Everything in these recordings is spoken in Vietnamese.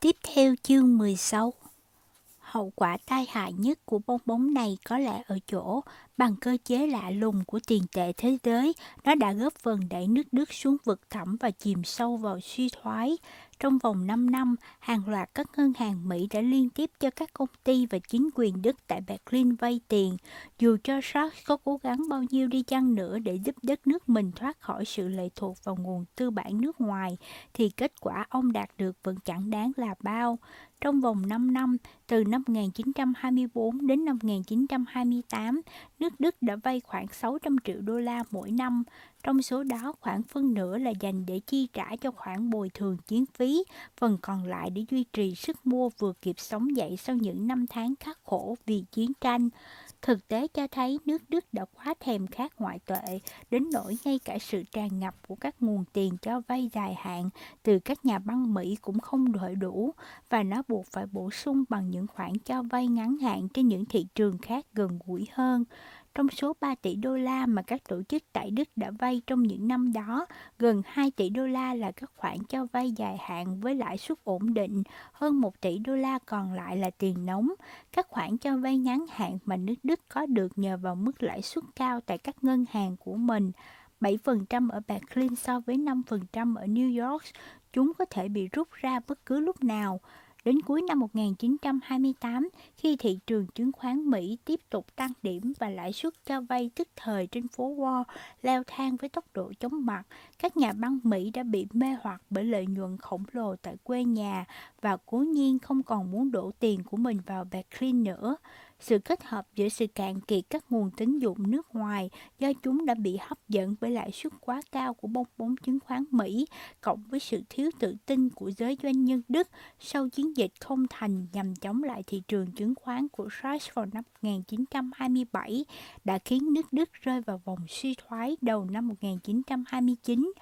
Tiếp theo chương 16 Hậu quả tai hại nhất của bong bóng này có lẽ ở chỗ, bằng cơ chế lạ lùng của tiền tệ thế giới, nó đã góp phần đẩy nước Đức xuống vực thẳm và chìm sâu vào suy thoái. Trong vòng 5 năm, hàng loạt các ngân hàng Mỹ đã liên tiếp cho các công ty và chính quyền Đức tại Berlin vay tiền, dù cho Sark có cố gắng bao nhiêu đi chăng nữa để giúp đất nước mình thoát khỏi sự lệ thuộc vào nguồn tư bản nước ngoài, thì kết quả ông đạt được vẫn chẳng đáng là bao. Trong vòng 5 năm, từ năm 1924 đến năm 1928, nước Đức đã vay khoảng 600 triệu đô la mỗi năm. Trong số đó, khoảng phân nửa là dành để chi trả cho khoản bồi thường chiến phí, phần còn lại để duy trì sức mua vừa kịp sống dậy sau những năm tháng khắc khổ vì chiến tranh. Thực tế cho thấy nước Đức đã quá thèm khát ngoại tệ, đến nỗi ngay cả sự tràn ngập của các nguồn tiền cho vay dài hạn từ các nhà băng Mỹ cũng không đợi đủ, và nó buộc phải bổ sung bằng những khoản cho vay ngắn hạn trên những thị trường khác gần gũi hơn. Trong số 3 tỷ đô la mà các tổ chức tại Đức đã vay trong những năm đó, gần 2 tỷ đô la là các khoản cho vay dài hạn với lãi suất ổn định, hơn 1 tỷ đô la còn lại là tiền nóng. Các khoản cho vay ngắn hạn mà nước Đức có được nhờ vào mức lãi suất cao tại các ngân hàng của mình. 7% ở Berlin so với 5% ở New York, chúng có thể bị rút ra bất cứ lúc nào. Đến cuối năm 1928, khi thị trường chứng khoán Mỹ tiếp tục tăng điểm và lãi suất cho vay tức thời trên phố Wall leo thang với tốc độ chóng mặt, các nhà băng Mỹ đã bị mê hoặc bởi lợi nhuận khổng lồ tại quê nhà và cố nhiên không còn muốn đổ tiền của mình vào Berkeley nữa. Sự kết hợp giữa sự cạn kiệt các nguồn tín dụng nước ngoài do chúng đã bị hấp dẫn bởi lãi suất quá cao của bong bóng chứng khoán Mỹ, cộng với sự thiếu tự tin của giới doanh nhân Đức sau chiến dịch không thành nhằm chống lại thị trường chứng khoán của Reich vào năm 1927, đã khiến nước Đức rơi vào vòng suy thoái đầu năm 1929.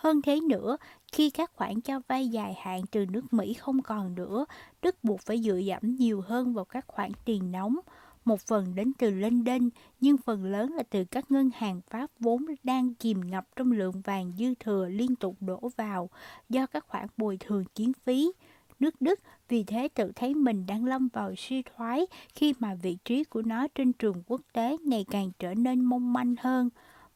Hơn thế nữa, khi các khoản cho vay dài hạn từ nước Mỹ không còn nữa, Đức buộc phải dựa dẫm nhiều hơn vào các khoản tiền nóng, một phần đến từ London, nhưng phần lớn là từ các ngân hàng Pháp vốn đang chìm ngập trong lượng vàng dư thừa liên tục đổ vào do các khoản bồi thường chiến phí. Nước Đức vì thế tự thấy mình đang lâm vào suy thoái khi mà vị trí của nó trên trường quốc tế ngày càng trở nên mong manh hơn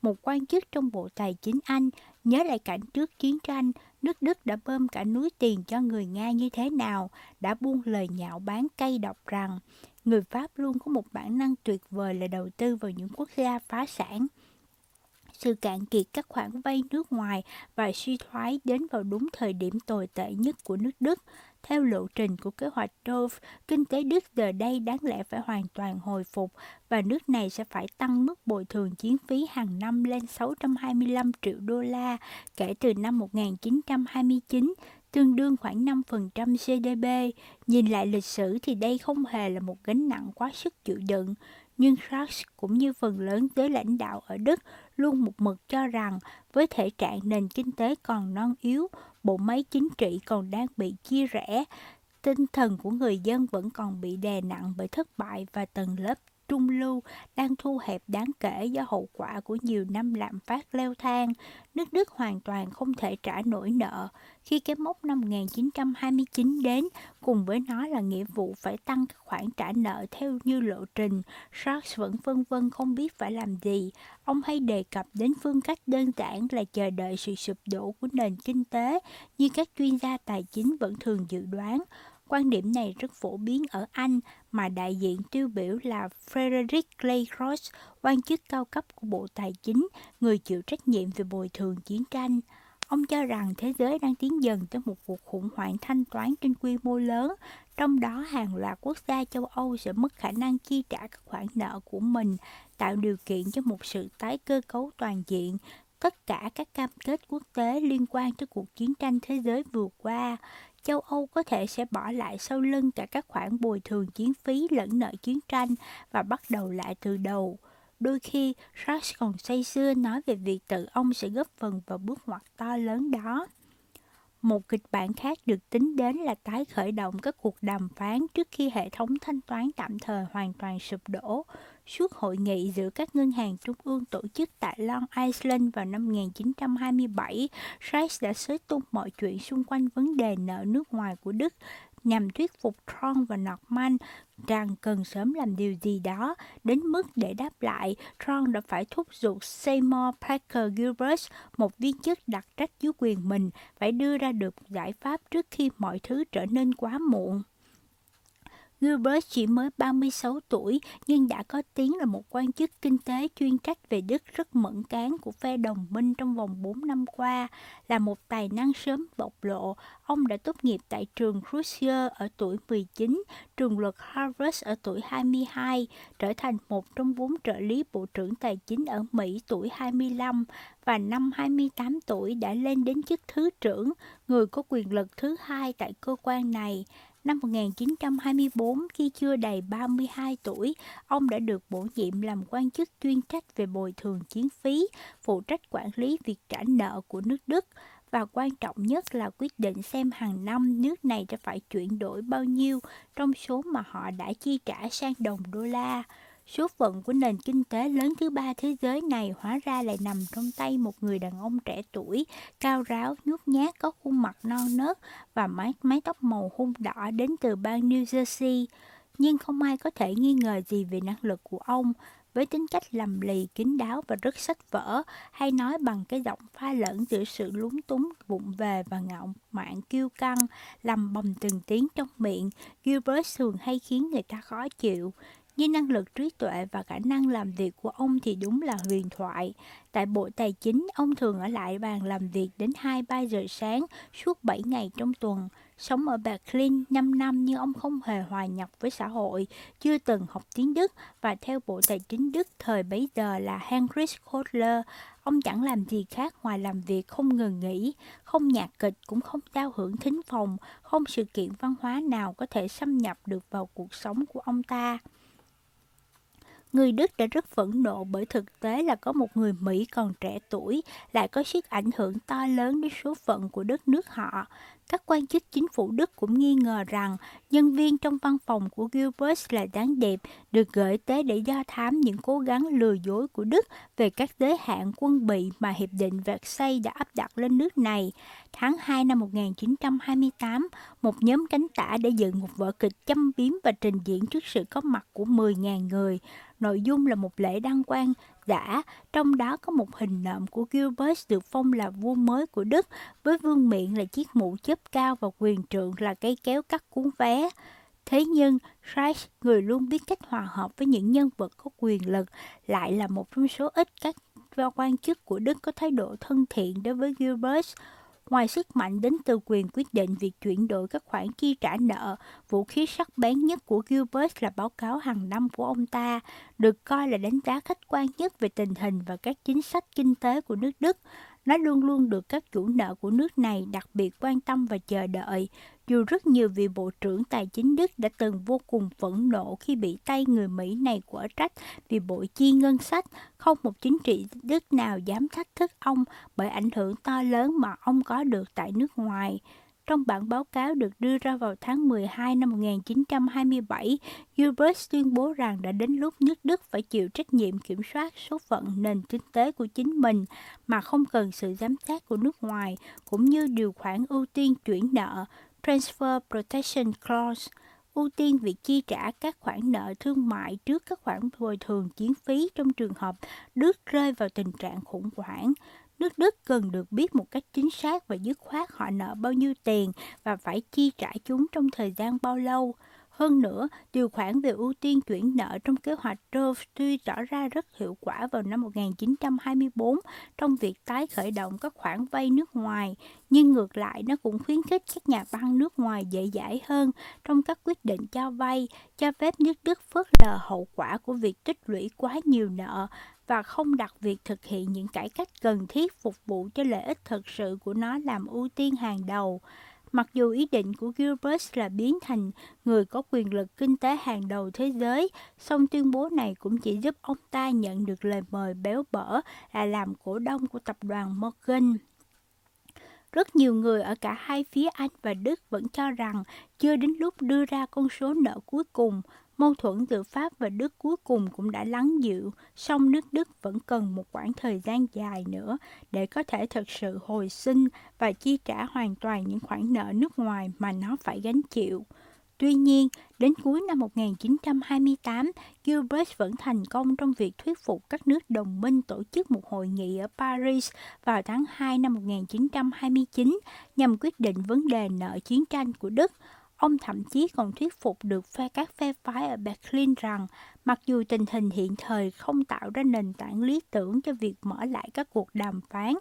một quan chức trong Bộ Tài chính Anh nhớ lại cảnh trước chiến tranh, nước Đức đã bơm cả núi tiền cho người Nga như thế nào, đã buông lời nhạo bán cây độc rằng người Pháp luôn có một bản năng tuyệt vời là đầu tư vào những quốc gia phá sản. Sự cạn kiệt các khoản vay nước ngoài và suy thoái đến vào đúng thời điểm tồi tệ nhất của nước Đức, theo lộ trình của kế hoạch Dove, kinh tế Đức giờ đây đáng lẽ phải hoàn toàn hồi phục và nước này sẽ phải tăng mức bồi thường chiến phí hàng năm lên 625 triệu đô la kể từ năm 1929, tương đương khoảng 5% GDP. Nhìn lại lịch sử thì đây không hề là một gánh nặng quá sức chịu đựng, nhưng Sachs cũng như phần lớn giới lãnh đạo ở Đức luôn một mực cho rằng với thể trạng nền kinh tế còn non yếu, bộ máy chính trị còn đang bị chia rẽ, tinh thần của người dân vẫn còn bị đè nặng bởi thất bại và tầng lớp trung lưu đang thu hẹp đáng kể do hậu quả của nhiều năm lạm phát leo thang. Nước Đức hoàn toàn không thể trả nổi nợ. Khi cái mốc năm 1929 đến, cùng với nó là nghĩa vụ phải tăng các khoản trả nợ theo như lộ trình, Sachs vẫn vân vân không biết phải làm gì. Ông hay đề cập đến phương cách đơn giản là chờ đợi sự sụp đổ của nền kinh tế, như các chuyên gia tài chính vẫn thường dự đoán. Quan điểm này rất phổ biến ở Anh, mà đại diện tiêu biểu là Frederick Claycross, quan chức cao cấp của Bộ Tài chính, người chịu trách nhiệm về bồi thường chiến tranh. Ông cho rằng thế giới đang tiến dần tới một cuộc khủng hoảng thanh toán trên quy mô lớn, trong đó hàng loạt quốc gia châu Âu sẽ mất khả năng chi trả các khoản nợ của mình, tạo điều kiện cho một sự tái cơ cấu toàn diện, tất cả các cam kết quốc tế liên quan tới cuộc chiến tranh thế giới vừa qua châu Âu có thể sẽ bỏ lại sau lưng cả các khoản bồi thường chiến phí lẫn nợ chiến tranh và bắt đầu lại từ đầu. Đôi khi, Rush còn say sưa nói về việc tự ông sẽ góp phần vào bước ngoặt to lớn đó. Một kịch bản khác được tính đến là tái khởi động các cuộc đàm phán trước khi hệ thống thanh toán tạm thời hoàn toàn sụp đổ. Suốt hội nghị giữa các ngân hàng trung ương tổ chức tại Long Island vào năm 1927, Sykes đã xới tung mọi chuyện xung quanh vấn đề nợ nước ngoài của Đức nhằm thuyết phục Tron và Norman rằng cần sớm làm điều gì đó, đến mức để đáp lại, Tron đã phải thúc giục Seymour Parker Gilbert, một viên chức đặc trách dưới quyền mình, phải đưa ra được giải pháp trước khi mọi thứ trở nên quá muộn. Gilbert chỉ mới 36 tuổi nhưng đã có tiếng là một quan chức kinh tế chuyên trách về Đức rất mẫn cán của phe đồng minh trong vòng 4 năm qua. Là một tài năng sớm bộc lộ, ông đã tốt nghiệp tại trường Crucier ở tuổi 19, trường luật Harvard ở tuổi 22, trở thành một trong bốn trợ lý bộ trưởng tài chính ở Mỹ tuổi 25 và năm 28 tuổi đã lên đến chức thứ trưởng, người có quyền lực thứ hai tại cơ quan này. Năm 1924, khi chưa đầy 32 tuổi, ông đã được bổ nhiệm làm quan chức chuyên trách về bồi thường chiến phí, phụ trách quản lý việc trả nợ của nước Đức và quan trọng nhất là quyết định xem hàng năm nước này sẽ phải chuyển đổi bao nhiêu trong số mà họ đã chi trả sang đồng đô la. Số phận của nền kinh tế lớn thứ ba thế giới này hóa ra lại nằm trong tay một người đàn ông trẻ tuổi, cao ráo, nhút nhát, có khuôn mặt non nớt và mái, mái tóc màu hung đỏ đến từ bang New Jersey. Nhưng không ai có thể nghi ngờ gì về năng lực của ông, với tính cách lầm lì, kín đáo và rất sách vở, hay nói bằng cái giọng pha lẫn giữa sự lúng túng, vụng về và ngạo mạn kiêu căng, lầm bầm từng tiếng trong miệng, Gilbert thường hay khiến người ta khó chịu. Với năng lực trí tuệ và khả năng làm việc của ông thì đúng là huyền thoại. Tại Bộ Tài chính, ông thường ở lại bàn làm việc đến 2-3 giờ sáng suốt 7 ngày trong tuần. Sống ở Berlin 5 năm nhưng ông không hề hòa nhập với xã hội, chưa từng học tiếng Đức và theo Bộ Tài chính Đức thời bấy giờ là Heinrich Kotler, ông chẳng làm gì khác ngoài làm việc không ngừng nghỉ, không nhạc kịch cũng không giao hưởng thính phòng, không sự kiện văn hóa nào có thể xâm nhập được vào cuộc sống của ông ta. Người Đức đã rất phẫn nộ bởi thực tế là có một người Mỹ còn trẻ tuổi lại có sức ảnh hưởng to lớn đến số phận của đất nước họ. Các quan chức chính phủ Đức cũng nghi ngờ rằng nhân viên trong văn phòng của Gilbert là đáng đẹp được gửi tới để do thám những cố gắng lừa dối của Đức về các giới hạn quân bị mà Hiệp định Versailles đã áp đặt lên nước này. Tháng 2 năm 1928, một nhóm cánh tả đã dựng một vở kịch châm biếm và trình diễn trước sự có mặt của 10.000 người. Nội dung là một lễ đăng quang giả, trong đó có một hình nộm của Gilbert được phong là vua mới của Đức, với vương miện là chiếc mũ chớp cao và quyền trượng là cây kéo cắt cuốn vé. Thế nhưng, Reich, người luôn biết cách hòa hợp với những nhân vật có quyền lực, lại là một trong số ít các quan chức của Đức có thái độ thân thiện đối với Gilbert. Ngoài sức mạnh đến từ quyền quyết định việc chuyển đổi các khoản chi trả nợ, vũ khí sắc bén nhất của Gilbert là báo cáo hàng năm của ông ta, được coi là đánh giá khách quan nhất về tình hình và các chính sách kinh tế của nước Đức. Nó luôn luôn được các chủ nợ của nước này đặc biệt quan tâm và chờ đợi, dù rất nhiều vị bộ trưởng tài chính Đức đã từng vô cùng phẫn nộ khi bị tay người Mỹ này quả trách vì bội chi ngân sách, không một chính trị Đức nào dám thách thức ông bởi ảnh hưởng to lớn mà ông có được tại nước ngoài. Trong bản báo cáo được đưa ra vào tháng 12 năm 1927, Gilbert tuyên bố rằng đã đến lúc nước Đức phải chịu trách nhiệm kiểm soát số phận nền kinh tế của chính mình mà không cần sự giám sát của nước ngoài, cũng như điều khoản ưu tiên chuyển nợ, Transfer Protection Clause, ưu tiên việc chi trả các khoản nợ thương mại trước các khoản bồi thường chiến phí trong trường hợp Đức rơi vào tình trạng khủng hoảng. Nước Đức cần được biết một cách chính xác và dứt khoát họ nợ bao nhiêu tiền và phải chi trả chúng trong thời gian bao lâu. Hơn nữa, điều khoản về ưu tiên chuyển nợ trong kế hoạch Rove tuy tỏ ra rất hiệu quả vào năm 1924 trong việc tái khởi động các khoản vay nước ngoài, nhưng ngược lại nó cũng khuyến khích các nhà băng nước ngoài dễ dãi hơn trong các quyết định cho vay, cho phép nước Đức phớt lờ hậu quả của việc tích lũy quá nhiều nợ và không đặt việc thực hiện những cải cách cần thiết phục vụ cho lợi ích thực sự của nó làm ưu tiên hàng đầu. Mặc dù ý định của Gilbert là biến thành người có quyền lực kinh tế hàng đầu thế giới, song tuyên bố này cũng chỉ giúp ông ta nhận được lời mời béo bở là làm cổ đông của tập đoàn Morgan. Rất nhiều người ở cả hai phía Anh và Đức vẫn cho rằng chưa đến lúc đưa ra con số nợ cuối cùng Mâu thuẫn giữa Pháp và Đức cuối cùng cũng đã lắng dịu, song nước Đức vẫn cần một khoảng thời gian dài nữa để có thể thực sự hồi sinh và chi trả hoàn toàn những khoản nợ nước ngoài mà nó phải gánh chịu. Tuy nhiên, đến cuối năm 1928, Gilbert vẫn thành công trong việc thuyết phục các nước đồng minh tổ chức một hội nghị ở Paris vào tháng 2 năm 1929 nhằm quyết định vấn đề nợ chiến tranh của Đức. Ông thậm chí còn thuyết phục được phe các phe phái ở Berlin rằng mặc dù tình hình hiện thời không tạo ra nền tảng lý tưởng cho việc mở lại các cuộc đàm phán,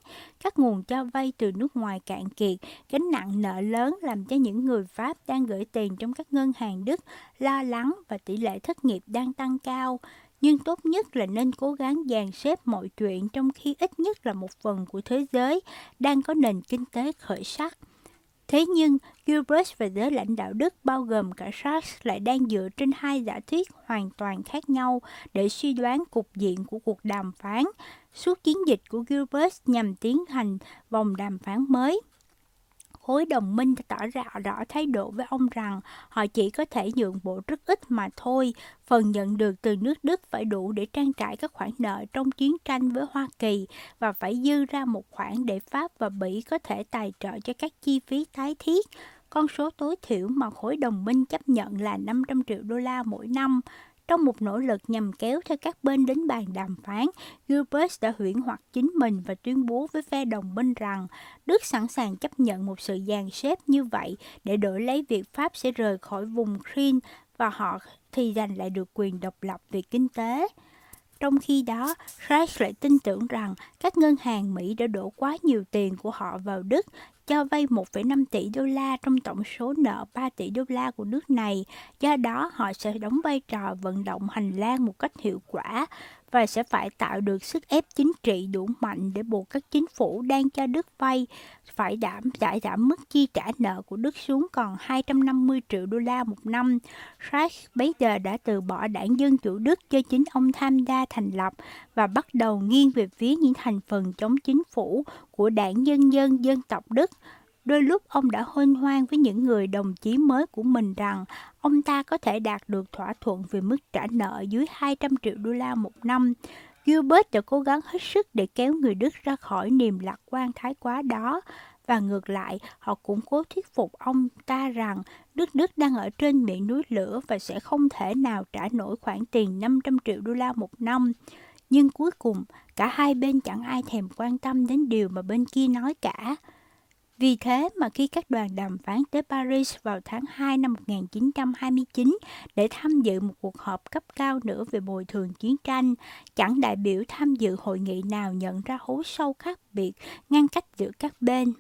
các nguồn cho vay từ nước ngoài cạn kiệt, gánh nặng nợ lớn làm cho những người Pháp đang gửi tiền trong các ngân hàng Đức lo lắng và tỷ lệ thất nghiệp đang tăng cao. Nhưng tốt nhất là nên cố gắng dàn xếp mọi chuyện trong khi ít nhất là một phần của thế giới đang có nền kinh tế khởi sắc. Thế nhưng, Gilbert và giới lãnh đạo Đức bao gồm cả Sachs lại đang dựa trên hai giả thuyết hoàn toàn khác nhau để suy đoán cục diện của cuộc đàm phán. Suốt chiến dịch của Gilbert nhằm tiến hành vòng đàm phán mới – khối đồng minh đã tỏ ra rõ thái độ với ông rằng họ chỉ có thể nhượng bộ rất ít mà thôi. Phần nhận được từ nước Đức phải đủ để trang trải các khoản nợ trong chiến tranh với Hoa Kỳ và phải dư ra một khoản để Pháp và Bỉ có thể tài trợ cho các chi phí tái thiết. Con số tối thiểu mà khối đồng minh chấp nhận là 500 triệu đô la mỗi năm. Trong một nỗ lực nhằm kéo theo các bên đến bàn đàm phán, Gilbert đã huyễn hoặc chính mình và tuyên bố với phe đồng minh rằng Đức sẵn sàng chấp nhận một sự dàn xếp như vậy để đổi lấy việc Pháp sẽ rời khỏi vùng Green và họ thì giành lại được quyền độc lập về kinh tế. Trong khi đó, Reich lại tin tưởng rằng các ngân hàng Mỹ đã đổ quá nhiều tiền của họ vào Đức cho vay 1,5 tỷ đô la trong tổng số nợ 3 tỷ đô la của nước này. Do đó, họ sẽ đóng vai trò vận động hành lang một cách hiệu quả và sẽ phải tạo được sức ép chính trị đủ mạnh để buộc các chính phủ đang cho Đức vay phải đảm, giải giảm mức chi trả nợ của Đức xuống còn 250 triệu đô la một năm. Reich bây giờ đã từ bỏ đảng Dân Chủ Đức cho chính ông tham gia thành lập và bắt đầu nghiêng về phía những thành phần chống chính phủ của đảng Nhân dân Dân tộc Đức. Đôi lúc ông đã hân hoan với những người đồng chí mới của mình rằng ông ta có thể đạt được thỏa thuận về mức trả nợ dưới 200 triệu đô la một năm. Gilbert đã cố gắng hết sức để kéo người Đức ra khỏi niềm lạc quan thái quá đó. Và ngược lại, họ cũng cố thuyết phục ông ta rằng nước Đức đang ở trên miệng núi lửa và sẽ không thể nào trả nổi khoản tiền 500 triệu đô la một năm. Nhưng cuối cùng, cả hai bên chẳng ai thèm quan tâm đến điều mà bên kia nói cả. Vì thế mà khi các đoàn đàm phán tới Paris vào tháng 2 năm 1929 để tham dự một cuộc họp cấp cao nữa về bồi thường chiến tranh, chẳng đại biểu tham dự hội nghị nào nhận ra hố sâu khác biệt ngăn cách giữa các bên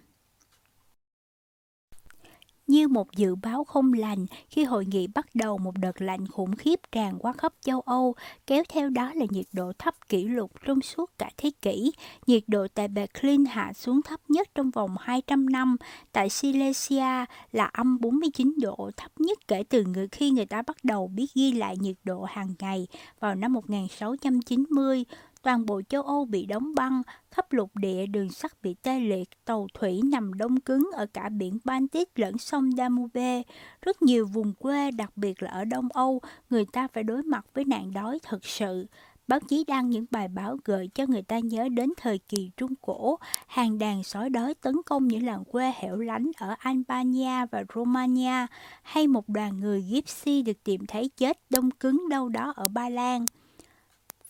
như một dự báo không lành khi hội nghị bắt đầu một đợt lạnh khủng khiếp tràn qua khắp châu Âu, kéo theo đó là nhiệt độ thấp kỷ lục trong suốt cả thế kỷ. Nhiệt độ tại Berlin hạ xuống thấp nhất trong vòng 200 năm, tại Silesia là âm 49 độ, thấp nhất kể từ người khi người ta bắt đầu biết ghi lại nhiệt độ hàng ngày vào năm 1690 toàn bộ châu Âu bị đóng băng, khắp lục địa đường sắt bị tê liệt, tàu thủy nằm đông cứng ở cả biển Baltic lẫn sông Danube. Rất nhiều vùng quê, đặc biệt là ở Đông Âu, người ta phải đối mặt với nạn đói thực sự. Báo chí đăng những bài báo gợi cho người ta nhớ đến thời kỳ Trung Cổ, hàng đàn sói đói tấn công những làng quê hẻo lánh ở Albania và Romania, hay một đoàn người Gypsy được tìm thấy chết đông cứng đâu đó ở Ba Lan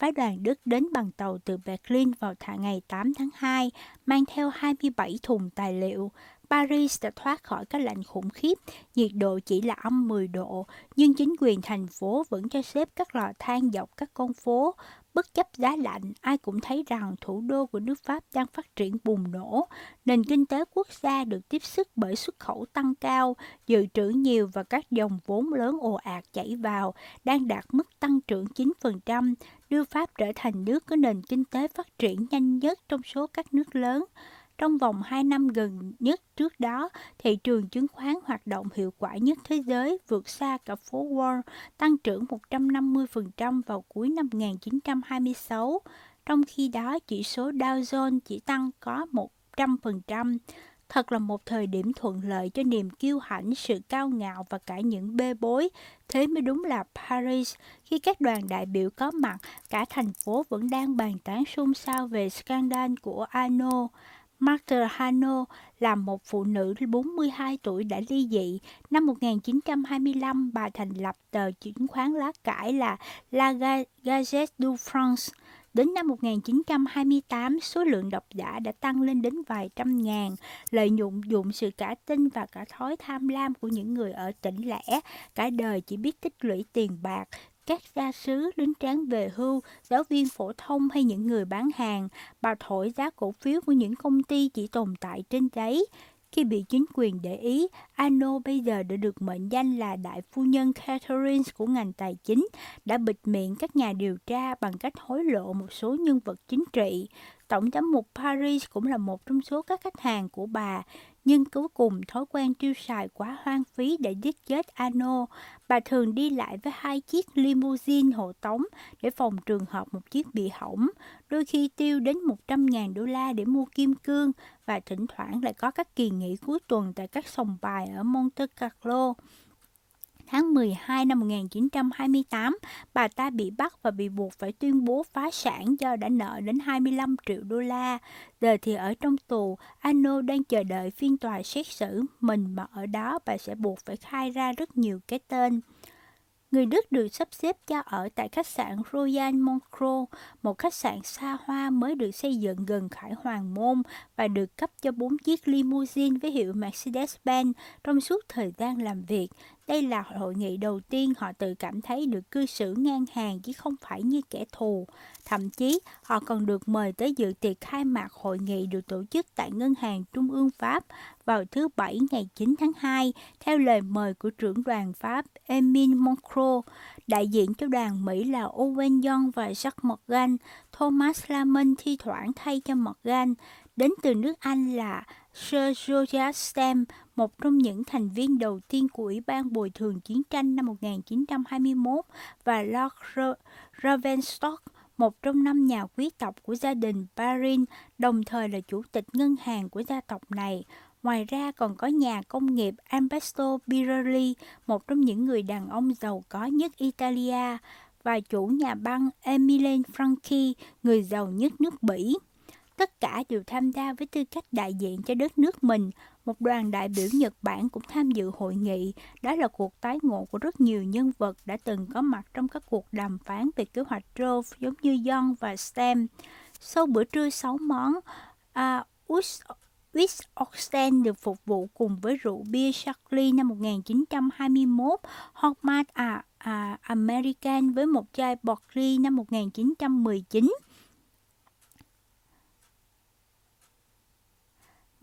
phái đoàn Đức đến bằng tàu từ Berlin vào thả ngày 8 tháng 2, mang theo 27 thùng tài liệu. Paris đã thoát khỏi cái lạnh khủng khiếp, nhiệt độ chỉ là âm 10 độ, nhưng chính quyền thành phố vẫn cho xếp các lò than dọc các con phố, Bất chấp giá lạnh, ai cũng thấy rằng thủ đô của nước Pháp đang phát triển bùng nổ. Nền kinh tế quốc gia được tiếp sức bởi xuất khẩu tăng cao, dự trữ nhiều và các dòng vốn lớn ồ ạt chảy vào, đang đạt mức tăng trưởng 9%, đưa Pháp trở thành nước có nền kinh tế phát triển nhanh nhất trong số các nước lớn. Trong vòng 2 năm gần nhất trước đó, thị trường chứng khoán hoạt động hiệu quả nhất thế giới vượt xa cả phố Wall, tăng trưởng 150% vào cuối năm 1926. Trong khi đó, chỉ số Dow Jones chỉ tăng có 100%. Thật là một thời điểm thuận lợi cho niềm kiêu hãnh, sự cao ngạo và cả những bê bối. Thế mới đúng là Paris. Khi các đoàn đại biểu có mặt, cả thành phố vẫn đang bàn tán xôn xao về scandal của Arnaud. Martha Hano là một phụ nữ 42 tuổi đã ly dị. Năm 1925, bà thành lập tờ chứng khoán lá cải là La Gazette du France. Đến năm 1928, số lượng độc giả đã tăng lên đến vài trăm ngàn, lợi nhuận dụng sự cả tin và cả thói tham lam của những người ở tỉnh lẻ, cả đời chỉ biết tích lũy tiền bạc, các gia sứ, lính tráng về hưu, giáo viên phổ thông hay những người bán hàng, bà thổi giá cổ phiếu của những công ty chỉ tồn tại trên giấy. Khi bị chính quyền để ý, Ano bây giờ đã được mệnh danh là đại phu nhân Catherine của ngành tài chính, đã bịt miệng các nhà điều tra bằng cách hối lộ một số nhân vật chính trị. Tổng giám mục Paris cũng là một trong số các khách hàng của bà, nhưng cuối cùng thói quen tiêu xài quá hoang phí để giết chết Ano. Bà thường đi lại với hai chiếc limousine hộ tống để phòng trường hợp một chiếc bị hỏng, đôi khi tiêu đến 100.000 đô la để mua kim cương và thỉnh thoảng lại có các kỳ nghỉ cuối tuần tại các sòng bài ở Monte Carlo. Tháng 12 năm 1928, bà ta bị bắt và bị buộc phải tuyên bố phá sản do đã nợ đến 25 triệu đô la. Giờ thì ở trong tù, Ano đang chờ đợi phiên tòa xét xử. Mình mà ở đó, bà sẽ buộc phải khai ra rất nhiều cái tên. Người Đức được sắp xếp cho ở tại khách sạn Royal Moncro, một khách sạn xa hoa mới được xây dựng gần Khải Hoàng Môn và được cấp cho bốn chiếc limousine với hiệu Mercedes-Benz trong suốt thời gian làm việc. Đây là hội nghị đầu tiên họ tự cảm thấy được cư xử ngang hàng chứ không phải như kẻ thù. Thậm chí, họ còn được mời tới dự tiệc khai mạc hội nghị được tổ chức tại Ngân hàng Trung ương Pháp vào thứ Bảy ngày 9 tháng 2, theo lời mời của trưởng đoàn Pháp Emile Moncro. Đại diện cho đoàn Mỹ là Owen Young và Jacques Morgan, Thomas Lamont thi thoảng thay cho Morgan. Đến từ nước Anh là Sir George Stem, một trong những thành viên đầu tiên của Ủy ban Bồi thường Chiến tranh năm 1921, và Lord Ravenstock, một trong năm nhà quý tộc của gia đình Barin, đồng thời là chủ tịch ngân hàng của gia tộc này. Ngoài ra còn có nhà công nghiệp Alberto Birelli, một trong những người đàn ông giàu có nhất Italia, và chủ nhà băng Emile Franchi, người giàu nhất nước Bỉ. Tất cả đều tham gia với tư cách đại diện cho đất nước mình. Một đoàn đại biểu Nhật Bản cũng tham dự hội nghị. Đó là cuộc tái ngộ của rất nhiều nhân vật đã từng có mặt trong các cuộc đàm phán về kế hoạch Rove giống như Young và Stem. Sau bữa trưa 6 món, à, uh, West Oxen được phục vụ cùng với rượu bia Charlie năm 1921, Hotmart à, à, American với một chai Borgli năm 1919.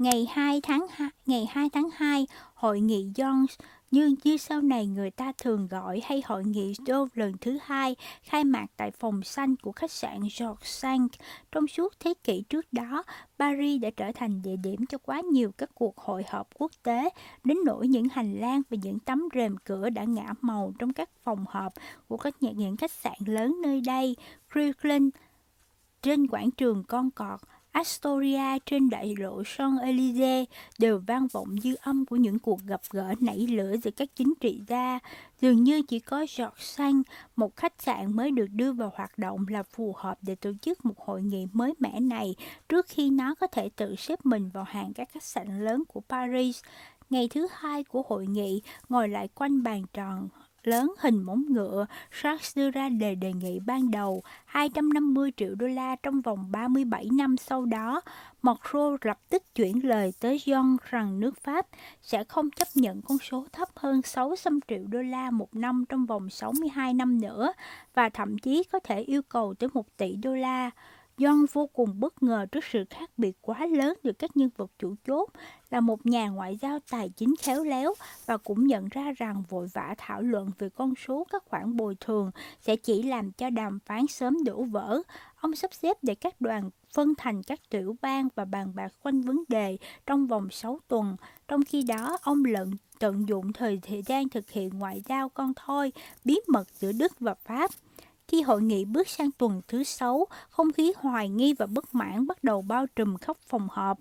Ngày 2 tháng 2, ngày 2 tháng 2, hội nghị Jones như như sau này người ta thường gọi hay hội nghị Dove lần thứ hai khai mạc tại phòng xanh của khách sạn George Sank. Trong suốt thế kỷ trước đó, Paris đã trở thành địa điểm cho quá nhiều các cuộc hội họp quốc tế, đến nỗi những hành lang và những tấm rèm cửa đã ngã màu trong các phòng họp của các nhà những khách sạn lớn nơi đây. Kirkland, trên quảng trường con cọt, Astoria trên đại lộ Champs-Élysées đều vang vọng dư âm của những cuộc gặp gỡ nảy lửa giữa các chính trị gia. Dường như chỉ có George Xanh, một khách sạn mới được đưa vào hoạt động là phù hợp để tổ chức một hội nghị mới mẻ này trước khi nó có thể tự xếp mình vào hàng các khách sạn lớn của Paris. Ngày thứ hai của hội nghị, ngồi lại quanh bàn tròn lớn hình móng ngựa, Sharks đưa ra đề đề nghị ban đầu 250 triệu đô la trong vòng 37 năm sau đó. Macron lập tức chuyển lời tới John rằng nước Pháp sẽ không chấp nhận con số thấp hơn 600 triệu đô la một năm trong vòng 62 năm nữa và thậm chí có thể yêu cầu tới 1 tỷ đô la. John vô cùng bất ngờ trước sự khác biệt quá lớn giữa các nhân vật chủ chốt là một nhà ngoại giao tài chính khéo léo và cũng nhận ra rằng vội vã thảo luận về con số các khoản bồi thường sẽ chỉ làm cho đàm phán sớm đổ vỡ. Ông sắp xếp để các đoàn phân thành các tiểu bang và bàn bạc quanh vấn đề trong vòng 6 tuần. Trong khi đó, ông lận tận dụng thời thời gian thực hiện ngoại giao con thoi bí mật giữa Đức và Pháp. Khi hội nghị bước sang tuần thứ sáu, không khí hoài nghi và bất mãn bắt đầu bao trùm khắp phòng họp.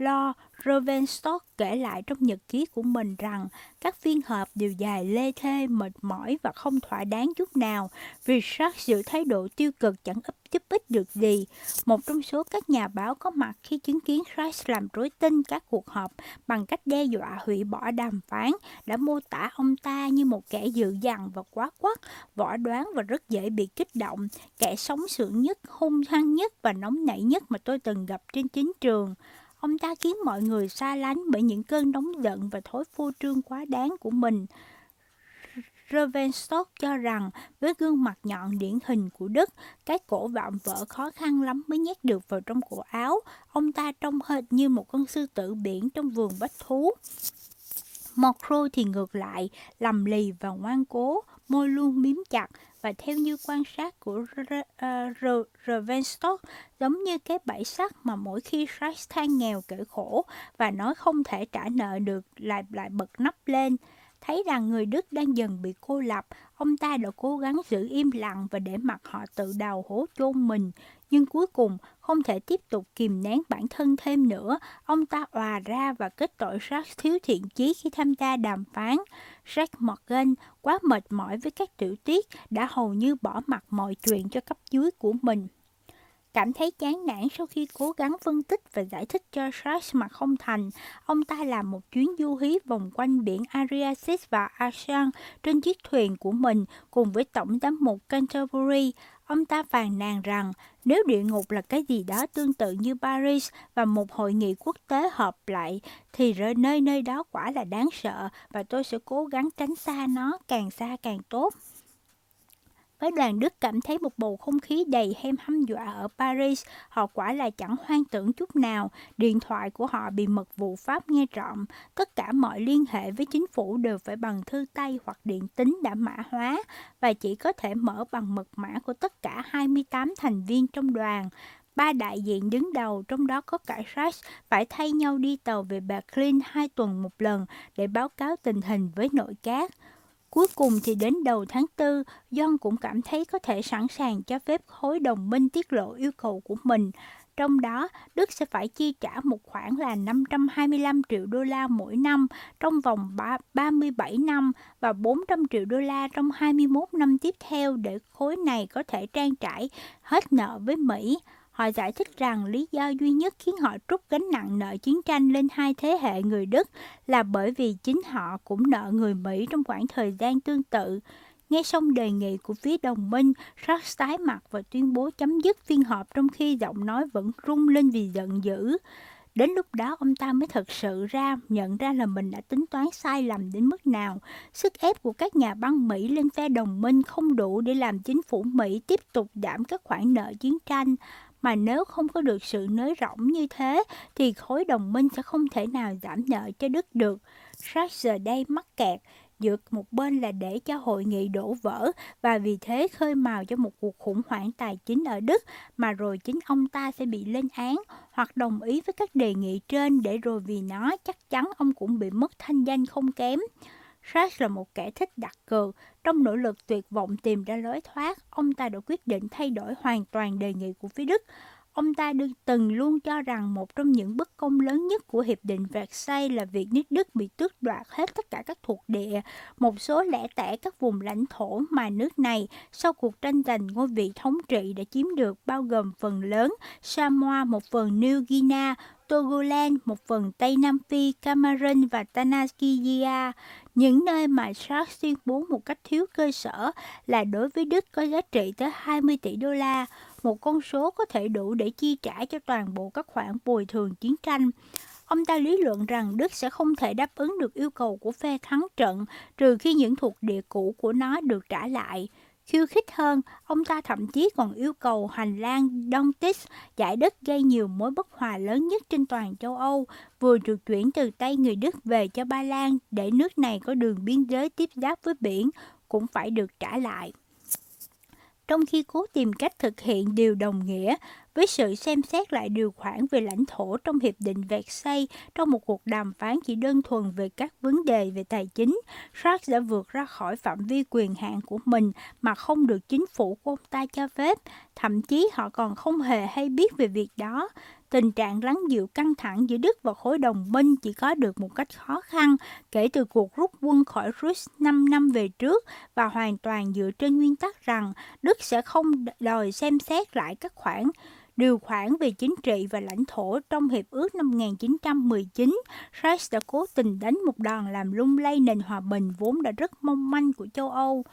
Lord Ravenstock kể lại trong nhật ký của mình rằng các phiên họp đều dài lê thê, mệt mỏi và không thỏa đáng chút nào vì Shark giữ thái độ tiêu cực chẳng ấp giúp ích được gì. Một trong số các nhà báo có mặt khi chứng kiến Christ làm rối tinh các cuộc họp bằng cách đe dọa hủy bỏ đàm phán đã mô tả ông ta như một kẻ dự dằn và quá quắt, võ đoán và rất dễ bị kích động, kẻ sống sượng nhất, hung hăng nhất và nóng nảy nhất mà tôi từng gặp trên chính trường. Ông ta khiến mọi người xa lánh bởi những cơn nóng giận và thói phô trương quá đáng của mình. Ravenstock cho rằng với gương mặt nhọn điển hình của Đức, cái cổ vạm vỡ khó khăn lắm mới nhét được vào trong cổ áo. Ông ta trông hệt như một con sư tử biển trong vườn bách thú. Mokro thì ngược lại, lầm lì và ngoan cố, môi luôn miếm chặt, và theo như quan sát của Ravenstock, ờ, giống như cái bẫy sắt mà mỗi khi Sykes than nghèo kể khổ và nói không thể trả nợ được lại lại bật nắp lên. Thấy rằng người Đức đang dần bị cô lập, ông ta đã cố gắng giữ im lặng và để mặc họ tự đào hố chôn mình. Nhưng cuối cùng, không thể tiếp tục kìm nén bản thân thêm nữa, ông ta òa ra và kết tội Jack thiếu thiện chí khi tham gia đàm phán. Jack Morgan, quá mệt mỏi với các tiểu tiết, đã hầu như bỏ mặt mọi chuyện cho cấp dưới của mình. Cảm thấy chán nản sau khi cố gắng phân tích và giải thích cho Sharks mà không thành, ông ta làm một chuyến du hí vòng quanh biển Ariasis và Asan trên chiếc thuyền của mình cùng với Tổng giám mục Canterbury. Ông ta phàn nàn rằng nếu địa ngục là cái gì đó tương tự như Paris và một hội nghị quốc tế hợp lại, thì nơi nơi đó quả là đáng sợ và tôi sẽ cố gắng tránh xa nó càng xa càng tốt. Với đoàn Đức cảm thấy một bầu không khí đầy hem hăm dọa ở Paris, họ quả là chẳng hoang tưởng chút nào. Điện thoại của họ bị mật vụ Pháp nghe trộm. Tất cả mọi liên hệ với chính phủ đều phải bằng thư tay hoặc điện tín đã mã hóa và chỉ có thể mở bằng mật mã của tất cả 28 thành viên trong đoàn. Ba đại diện đứng đầu, trong đó có cả Sachs, phải thay nhau đi tàu về Berlin hai tuần một lần để báo cáo tình hình với nội các. Cuối cùng thì đến đầu tháng 4, John cũng cảm thấy có thể sẵn sàng cho phép khối đồng minh tiết lộ yêu cầu của mình. Trong đó, Đức sẽ phải chi trả một khoản là 525 triệu đô la mỗi năm trong vòng 37 năm và 400 triệu đô la trong 21 năm tiếp theo để khối này có thể trang trải hết nợ với Mỹ. Họ giải thích rằng lý do duy nhất khiến họ trút gánh nặng nợ chiến tranh lên hai thế hệ người Đức là bởi vì chính họ cũng nợ người Mỹ trong khoảng thời gian tương tự. Nghe xong đề nghị của phía đồng minh, Sharks tái mặt và tuyên bố chấm dứt phiên họp trong khi giọng nói vẫn rung lên vì giận dữ. Đến lúc đó ông ta mới thật sự ra nhận ra là mình đã tính toán sai lầm đến mức nào. Sức ép của các nhà băng Mỹ lên phe đồng minh không đủ để làm chính phủ Mỹ tiếp tục giảm các khoản nợ chiến tranh mà nếu không có được sự nới rộng như thế thì khối đồng minh sẽ không thể nào giảm nợ cho Đức được. Sát giờ đây mắc kẹt, giữa một bên là để cho hội nghị đổ vỡ và vì thế khơi mào cho một cuộc khủng hoảng tài chính ở Đức mà rồi chính ông ta sẽ bị lên án hoặc đồng ý với các đề nghị trên để rồi vì nó chắc chắn ông cũng bị mất thanh danh không kém. Sash là một kẻ thích đặt cược. Trong nỗ lực tuyệt vọng tìm ra lối thoát, ông ta đã quyết định thay đổi hoàn toàn đề nghị của phía Đức. Ông ta được từng luôn cho rằng một trong những bất công lớn nhất của Hiệp định Versailles là việc nước Đức bị tước đoạt hết tất cả các thuộc địa, một số lẻ tẻ các vùng lãnh thổ mà nước này sau cuộc tranh giành ngôi vị thống trị đã chiếm được bao gồm phần lớn Samoa, một phần New Guinea, Togoland, một phần Tây Nam Phi, Cameroon và Tanakia, những nơi mà Shark tuyên bố một cách thiếu cơ sở là đối với Đức có giá trị tới 20 tỷ đô la, một con số có thể đủ để chi trả cho toàn bộ các khoản bồi thường chiến tranh. Ông ta lý luận rằng Đức sẽ không thể đáp ứng được yêu cầu của phe thắng trận trừ khi những thuộc địa cũ của nó được trả lại. Khiêu khích hơn, ông ta thậm chí còn yêu cầu hành lang Donetsk giải đất gây nhiều mối bất hòa lớn nhất trên toàn châu Âu, vừa được chuyển từ tay người Đức về cho Ba Lan để nước này có đường biên giới tiếp giáp với biển, cũng phải được trả lại trong khi cố tìm cách thực hiện điều đồng nghĩa với sự xem xét lại điều khoản về lãnh thổ trong Hiệp định Versailles trong một cuộc đàm phán chỉ đơn thuần về các vấn đề về tài chính, Sharks đã vượt ra khỏi phạm vi quyền hạn của mình mà không được chính phủ của ông ta cho phép. Thậm chí họ còn không hề hay biết về việc đó tình trạng lắng dịu căng thẳng giữa Đức và khối đồng minh chỉ có được một cách khó khăn kể từ cuộc rút quân khỏi Rus 5 năm về trước và hoàn toàn dựa trên nguyên tắc rằng Đức sẽ không đòi xem xét lại các khoản điều khoản về chính trị và lãnh thổ trong Hiệp ước năm 1919, Reich đã cố tình đánh một đòn làm lung lay nền hòa bình vốn đã rất mong manh của châu Âu.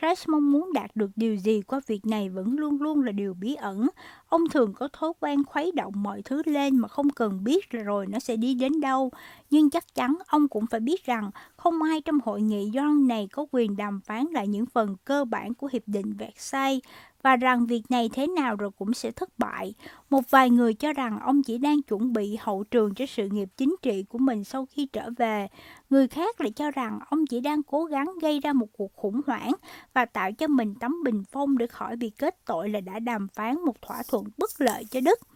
Reich mong muốn đạt được điều gì qua việc này vẫn luôn luôn là điều bí ẩn. Ông thường có thói quen khuấy động mọi thứ lên mà không cần biết rồi nó sẽ đi đến đâu. Nhưng chắc chắn ông cũng phải biết rằng không ai trong hội nghị John này có quyền đàm phán lại những phần cơ bản của Hiệp định Versailles và rằng việc này thế nào rồi cũng sẽ thất bại. Một vài người cho rằng ông chỉ đang chuẩn bị hậu trường cho sự nghiệp chính trị của mình sau khi trở về. Người khác lại cho rằng ông chỉ đang cố gắng gây ra một cuộc khủng hoảng và tạo cho mình tấm bình phong để khỏi bị kết tội là đã đàm phán một thỏa thuận bất lợi cho Đức.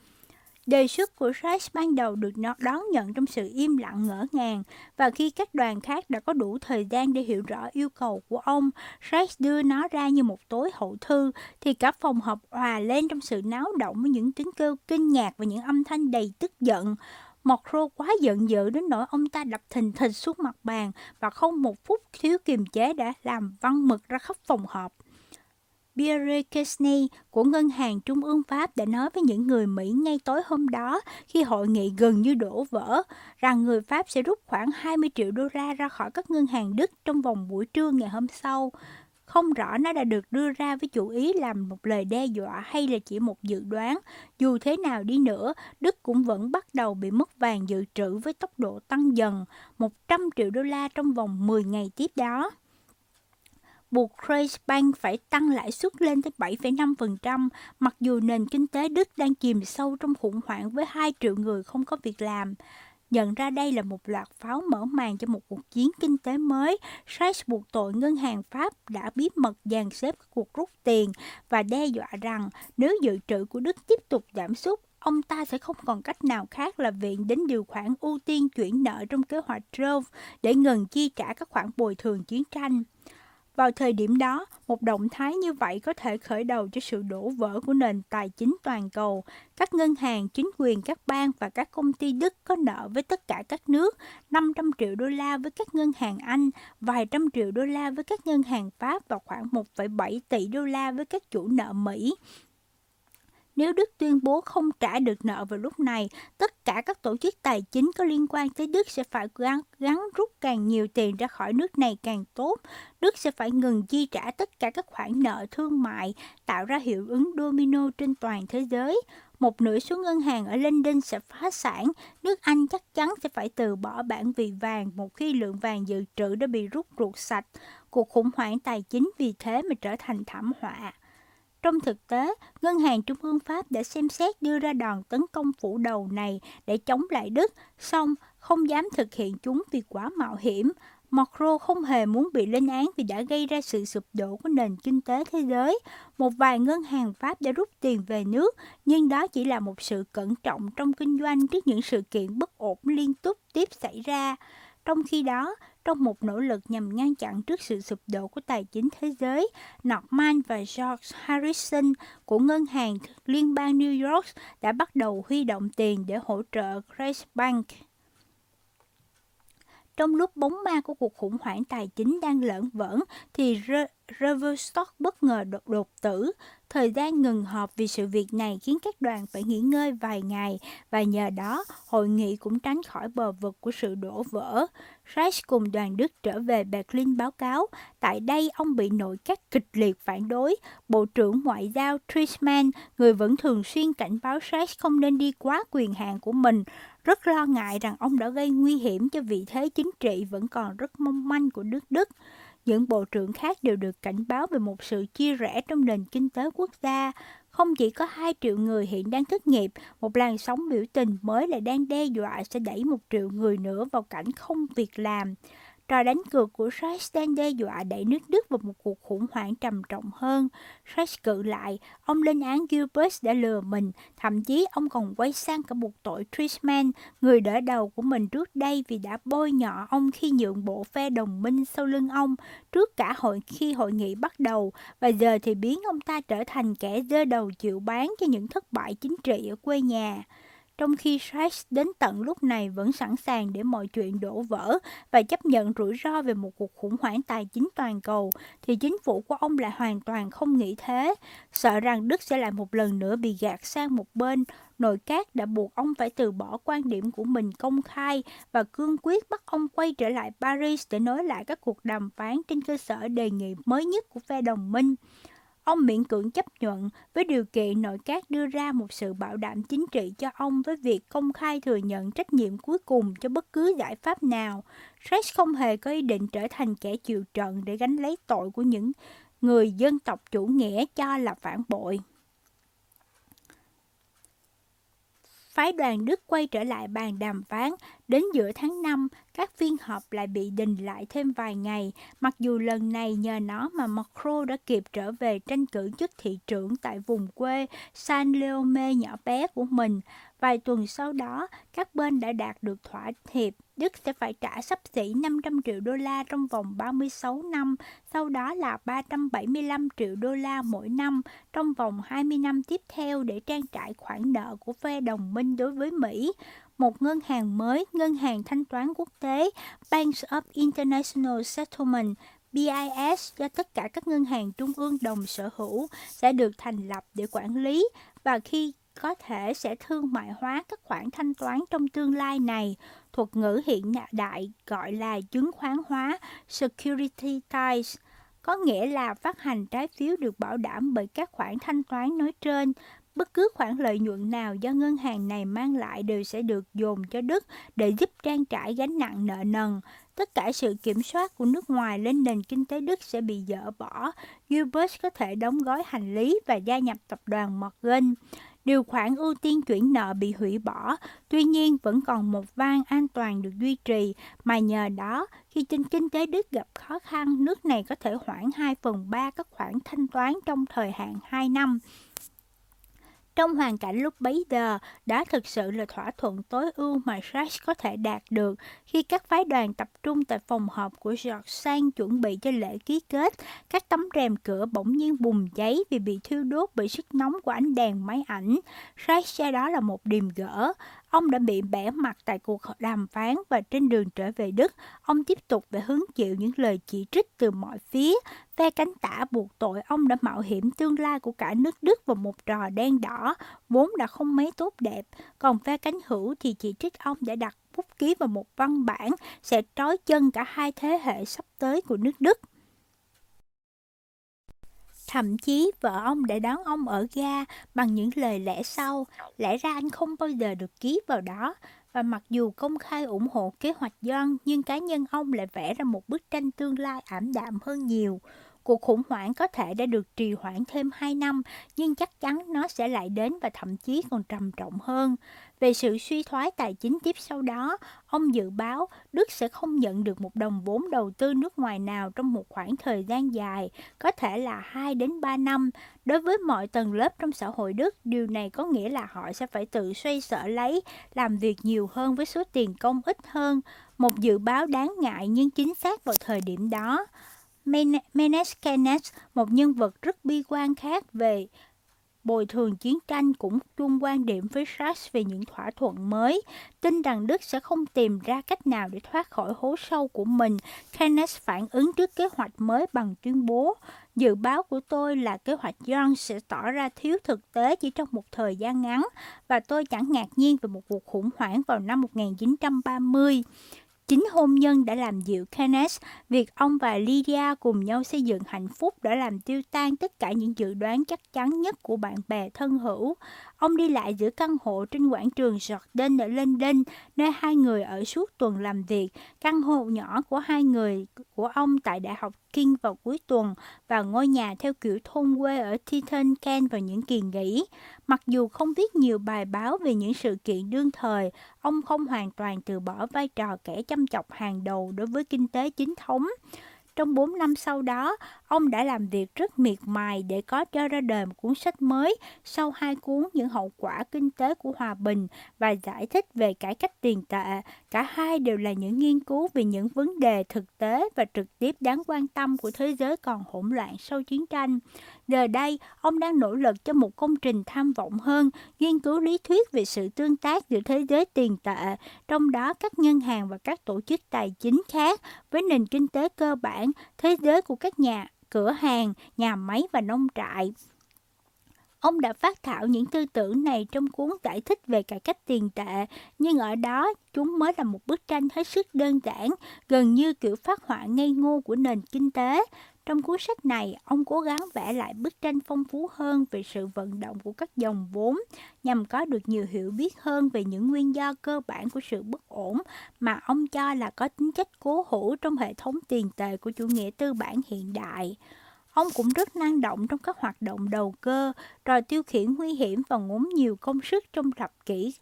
Đề xuất của Reich ban đầu được đón nhận trong sự im lặng ngỡ ngàng và khi các đoàn khác đã có đủ thời gian để hiểu rõ yêu cầu của ông, Reich đưa nó ra như một tối hậu thư thì cả phòng họp hòa lên trong sự náo động với những tiếng kêu kinh ngạc và những âm thanh đầy tức giận. Macron quá giận dữ đến nỗi ông ta đập thình thịch xuống mặt bàn và không một phút thiếu kiềm chế đã làm văng mực ra khắp phòng họp. Pierre Kesney của Ngân hàng Trung ương Pháp đã nói với những người Mỹ ngay tối hôm đó khi hội nghị gần như đổ vỡ rằng người Pháp sẽ rút khoảng 20 triệu đô la ra khỏi các ngân hàng Đức trong vòng buổi trưa ngày hôm sau. Không rõ nó đã được đưa ra với chủ ý làm một lời đe dọa hay là chỉ một dự đoán. Dù thế nào đi nữa, Đức cũng vẫn bắt đầu bị mất vàng dự trữ với tốc độ tăng dần, 100 triệu đô la trong vòng 10 ngày tiếp đó buộc Bank phải tăng lãi suất lên tới 7,5%, mặc dù nền kinh tế Đức đang chìm sâu trong khủng hoảng với 2 triệu người không có việc làm. Nhận ra đây là một loạt pháo mở màn cho một cuộc chiến kinh tế mới, Sachs buộc tội ngân hàng Pháp đã bí mật dàn xếp các cuộc rút tiền và đe dọa rằng nếu dự trữ của Đức tiếp tục giảm sút, ông ta sẽ không còn cách nào khác là viện đến điều khoản ưu tiên chuyển nợ trong kế hoạch Rove để ngừng chi trả các khoản bồi thường chiến tranh. Vào thời điểm đó, một động thái như vậy có thể khởi đầu cho sự đổ vỡ của nền tài chính toàn cầu. Các ngân hàng, chính quyền các bang và các công ty Đức có nợ với tất cả các nước, 500 triệu đô la với các ngân hàng Anh, vài trăm triệu đô la với các ngân hàng Pháp và khoảng 1,7 tỷ đô la với các chủ nợ Mỹ. Nếu Đức tuyên bố không trả được nợ vào lúc này, tất cả các tổ chức tài chính có liên quan tới Đức sẽ phải gắn, gắn rút càng nhiều tiền ra khỏi nước này càng tốt. Đức sẽ phải ngừng chi trả tất cả các khoản nợ thương mại, tạo ra hiệu ứng domino trên toàn thế giới. Một nửa số ngân hàng ở London sẽ phá sản, nước Anh chắc chắn sẽ phải từ bỏ bản vị vàng một khi lượng vàng dự trữ đã bị rút ruột sạch. Cuộc khủng hoảng tài chính vì thế mà trở thành thảm họa. Trong thực tế, Ngân hàng Trung ương Pháp đã xem xét đưa ra đòn tấn công phủ đầu này để chống lại Đức, song không dám thực hiện chúng vì quá mạo hiểm. Macron không hề muốn bị lên án vì đã gây ra sự sụp đổ của nền kinh tế thế giới. Một vài ngân hàng Pháp đã rút tiền về nước, nhưng đó chỉ là một sự cẩn trọng trong kinh doanh trước những sự kiện bất ổn liên tục tiếp xảy ra. Trong khi đó, trong một nỗ lực nhằm ngăn chặn trước sự sụp đổ của tài chính thế giới, Norman và George Harrison của Ngân hàng Liên bang New York đã bắt đầu huy động tiền để hỗ trợ Grace Bank. Trong lúc bóng ma của cuộc khủng hoảng tài chính đang lởn vởn, thì Reverstock bất ngờ đột, đột tử. Thời gian ngừng họp vì sự việc này khiến các đoàn phải nghỉ ngơi vài ngày và nhờ đó hội nghị cũng tránh khỏi bờ vực của sự đổ vỡ. Reich cùng đoàn Đức trở về Berlin báo cáo, tại đây ông bị nội các kịch liệt phản đối. Bộ trưởng Ngoại giao Trisman, người vẫn thường xuyên cảnh báo Reich không nên đi quá quyền hạn của mình, rất lo ngại rằng ông đã gây nguy hiểm cho vị thế chính trị vẫn còn rất mong manh của nước Đức. Những bộ trưởng khác đều được cảnh báo về một sự chia rẽ trong nền kinh tế quốc gia. Không chỉ có 2 triệu người hiện đang thất nghiệp, một làn sóng biểu tình mới lại đang đe dọa sẽ đẩy một triệu người nữa vào cảnh không việc làm. Trò đánh cược của Reich đang đe dọa đẩy nước Đức vào một cuộc khủng hoảng trầm trọng hơn. Reich cự lại, ông lên án Gilbert đã lừa mình, thậm chí ông còn quay sang cả buộc tội Trisman, người đỡ đầu của mình trước đây vì đã bôi nhọ ông khi nhượng bộ phe đồng minh sau lưng ông trước cả hội khi hội nghị bắt đầu và giờ thì biến ông ta trở thành kẻ dơ đầu chịu bán cho những thất bại chính trị ở quê nhà trong khi Sykes đến tận lúc này vẫn sẵn sàng để mọi chuyện đổ vỡ và chấp nhận rủi ro về một cuộc khủng hoảng tài chính toàn cầu, thì chính phủ của ông lại hoàn toàn không nghĩ thế, sợ rằng Đức sẽ lại một lần nữa bị gạt sang một bên. Nội các đã buộc ông phải từ bỏ quan điểm của mình công khai và cương quyết bắt ông quay trở lại Paris để nối lại các cuộc đàm phán trên cơ sở đề nghị mới nhất của phe đồng minh. Ông miễn cưỡng chấp nhận với điều kiện nội các đưa ra một sự bảo đảm chính trị cho ông với việc công khai thừa nhận trách nhiệm cuối cùng cho bất cứ giải pháp nào. Rex không hề có ý định trở thành kẻ chịu trận để gánh lấy tội của những người dân tộc chủ nghĩa cho là phản bội. Phái đoàn Đức quay trở lại bàn đàm phán. Đến giữa tháng 5, các phiên họp lại bị đình lại thêm vài ngày, mặc dù lần này nhờ nó mà Macron đã kịp trở về tranh cử chức thị trưởng tại vùng quê San Leome nhỏ bé của mình. Vài tuần sau đó, các bên đã đạt được thỏa hiệp Đức sẽ phải trả sắp xỉ 500 triệu đô la trong vòng 36 năm, sau đó là 375 triệu đô la mỗi năm trong vòng 20 năm tiếp theo để trang trải khoản nợ của phe đồng minh đối với Mỹ. Một ngân hàng mới, Ngân hàng Thanh toán Quốc tế, Banks of International Settlement, BIS do tất cả các ngân hàng trung ương đồng sở hữu sẽ được thành lập để quản lý và khi có thể sẽ thương mại hóa các khoản thanh toán trong tương lai này. Thuật ngữ hiện đại gọi là chứng khoán hóa securitize, có nghĩa là phát hành trái phiếu được bảo đảm bởi các khoản thanh toán nói trên. Bất cứ khoản lợi nhuận nào do ngân hàng này mang lại đều sẽ được dồn cho Đức để giúp trang trải gánh nặng nợ nần. Tất cả sự kiểm soát của nước ngoài lên nền kinh tế Đức sẽ bị dỡ bỏ. Gilbert có thể đóng gói hành lý và gia nhập tập đoàn Morgan điều khoản ưu tiên chuyển nợ bị hủy bỏ, tuy nhiên vẫn còn một van an toàn được duy trì, mà nhờ đó, khi trên kinh tế Đức gặp khó khăn, nước này có thể hoãn 2 phần 3 các khoản thanh toán trong thời hạn 2 năm. Trong hoàn cảnh lúc bấy giờ, đó thực sự là thỏa thuận tối ưu mà Sachs có thể đạt được khi các phái đoàn tập trung tại phòng họp của George Sang chuẩn bị cho lễ ký kết. Các tấm rèm cửa bỗng nhiên bùng cháy vì bị thiêu đốt bởi sức nóng của ánh đèn máy ảnh. Sachs cho đó là một điềm gỡ. Ông đã bị bẻ mặt tại cuộc đàm phán và trên đường trở về Đức, ông tiếp tục phải hứng chịu những lời chỉ trích từ mọi phía. Phe cánh tả buộc tội ông đã mạo hiểm tương lai của cả nước Đức vào một trò đen đỏ, vốn đã không mấy tốt đẹp. Còn phe cánh hữu thì chỉ trích ông đã đặt bút ký vào một văn bản sẽ trói chân cả hai thế hệ sắp tới của nước Đức. Thậm chí vợ ông đã đón ông ở ga bằng những lời lẽ sau, lẽ ra anh không bao giờ được ký vào đó. Và mặc dù công khai ủng hộ kế hoạch Doan, nhưng cá nhân ông lại vẽ ra một bức tranh tương lai ảm đạm hơn nhiều. Cuộc khủng hoảng có thể đã được trì hoãn thêm 2 năm, nhưng chắc chắn nó sẽ lại đến và thậm chí còn trầm trọng hơn. Về sự suy thoái tài chính tiếp sau đó, ông dự báo Đức sẽ không nhận được một đồng vốn đầu tư nước ngoài nào trong một khoảng thời gian dài, có thể là 2 đến 3 năm. Đối với mọi tầng lớp trong xã hội Đức, điều này có nghĩa là họ sẽ phải tự xoay sở lấy, làm việc nhiều hơn với số tiền công ít hơn. Một dự báo đáng ngại nhưng chính xác vào thời điểm đó. Menes một nhân vật rất bi quan khác về bồi thường chiến tranh cũng chung quan điểm với Sachs về những thỏa thuận mới, tin rằng Đức sẽ không tìm ra cách nào để thoát khỏi hố sâu của mình. Keynes phản ứng trước kế hoạch mới bằng tuyên bố, dự báo của tôi là kế hoạch John sẽ tỏ ra thiếu thực tế chỉ trong một thời gian ngắn, và tôi chẳng ngạc nhiên về một cuộc khủng hoảng vào năm 1930. Chính hôn nhân đã làm dịu Kenneth, việc ông và Lydia cùng nhau xây dựng hạnh phúc đã làm tiêu tan tất cả những dự đoán chắc chắn nhất của bạn bè thân hữu. Ông đi lại giữa căn hộ trên quảng trường Jordan ở London, nơi hai người ở suốt tuần làm việc, căn hộ nhỏ của hai người của ông tại Đại học King vào cuối tuần và ngôi nhà theo kiểu thôn quê ở Titan Kent vào những kỳ nghỉ. Mặc dù không viết nhiều bài báo về những sự kiện đương thời, ông không hoàn toàn từ bỏ vai trò kẻ chăm chọc hàng đầu đối với kinh tế chính thống. Trong 4 năm sau đó, ông đã làm việc rất miệt mài để có cho ra đời một cuốn sách mới sau hai cuốn Những hậu quả kinh tế của hòa bình và giải thích về cải cách tiền tệ, Cả hai đều là những nghiên cứu về những vấn đề thực tế và trực tiếp đáng quan tâm của thế giới còn hỗn loạn sau chiến tranh. Giờ đây, ông đang nỗ lực cho một công trình tham vọng hơn, nghiên cứu lý thuyết về sự tương tác giữa thế giới tiền tệ, trong đó các ngân hàng và các tổ chức tài chính khác với nền kinh tế cơ bản, thế giới của các nhà cửa hàng, nhà máy và nông trại. Ông đã phát thảo những tư tưởng này trong cuốn giải thích về cải cách tiền tệ, nhưng ở đó chúng mới là một bức tranh hết sức đơn giản, gần như kiểu phát họa ngây ngô của nền kinh tế. Trong cuốn sách này, ông cố gắng vẽ lại bức tranh phong phú hơn về sự vận động của các dòng vốn, nhằm có được nhiều hiểu biết hơn về những nguyên do cơ bản của sự bất ổn mà ông cho là có tính chất cố hữu trong hệ thống tiền tệ của chủ nghĩa tư bản hiện đại. Ông cũng rất năng động trong các hoạt động đầu cơ, trò tiêu khiển nguy hiểm và ngốn nhiều công sức trong thập kỷ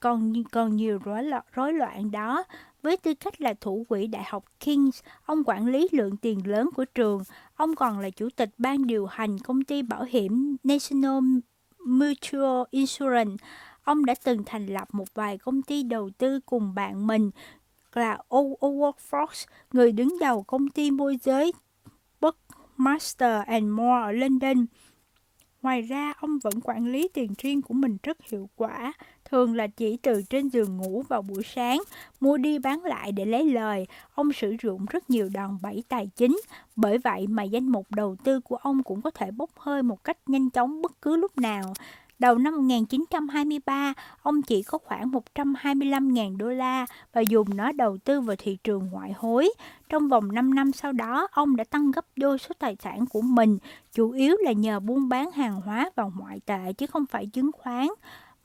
còn còn nhiều rối loạn, rối loạn đó. Với tư cách là thủ quỹ Đại học King's, ông quản lý lượng tiền lớn của trường. Ông còn là chủ tịch ban điều hành công ty bảo hiểm National Mutual Insurance. Ông đã từng thành lập một vài công ty đầu tư cùng bạn mình là Howard Fox, người đứng đầu công ty môi giới Master and More ở London. Ngoài ra, ông vẫn quản lý tiền riêng của mình rất hiệu quả, thường là chỉ từ trên giường ngủ vào buổi sáng, mua đi bán lại để lấy lời. Ông sử dụng rất nhiều đòn bẩy tài chính, bởi vậy mà danh mục đầu tư của ông cũng có thể bốc hơi một cách nhanh chóng bất cứ lúc nào. Đầu năm 1923, ông chỉ có khoảng 125.000 đô la và dùng nó đầu tư vào thị trường ngoại hối. Trong vòng 5 năm sau đó, ông đã tăng gấp đôi số tài sản của mình, chủ yếu là nhờ buôn bán hàng hóa và ngoại tệ chứ không phải chứng khoán.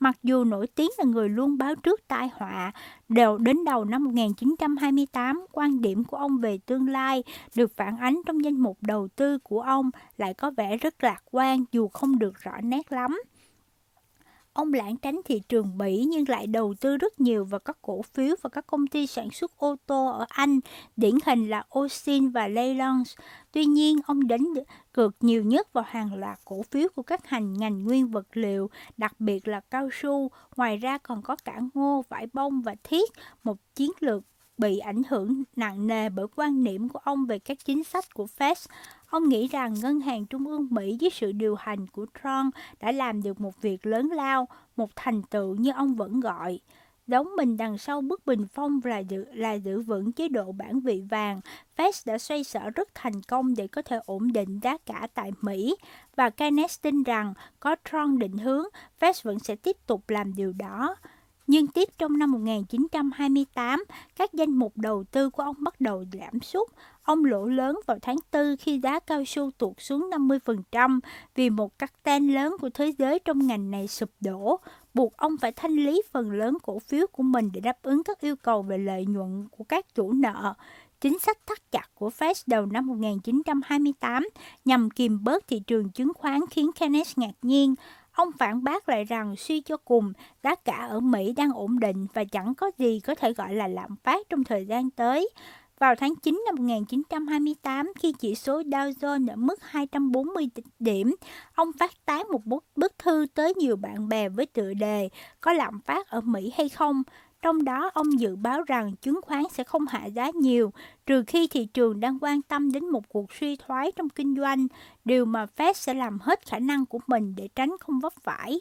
Mặc dù nổi tiếng là người luôn báo trước tai họa, đều đến đầu năm 1928, quan điểm của ông về tương lai được phản ánh trong danh mục đầu tư của ông lại có vẻ rất lạc quan dù không được rõ nét lắm. Ông lãng tránh thị trường Mỹ nhưng lại đầu tư rất nhiều vào các cổ phiếu và các công ty sản xuất ô tô ở Anh, điển hình là Austin và Leyland. Tuy nhiên, ông đánh cược nhiều nhất vào hàng loạt cổ phiếu của các hành ngành nguyên vật liệu, đặc biệt là cao su. Ngoài ra còn có cả ngô, vải bông và thiết, một chiến lược bị ảnh hưởng nặng nề bởi quan niệm của ông về các chính sách của Fed. Ông nghĩ rằng Ngân hàng Trung ương Mỹ dưới sự điều hành của Trump đã làm được một việc lớn lao, một thành tựu như ông vẫn gọi. Đóng mình đằng sau bức bình phong là giữ, là giữ vững chế độ bản vị vàng, Fed đã xoay sở rất thành công để có thể ổn định giá cả tại Mỹ. Và Keynes tin rằng có Trump định hướng, Fed vẫn sẽ tiếp tục làm điều đó. Nhưng tiếp trong năm 1928, các danh mục đầu tư của ông bắt đầu giảm sút. Ông lỗ lớn vào tháng 4 khi giá cao su tụt xuống 50% vì một cắt tan lớn của thế giới trong ngành này sụp đổ, buộc ông phải thanh lý phần lớn cổ phiếu của mình để đáp ứng các yêu cầu về lợi nhuận của các chủ nợ. Chính sách thắt chặt của Fed đầu năm 1928 nhằm kiềm bớt thị trường chứng khoán khiến Keynes ngạc nhiên. Ông phản bác lại rằng suy cho cùng, giá cả ở Mỹ đang ổn định và chẳng có gì có thể gọi là lạm phát trong thời gian tới. Vào tháng 9 năm 1928, khi chỉ số Dow Jones ở mức 240 điểm, ông phát tán một bức, bức thư tới nhiều bạn bè với tựa đề Có lạm phát ở Mỹ hay không? Trong đó, ông dự báo rằng chứng khoán sẽ không hạ giá nhiều, trừ khi thị trường đang quan tâm đến một cuộc suy thoái trong kinh doanh, điều mà Fed sẽ làm hết khả năng của mình để tránh không vấp phải.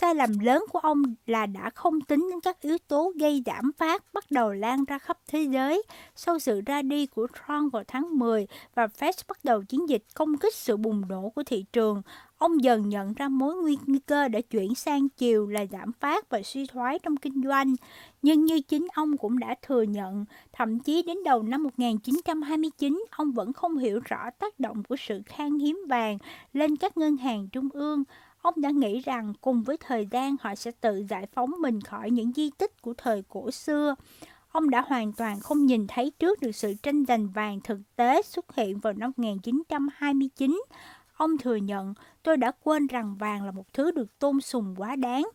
Sai lầm lớn của ông là đã không tính đến các yếu tố gây giảm phát bắt đầu lan ra khắp thế giới sau sự ra đi của Trump vào tháng 10 và Fed bắt đầu chiến dịch công kích sự bùng nổ của thị trường. Ông dần nhận ra mối nguy cơ đã chuyển sang chiều là giảm phát và suy thoái trong kinh doanh. Nhưng như chính ông cũng đã thừa nhận, thậm chí đến đầu năm 1929, ông vẫn không hiểu rõ tác động của sự khan hiếm vàng lên các ngân hàng trung ương. Ông đã nghĩ rằng cùng với thời gian họ sẽ tự giải phóng mình khỏi những di tích của thời cổ xưa. Ông đã hoàn toàn không nhìn thấy trước được sự tranh giành vàng thực tế xuất hiện vào năm 1929. Ông thừa nhận, tôi đã quên rằng vàng là một thứ được tôn sùng quá đáng.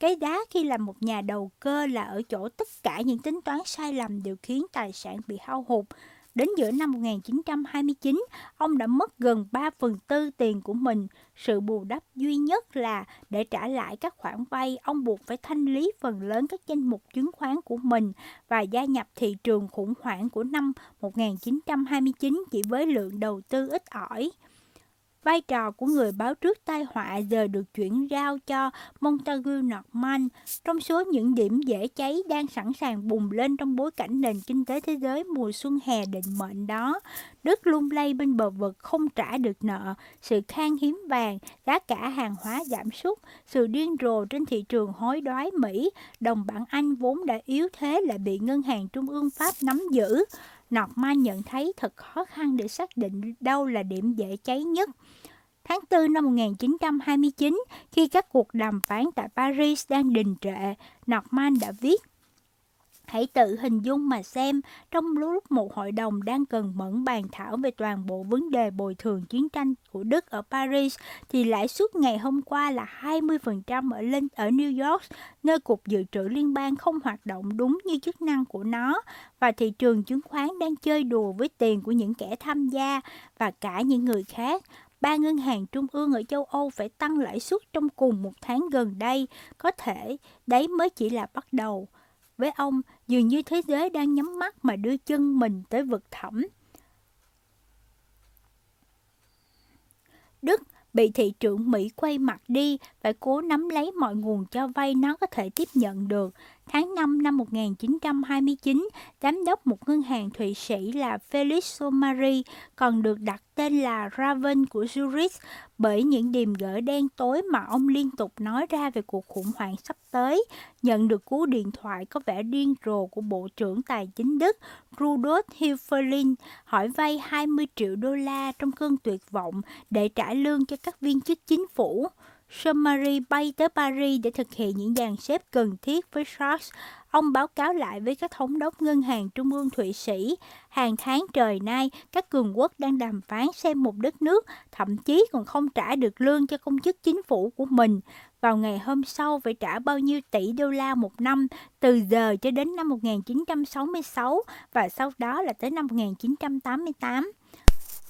Cái đá khi làm một nhà đầu cơ là ở chỗ tất cả những tính toán sai lầm đều khiến tài sản bị hao hụt. Đến giữa năm 1929, ông đã mất gần 3 phần tư tiền của mình. Sự bù đắp duy nhất là để trả lại các khoản vay, ông buộc phải thanh lý phần lớn các danh mục chứng khoán của mình và gia nhập thị trường khủng hoảng của năm 1929 chỉ với lượng đầu tư ít ỏi. Vai trò của người báo trước tai họa giờ được chuyển giao cho Montagu Norman. Trong số những điểm dễ cháy đang sẵn sàng bùng lên trong bối cảnh nền kinh tế thế giới mùa xuân hè định mệnh đó, Đức lung lay bên bờ vực không trả được nợ, sự khan hiếm vàng, giá cả hàng hóa giảm sút, sự điên rồ trên thị trường hối đoái Mỹ, đồng bảng Anh vốn đã yếu thế lại bị ngân hàng trung ương Pháp nắm giữ. Norman nhận thấy thật khó khăn để xác định đâu là điểm dễ cháy nhất. Tháng 4 năm 1929, khi các cuộc đàm phán tại Paris đang đình trệ, Norman đã viết Hãy tự hình dung mà xem, trong lúc một hội đồng đang cần mẫn bàn thảo về toàn bộ vấn đề bồi thường chiến tranh của Đức ở Paris, thì lãi suất ngày hôm qua là 20% ở lên ở New York, nơi Cục Dự trữ Liên bang không hoạt động đúng như chức năng của nó, và thị trường chứng khoán đang chơi đùa với tiền của những kẻ tham gia và cả những người khác ba ngân hàng trung ương ở châu Âu phải tăng lãi suất trong cùng một tháng gần đây, có thể đấy mới chỉ là bắt đầu. Với ông, dường như thế giới đang nhắm mắt mà đưa chân mình tới vực thẳm. Đức bị thị trưởng Mỹ quay mặt đi, phải cố nắm lấy mọi nguồn cho vay nó có thể tiếp nhận được. Tháng 5 năm 1929, giám đốc một ngân hàng Thụy Sĩ là Felix Somari còn được đặt tên là Raven của Zurich bởi những điềm gỡ đen tối mà ông liên tục nói ra về cuộc khủng hoảng sắp tới. Nhận được cú điện thoại có vẻ điên rồ của Bộ trưởng Tài chính Đức Rudolf Hilferlin hỏi vay 20 triệu đô la trong cơn tuyệt vọng để trả lương cho các viên chức chính phủ. Somari bay tới Paris để thực hiện những dàn xếp cần thiết với Charles. Ông báo cáo lại với các thống đốc ngân hàng trung ương Thụy Sĩ. Hàng tháng trời nay, các cường quốc đang đàm phán xem một đất nước, thậm chí còn không trả được lương cho công chức chính phủ của mình. Vào ngày hôm sau phải trả bao nhiêu tỷ đô la một năm, từ giờ cho đến năm 1966 và sau đó là tới năm 1988.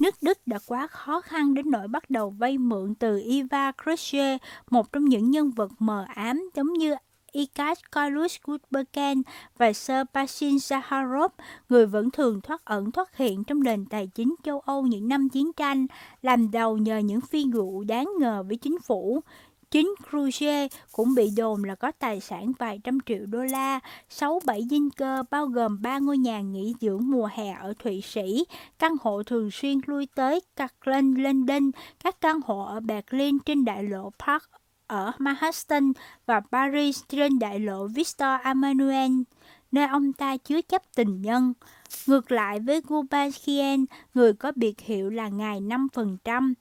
Nước Đức đã quá khó khăn đến nỗi bắt đầu vay mượn từ Iva Krejci, một trong những nhân vật mờ ám giống như Ikat Karlus Gutbergen và Sir Basin Zaharov, người vẫn thường thoát ẩn thoát hiện trong nền tài chính châu Âu những năm chiến tranh, làm đầu nhờ những phi vụ đáng ngờ với chính phủ. Chính Cruise cũng bị đồn là có tài sản vài trăm triệu đô la, 6-7 dinh cơ bao gồm 3 ngôi nhà nghỉ dưỡng mùa hè ở Thụy Sĩ, căn hộ thường xuyên lui tới Kathleen London, các căn hộ ở Berlin trên đại lộ Park ở Manhattan và Paris trên đại lộ Victor Emmanuel, nơi ông ta chứa chấp tình nhân. Ngược lại với Gulbenkian, người có biệt hiệu là ngài 5%,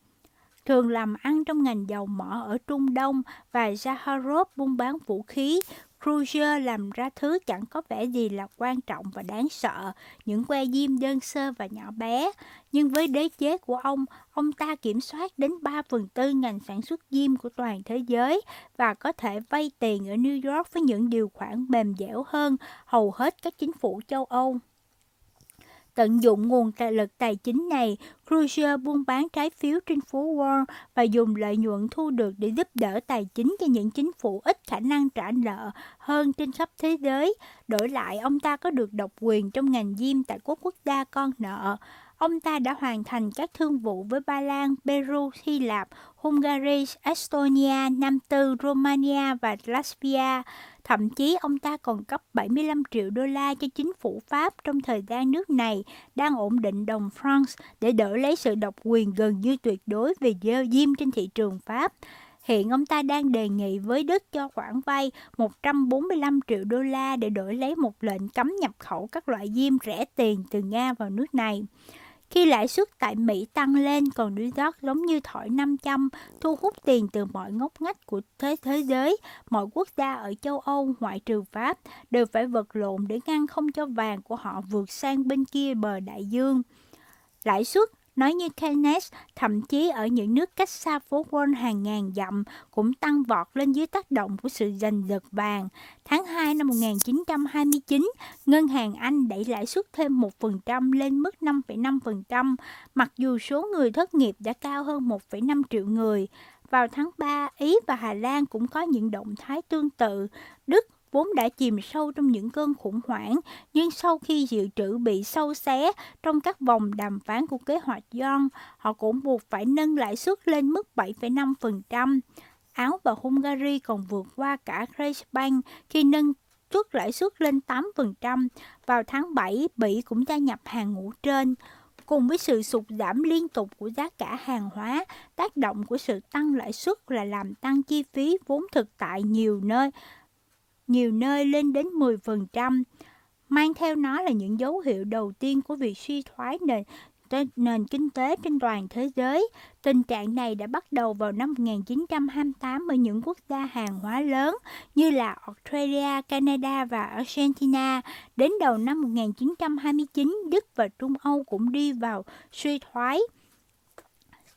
thường làm ăn trong ngành dầu mỏ ở Trung Đông và Zaharov buôn bán vũ khí. Cruiser làm ra thứ chẳng có vẻ gì là quan trọng và đáng sợ, những que diêm đơn sơ và nhỏ bé. Nhưng với đế chế của ông, ông ta kiểm soát đến 3 phần tư ngành sản xuất diêm của toàn thế giới và có thể vay tiền ở New York với những điều khoản mềm dẻo hơn hầu hết các chính phủ châu Âu. Tận dụng nguồn tài lực tài chính này, Cruiser buôn bán trái phiếu trên phố Wall và dùng lợi nhuận thu được để giúp đỡ tài chính cho những chính phủ ít khả năng trả nợ hơn trên khắp thế giới. Đổi lại, ông ta có được độc quyền trong ngành diêm tại quốc quốc gia con nợ. Ông ta đã hoàn thành các thương vụ với Ba Lan, Peru, Hy Lạp, Hungary, Estonia, Nam Tư, Romania và Latvia. Thậm chí ông ta còn cấp 75 triệu đô la cho chính phủ Pháp trong thời gian nước này đang ổn định đồng France để đỡ lấy sự độc quyền gần như tuyệt đối về dơ diêm trên thị trường Pháp. Hiện ông ta đang đề nghị với Đức cho khoản vay 145 triệu đô la để đổi lấy một lệnh cấm nhập khẩu các loại diêm rẻ tiền từ Nga vào nước này. Khi lãi suất tại Mỹ tăng lên, còn New York giống như thỏi 500, thu hút tiền từ mọi ngóc ngách của thế thế giới, mọi quốc gia ở châu Âu ngoại trừ Pháp đều phải vật lộn để ngăn không cho vàng của họ vượt sang bên kia bờ đại dương. Lãi suất nói như Keynes, thậm chí ở những nước cách xa phố Wall hàng ngàn dặm cũng tăng vọt lên dưới tác động của sự giành giật vàng. Tháng 2 năm 1929, Ngân hàng Anh đẩy lãi suất thêm 1% lên mức 5,5%, mặc dù số người thất nghiệp đã cao hơn 1,5 triệu người. Vào tháng 3, Ý và Hà Lan cũng có những động thái tương tự. Đức vốn đã chìm sâu trong những cơn khủng hoảng, nhưng sau khi dự trữ bị sâu xé trong các vòng đàm phán của kế hoạch John, họ cũng buộc phải nâng lãi suất lên mức 7,5%. Áo và Hungary còn vượt qua cả Grace Bank khi nâng suất lãi suất lên 8%. Vào tháng 7, Bỉ cũng gia nhập hàng ngũ trên. Cùng với sự sụt giảm liên tục của giá cả hàng hóa, tác động của sự tăng lãi suất là làm tăng chi phí vốn thực tại nhiều nơi, nhiều nơi lên đến 10%. Mang theo nó là những dấu hiệu đầu tiên của việc suy thoái nền nền kinh tế trên toàn thế giới. Tình trạng này đã bắt đầu vào năm 1928 ở những quốc gia hàng hóa lớn như là Australia, Canada và Argentina. Đến đầu năm 1929, Đức và Trung Âu cũng đi vào suy thoái.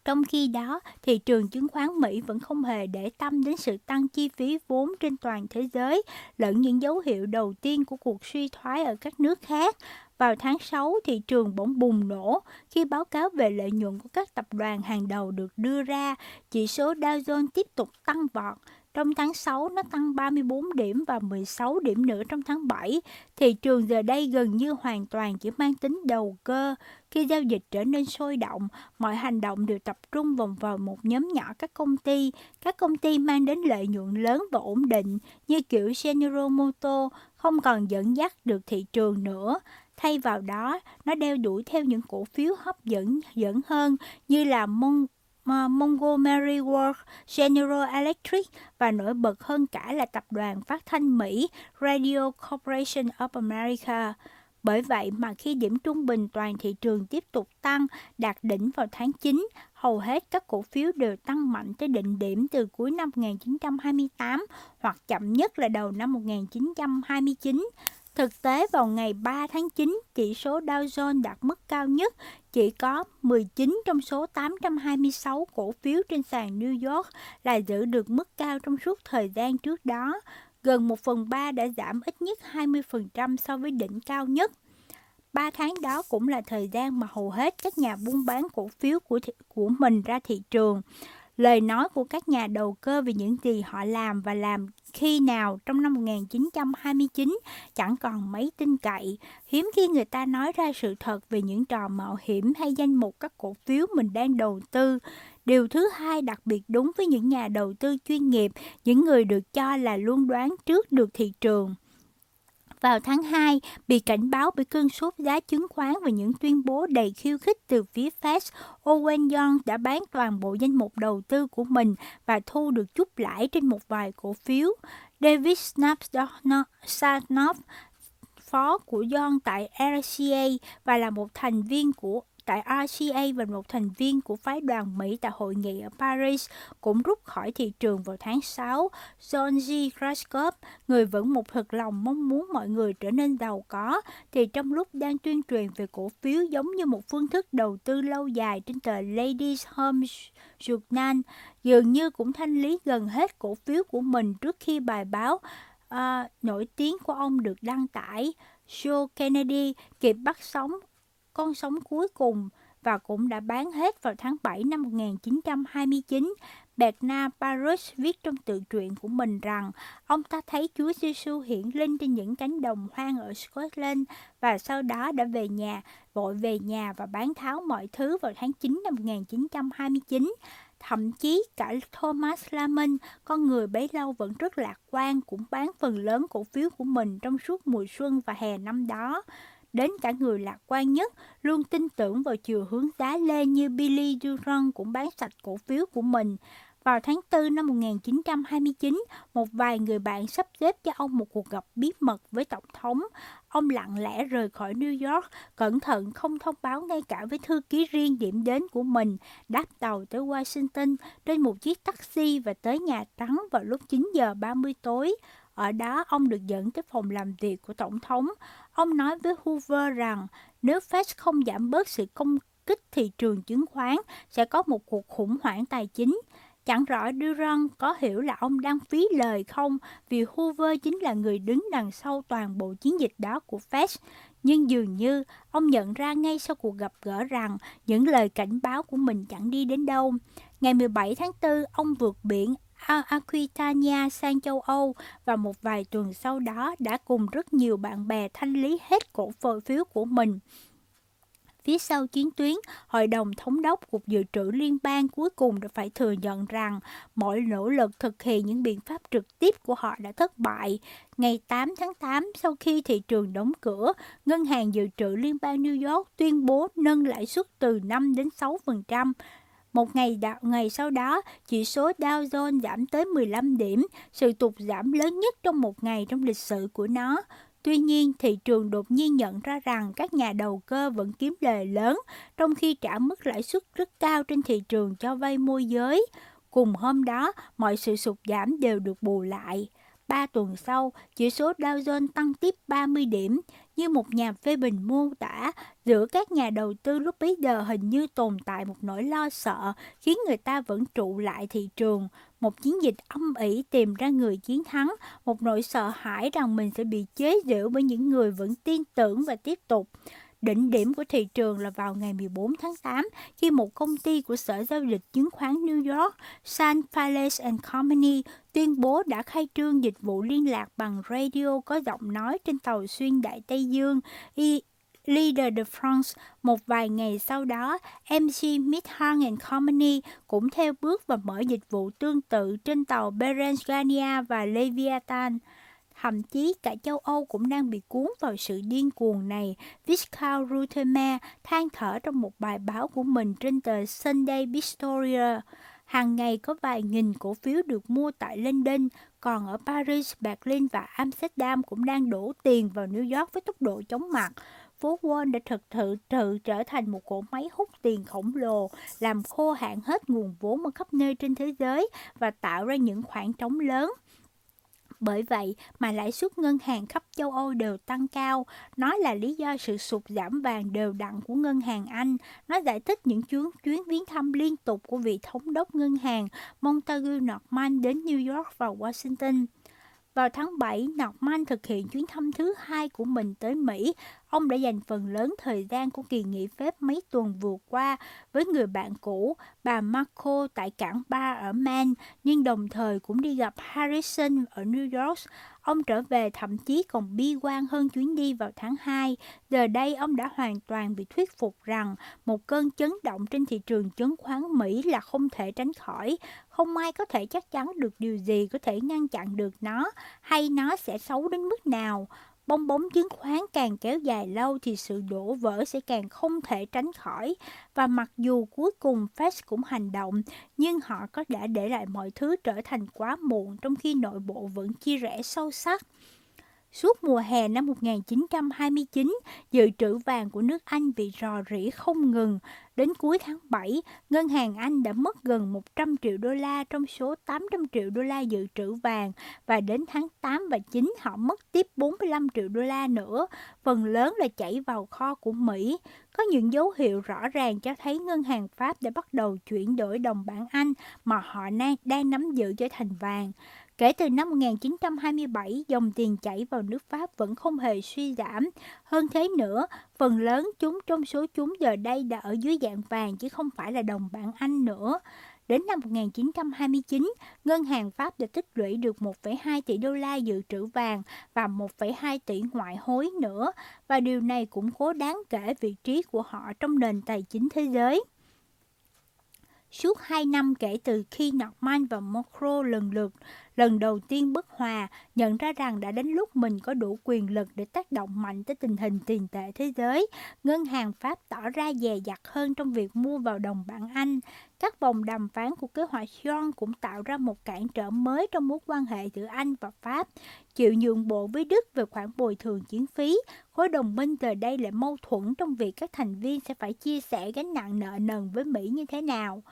Trong khi đó, thị trường chứng khoán Mỹ vẫn không hề để tâm đến sự tăng chi phí vốn trên toàn thế giới lẫn những dấu hiệu đầu tiên của cuộc suy thoái ở các nước khác. Vào tháng 6, thị trường bỗng bùng nổ khi báo cáo về lợi nhuận của các tập đoàn hàng đầu được đưa ra, chỉ số Dow Jones tiếp tục tăng vọt. Trong tháng 6, nó tăng 34 điểm và 16 điểm nữa trong tháng 7. Thị trường giờ đây gần như hoàn toàn chỉ mang tính đầu cơ. Khi giao dịch trở nên sôi động, mọi hành động đều tập trung vòng vào một nhóm nhỏ các công ty. Các công ty mang đến lợi nhuận lớn và ổn định, như kiểu General Motors, không còn dẫn dắt được thị trường nữa. Thay vào đó, nó đeo đuổi theo những cổ phiếu hấp dẫn dẫn hơn như là Mon Montgomery Ward, General Electric và nổi bật hơn cả là tập đoàn phát thanh Mỹ Radio Corporation of America. Bởi vậy mà khi điểm trung bình toàn thị trường tiếp tục tăng đạt đỉnh vào tháng 9, hầu hết các cổ phiếu đều tăng mạnh tới đỉnh điểm từ cuối năm 1928 hoặc chậm nhất là đầu năm 1929. Thực tế vào ngày 3 tháng 9, chỉ số Dow Jones đạt mức cao nhất, chỉ có 19 trong số 826 cổ phiếu trên sàn New York là giữ được mức cao trong suốt thời gian trước đó. Gần 1 phần 3 đã giảm ít nhất 20% so với đỉnh cao nhất. 3 tháng đó cũng là thời gian mà hầu hết các nhà buôn bán cổ phiếu của thị, của mình ra thị trường lời nói của các nhà đầu cơ về những gì họ làm và làm khi nào trong năm 1929 chẳng còn mấy tin cậy. Hiếm khi người ta nói ra sự thật về những trò mạo hiểm hay danh mục các cổ phiếu mình đang đầu tư. Điều thứ hai đặc biệt đúng với những nhà đầu tư chuyên nghiệp, những người được cho là luôn đoán trước được thị trường vào tháng 2 bị cảnh báo bởi cơn sốt giá chứng khoán và những tuyên bố đầy khiêu khích từ phía Fed, Owen Young đã bán toàn bộ danh mục đầu tư của mình và thu được chút lãi trên một vài cổ phiếu. David Sarnoff, phó của John tại RCA và là một thành viên của tại RCA và một thành viên của phái đoàn Mỹ tại hội nghị ở Paris cũng rút khỏi thị trường vào tháng 6. John G. Kraskov, người vẫn một thực lòng mong muốn mọi người trở nên giàu có, thì trong lúc đang tuyên truyền về cổ phiếu giống như một phương thức đầu tư lâu dài trên tờ Ladies Home Journal, dường như cũng thanh lý gần hết cổ phiếu của mình trước khi bài báo uh, nổi tiếng của ông được đăng tải. Joe Kennedy kịp bắt sóng con sống cuối cùng và cũng đã bán hết vào tháng 7 năm 1929. Bernard Paris viết trong tự truyện của mình rằng ông ta thấy Chúa Giêsu hiện lên trên những cánh đồng hoang ở Scotland và sau đó đã về nhà, vội về nhà và bán tháo mọi thứ vào tháng 9 năm 1929. Thậm chí cả Thomas Lamon, con người bấy lâu vẫn rất lạc quan, cũng bán phần lớn cổ phiếu của mình trong suốt mùa xuân và hè năm đó đến cả người lạc quan nhất luôn tin tưởng vào chiều hướng giá lên như Billy Durant cũng bán sạch cổ phiếu của mình. Vào tháng 4 năm 1929, một vài người bạn sắp xếp cho ông một cuộc gặp bí mật với Tổng thống. Ông lặng lẽ rời khỏi New York, cẩn thận không thông báo ngay cả với thư ký riêng điểm đến của mình, đáp tàu tới Washington trên một chiếc taxi và tới Nhà Trắng vào lúc 9 giờ 30 tối. Ở đó, ông được dẫn tới phòng làm việc của Tổng thống. Ông nói với Hoover rằng nếu Fed không giảm bớt sự công kích thị trường chứng khoán, sẽ có một cuộc khủng hoảng tài chính. Chẳng rõ Durant có hiểu là ông đang phí lời không vì Hoover chính là người đứng đằng sau toàn bộ chiến dịch đó của Fed. Nhưng dường như ông nhận ra ngay sau cuộc gặp gỡ rằng những lời cảnh báo của mình chẳng đi đến đâu. Ngày 17 tháng 4, ông vượt biển Aquitania sang châu Âu và một vài tuần sau đó đã cùng rất nhiều bạn bè thanh lý hết cổ phiếu của mình. Phía sau chiến tuyến, Hội đồng Thống đốc Cục Dự trữ Liên bang cuối cùng đã phải thừa nhận rằng mọi nỗ lực thực hiện những biện pháp trực tiếp của họ đã thất bại. Ngày 8 tháng 8, sau khi thị trường đóng cửa, Ngân hàng Dự trữ Liên bang New York tuyên bố nâng lãi suất từ 5 đến 6%. Một ngày đạo, ngày sau đó, chỉ số Dow Jones giảm tới 15 điểm, sự tụt giảm lớn nhất trong một ngày trong lịch sử của nó. Tuy nhiên, thị trường đột nhiên nhận ra rằng các nhà đầu cơ vẫn kiếm lời lớn, trong khi trả mức lãi suất rất cao trên thị trường cho vay môi giới. Cùng hôm đó, mọi sự sụt giảm đều được bù lại. Ba tuần sau, chỉ số Dow Jones tăng tiếp 30 điểm, như một nhà phê bình mô tả, giữa các nhà đầu tư lúc bấy giờ hình như tồn tại một nỗi lo sợ khiến người ta vẫn trụ lại thị trường. Một chiến dịch âm ỉ tìm ra người chiến thắng, một nỗi sợ hãi rằng mình sẽ bị chế giễu bởi những người vẫn tin tưởng và tiếp tục. Đỉnh điểm của thị trường là vào ngày 14 tháng 8 khi một công ty của Sở Giao dịch Chứng khoán New York, San Palace and Company, tuyên bố đã khai trương dịch vụ liên lạc bằng radio có giọng nói trên tàu xuyên Đại Tây Dương Leader de France. Một vài ngày sau đó, MC Midhang and Company cũng theo bước và mở dịch vụ tương tự trên tàu Berengania và Leviathan. Thậm chí cả châu Âu cũng đang bị cuốn vào sự điên cuồng này. Viscount Rutherme than thở trong một bài báo của mình trên tờ Sunday Historia. Hàng ngày có vài nghìn cổ phiếu được mua tại London, còn ở Paris, Berlin và Amsterdam cũng đang đổ tiền vào New York với tốc độ chóng mặt. Phố Wall đã thực sự tự trở thành một cỗ máy hút tiền khổng lồ, làm khô hạn hết nguồn vốn ở khắp nơi trên thế giới và tạo ra những khoảng trống lớn. Bởi vậy mà lãi suất ngân hàng khắp châu Âu đều tăng cao. Nó là lý do sự sụt giảm vàng đều đặn của ngân hàng Anh. Nó giải thích những chuyến chuyến viếng thăm liên tục của vị thống đốc ngân hàng Montague Norman đến New York và Washington. Vào tháng 7, Norman thực hiện chuyến thăm thứ hai của mình tới Mỹ. Ông đã dành phần lớn thời gian của kỳ nghỉ phép mấy tuần vừa qua với người bạn cũ, bà Marco tại cảng Ba ở Maine, nhưng đồng thời cũng đi gặp Harrison ở New York. Ông trở về thậm chí còn bi quan hơn chuyến đi vào tháng 2. Giờ đây ông đã hoàn toàn bị thuyết phục rằng một cơn chấn động trên thị trường chứng khoán Mỹ là không thể tránh khỏi. Không ai có thể chắc chắn được điều gì có thể ngăn chặn được nó hay nó sẽ xấu đến mức nào. Bong bóng chứng khoán càng kéo dài lâu thì sự đổ vỡ sẽ càng không thể tránh khỏi. Và mặc dù cuối cùng Fed cũng hành động, nhưng họ có đã để lại mọi thứ trở thành quá muộn trong khi nội bộ vẫn chia rẽ sâu sắc. Suốt mùa hè năm 1929, dự trữ vàng của nước Anh bị rò rỉ không ngừng. Đến cuối tháng 7, ngân hàng Anh đã mất gần 100 triệu đô la trong số 800 triệu đô la dự trữ vàng và đến tháng 8 và 9 họ mất tiếp 45 triệu đô la nữa, phần lớn là chảy vào kho của Mỹ. Có những dấu hiệu rõ ràng cho thấy ngân hàng Pháp đã bắt đầu chuyển đổi đồng bảng Anh mà họ đang nắm giữ trở thành vàng. Kể từ năm 1927, dòng tiền chảy vào nước Pháp vẫn không hề suy giảm. Hơn thế nữa, phần lớn chúng trong số chúng giờ đây đã ở dưới dạng vàng chứ không phải là đồng bảng Anh nữa. Đến năm 1929, ngân hàng Pháp đã tích lũy được 1,2 tỷ đô la dự trữ vàng và 1,2 tỷ ngoại hối nữa, và điều này cũng cố đáng kể vị trí của họ trong nền tài chính thế giới. Suốt 2 năm kể từ khi Norman và Macron lần lượt lần đầu tiên bất hòa, nhận ra rằng đã đến lúc mình có đủ quyền lực để tác động mạnh tới tình hình tiền tệ thế giới. Ngân hàng Pháp tỏ ra dè dặt hơn trong việc mua vào đồng bảng Anh. Các vòng đàm phán của kế hoạch John cũng tạo ra một cản trở mới trong mối quan hệ giữa Anh và Pháp. Chịu nhượng bộ với Đức về khoản bồi thường chiến phí, khối đồng minh giờ đây lại mâu thuẫn trong việc các thành viên sẽ phải chia sẻ gánh nặng nợ nần với Mỹ như thế nào.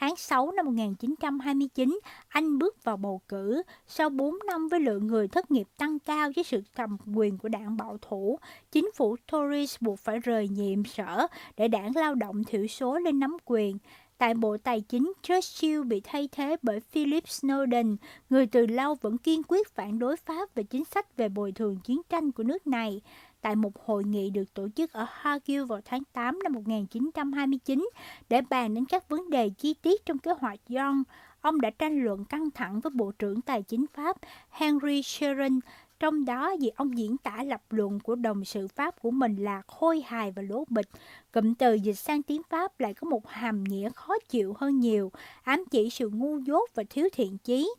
Tháng 6 năm 1929, Anh bước vào bầu cử. Sau 4 năm với lượng người thất nghiệp tăng cao với sự cầm quyền của đảng bảo thủ, chính phủ Tories buộc phải rời nhiệm sở để đảng lao động thiểu số lên nắm quyền. Tại Bộ Tài chính, Churchill bị thay thế bởi Philip Snowden, người từ lâu vẫn kiên quyết phản đối Pháp về chính sách về bồi thường chiến tranh của nước này tại một hội nghị được tổ chức ở Hague vào tháng 8 năm 1929 để bàn đến các vấn đề chi tiết trong kế hoạch Young. Ông đã tranh luận căng thẳng với Bộ trưởng Tài chính Pháp Henry Scherin, trong đó vì ông diễn tả lập luận của đồng sự Pháp của mình là khôi hài và lố bịch. Cụm từ dịch sang tiếng Pháp lại có một hàm nghĩa khó chịu hơn nhiều, ám chỉ sự ngu dốt và thiếu thiện chí.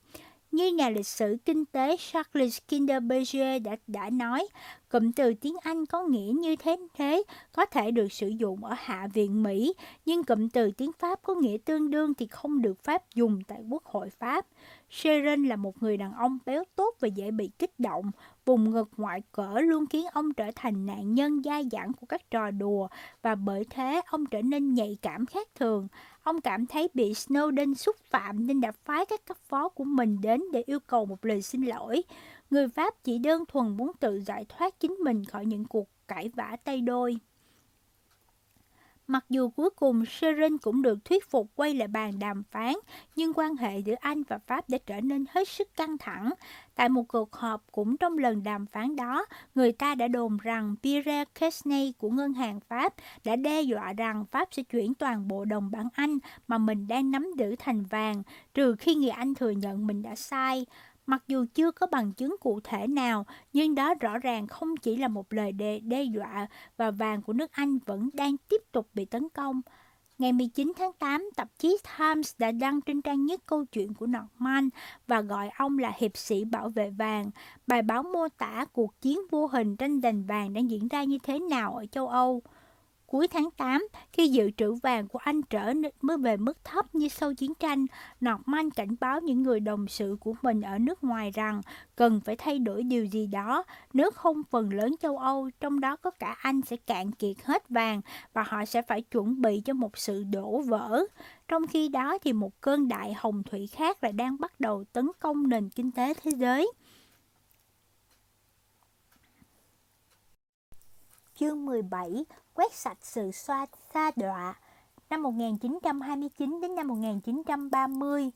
Như nhà lịch sử kinh tế Charles Kinderberger đã, đã nói, cụm từ tiếng Anh có nghĩa như thế thế có thể được sử dụng ở Hạ viện Mỹ, nhưng cụm từ tiếng Pháp có nghĩa tương đương thì không được Pháp dùng tại Quốc hội Pháp. Sharon là một người đàn ông béo tốt và dễ bị kích động. Vùng ngực ngoại cỡ luôn khiến ông trở thành nạn nhân dai dẳng của các trò đùa và bởi thế ông trở nên nhạy cảm khác thường. Ông cảm thấy bị Snowden xúc phạm nên đã phái các cấp phó của mình đến để yêu cầu một lời xin lỗi. Người Pháp chỉ đơn thuần muốn tự giải thoát chính mình khỏi những cuộc cãi vã tay đôi. Mặc dù cuối cùng Seren cũng được thuyết phục quay lại bàn đàm phán, nhưng quan hệ giữa Anh và Pháp đã trở nên hết sức căng thẳng. Tại một cuộc họp cũng trong lần đàm phán đó, người ta đã đồn rằng Pierre Kesney của ngân hàng Pháp đã đe dọa rằng Pháp sẽ chuyển toàn bộ đồng bảng Anh mà mình đang nắm giữ thành vàng, trừ khi người Anh thừa nhận mình đã sai. Mặc dù chưa có bằng chứng cụ thể nào, nhưng đó rõ ràng không chỉ là một lời đe, đe dọa và vàng của nước Anh vẫn đang tiếp tục bị tấn công. Ngày 19 tháng 8, tạp chí Times đã đăng trên trang nhất câu chuyện của Norman và gọi ông là hiệp sĩ bảo vệ vàng. Bài báo mô tả cuộc chiến vô hình tranh giành vàng đang diễn ra như thế nào ở châu Âu. Cuối tháng 8, khi dự trữ vàng của Anh trở mới về mức thấp như sau chiến tranh, Norman cảnh báo những người đồng sự của mình ở nước ngoài rằng cần phải thay đổi điều gì đó, nếu không phần lớn châu Âu, trong đó có cả Anh sẽ cạn kiệt hết vàng và họ sẽ phải chuẩn bị cho một sự đổ vỡ. Trong khi đó thì một cơn đại hồng thủy khác lại đang bắt đầu tấn công nền kinh tế thế giới. Chương 17 quét sạch sự xoa xa đọa năm 1929 đến năm 1930.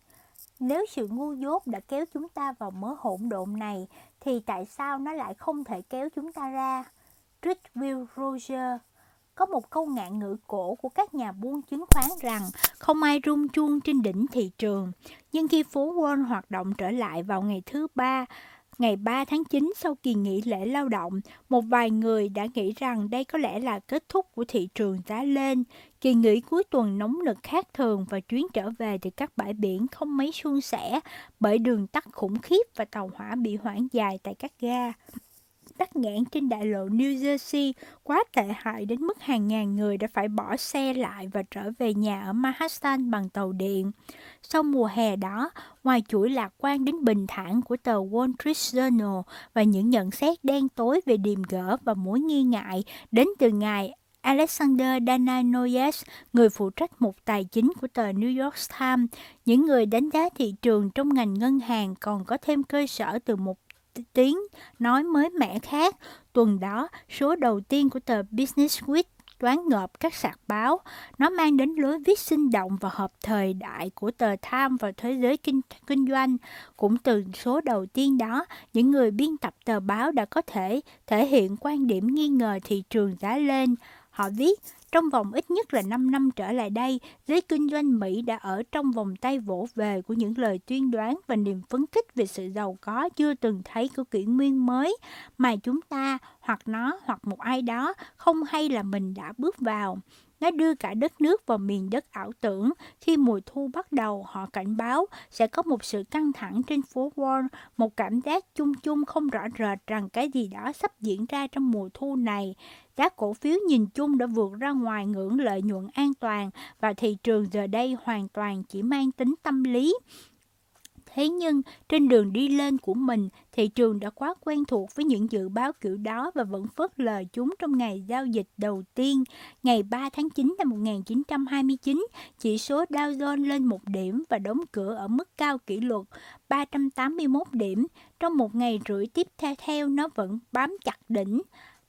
Nếu sự ngu dốt đã kéo chúng ta vào mớ hỗn độn này, thì tại sao nó lại không thể kéo chúng ta ra? Will Roger Có một câu ngạn ngữ cổ của các nhà buôn chứng khoán rằng không ai rung chuông trên đỉnh thị trường. Nhưng khi phố Wall hoạt động trở lại vào ngày thứ ba, Ngày 3 tháng 9 sau kỳ nghỉ lễ lao động, một vài người đã nghĩ rằng đây có lẽ là kết thúc của thị trường giá lên. Kỳ nghỉ cuối tuần nóng nực khác thường và chuyến trở về từ các bãi biển không mấy suôn sẻ bởi đường tắt khủng khiếp và tàu hỏa bị hoãn dài tại các ga tắc nghẽn trên đại lộ New Jersey quá tệ hại đến mức hàng ngàn người đã phải bỏ xe lại và trở về nhà ở Manhattan bằng tàu điện. Sau mùa hè đó, ngoài chuỗi lạc quan đến bình thản của tờ Wall Street Journal và những nhận xét đen tối về điềm gỡ và mối nghi ngại đến từ ngài Alexander Dananoyes, người phụ trách mục tài chính của tờ New York Times, những người đánh giá thị trường trong ngành ngân hàng còn có thêm cơ sở từ một tiếng nói mới mẻ khác. Tuần đó, số đầu tiên của tờ Business Week toán ngợp các sạc báo. Nó mang đến lối viết sinh động và hợp thời đại của tờ Time và thế giới kinh, kinh doanh. Cũng từ số đầu tiên đó, những người biên tập tờ báo đã có thể thể hiện quan điểm nghi ngờ thị trường giá lên. Họ viết, trong vòng ít nhất là 5 năm trở lại đây, giới kinh doanh Mỹ đã ở trong vòng tay vỗ về của những lời tuyên đoán và niềm phấn khích về sự giàu có chưa từng thấy của kỷ nguyên mới mà chúng ta hoặc nó hoặc một ai đó không hay là mình đã bước vào. Nó đưa cả đất nước vào miền đất ảo tưởng. Khi mùa thu bắt đầu, họ cảnh báo sẽ có một sự căng thẳng trên phố Wall, một cảm giác chung chung không rõ rệt rằng cái gì đó sắp diễn ra trong mùa thu này. Các cổ phiếu nhìn chung đã vượt ra ngoài ngưỡng lợi nhuận an toàn và thị trường giờ đây hoàn toàn chỉ mang tính tâm lý. Thế nhưng, trên đường đi lên của mình, thị trường đã quá quen thuộc với những dự báo kiểu đó và vẫn phớt lờ chúng trong ngày giao dịch đầu tiên. Ngày 3 tháng 9 năm 1929, chỉ số Dow Jones lên một điểm và đóng cửa ở mức cao kỷ lục 381 điểm. Trong một ngày rưỡi tiếp theo, nó vẫn bám chặt đỉnh.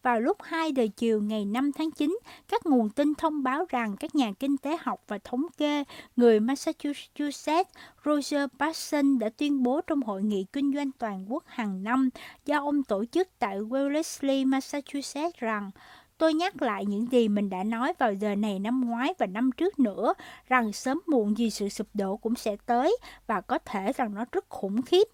Vào lúc 2 giờ chiều ngày 5 tháng 9, các nguồn tin thông báo rằng các nhà kinh tế học và thống kê người Massachusetts Roger Parsons đã tuyên bố trong hội nghị kinh doanh toàn quốc hàng năm do ông tổ chức tại Wellesley, Massachusetts rằng Tôi nhắc lại những gì mình đã nói vào giờ này năm ngoái và năm trước nữa, rằng sớm muộn gì sự sụp đổ cũng sẽ tới và có thể rằng nó rất khủng khiếp.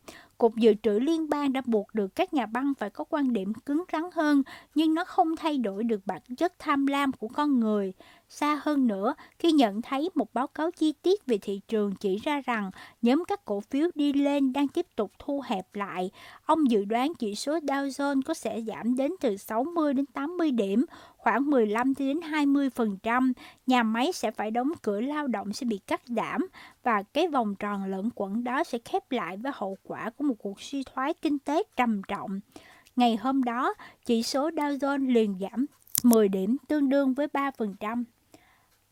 Cục Dự trữ Liên bang đã buộc được các nhà băng phải có quan điểm cứng rắn hơn, nhưng nó không thay đổi được bản chất tham lam của con người. Xa hơn nữa, khi nhận thấy một báo cáo chi tiết về thị trường chỉ ra rằng nhóm các cổ phiếu đi lên đang tiếp tục thu hẹp lại, ông dự đoán chỉ số Dow Jones có sẽ giảm đến từ 60 đến 80 điểm, khoảng 15 đến 20%, nhà máy sẽ phải đóng cửa lao động sẽ bị cắt giảm và cái vòng tròn lẫn quẩn đó sẽ khép lại với hậu quả của một cuộc suy thoái kinh tế trầm trọng. Ngày hôm đó, chỉ số Dow Jones liền giảm 10 điểm tương đương với 3%.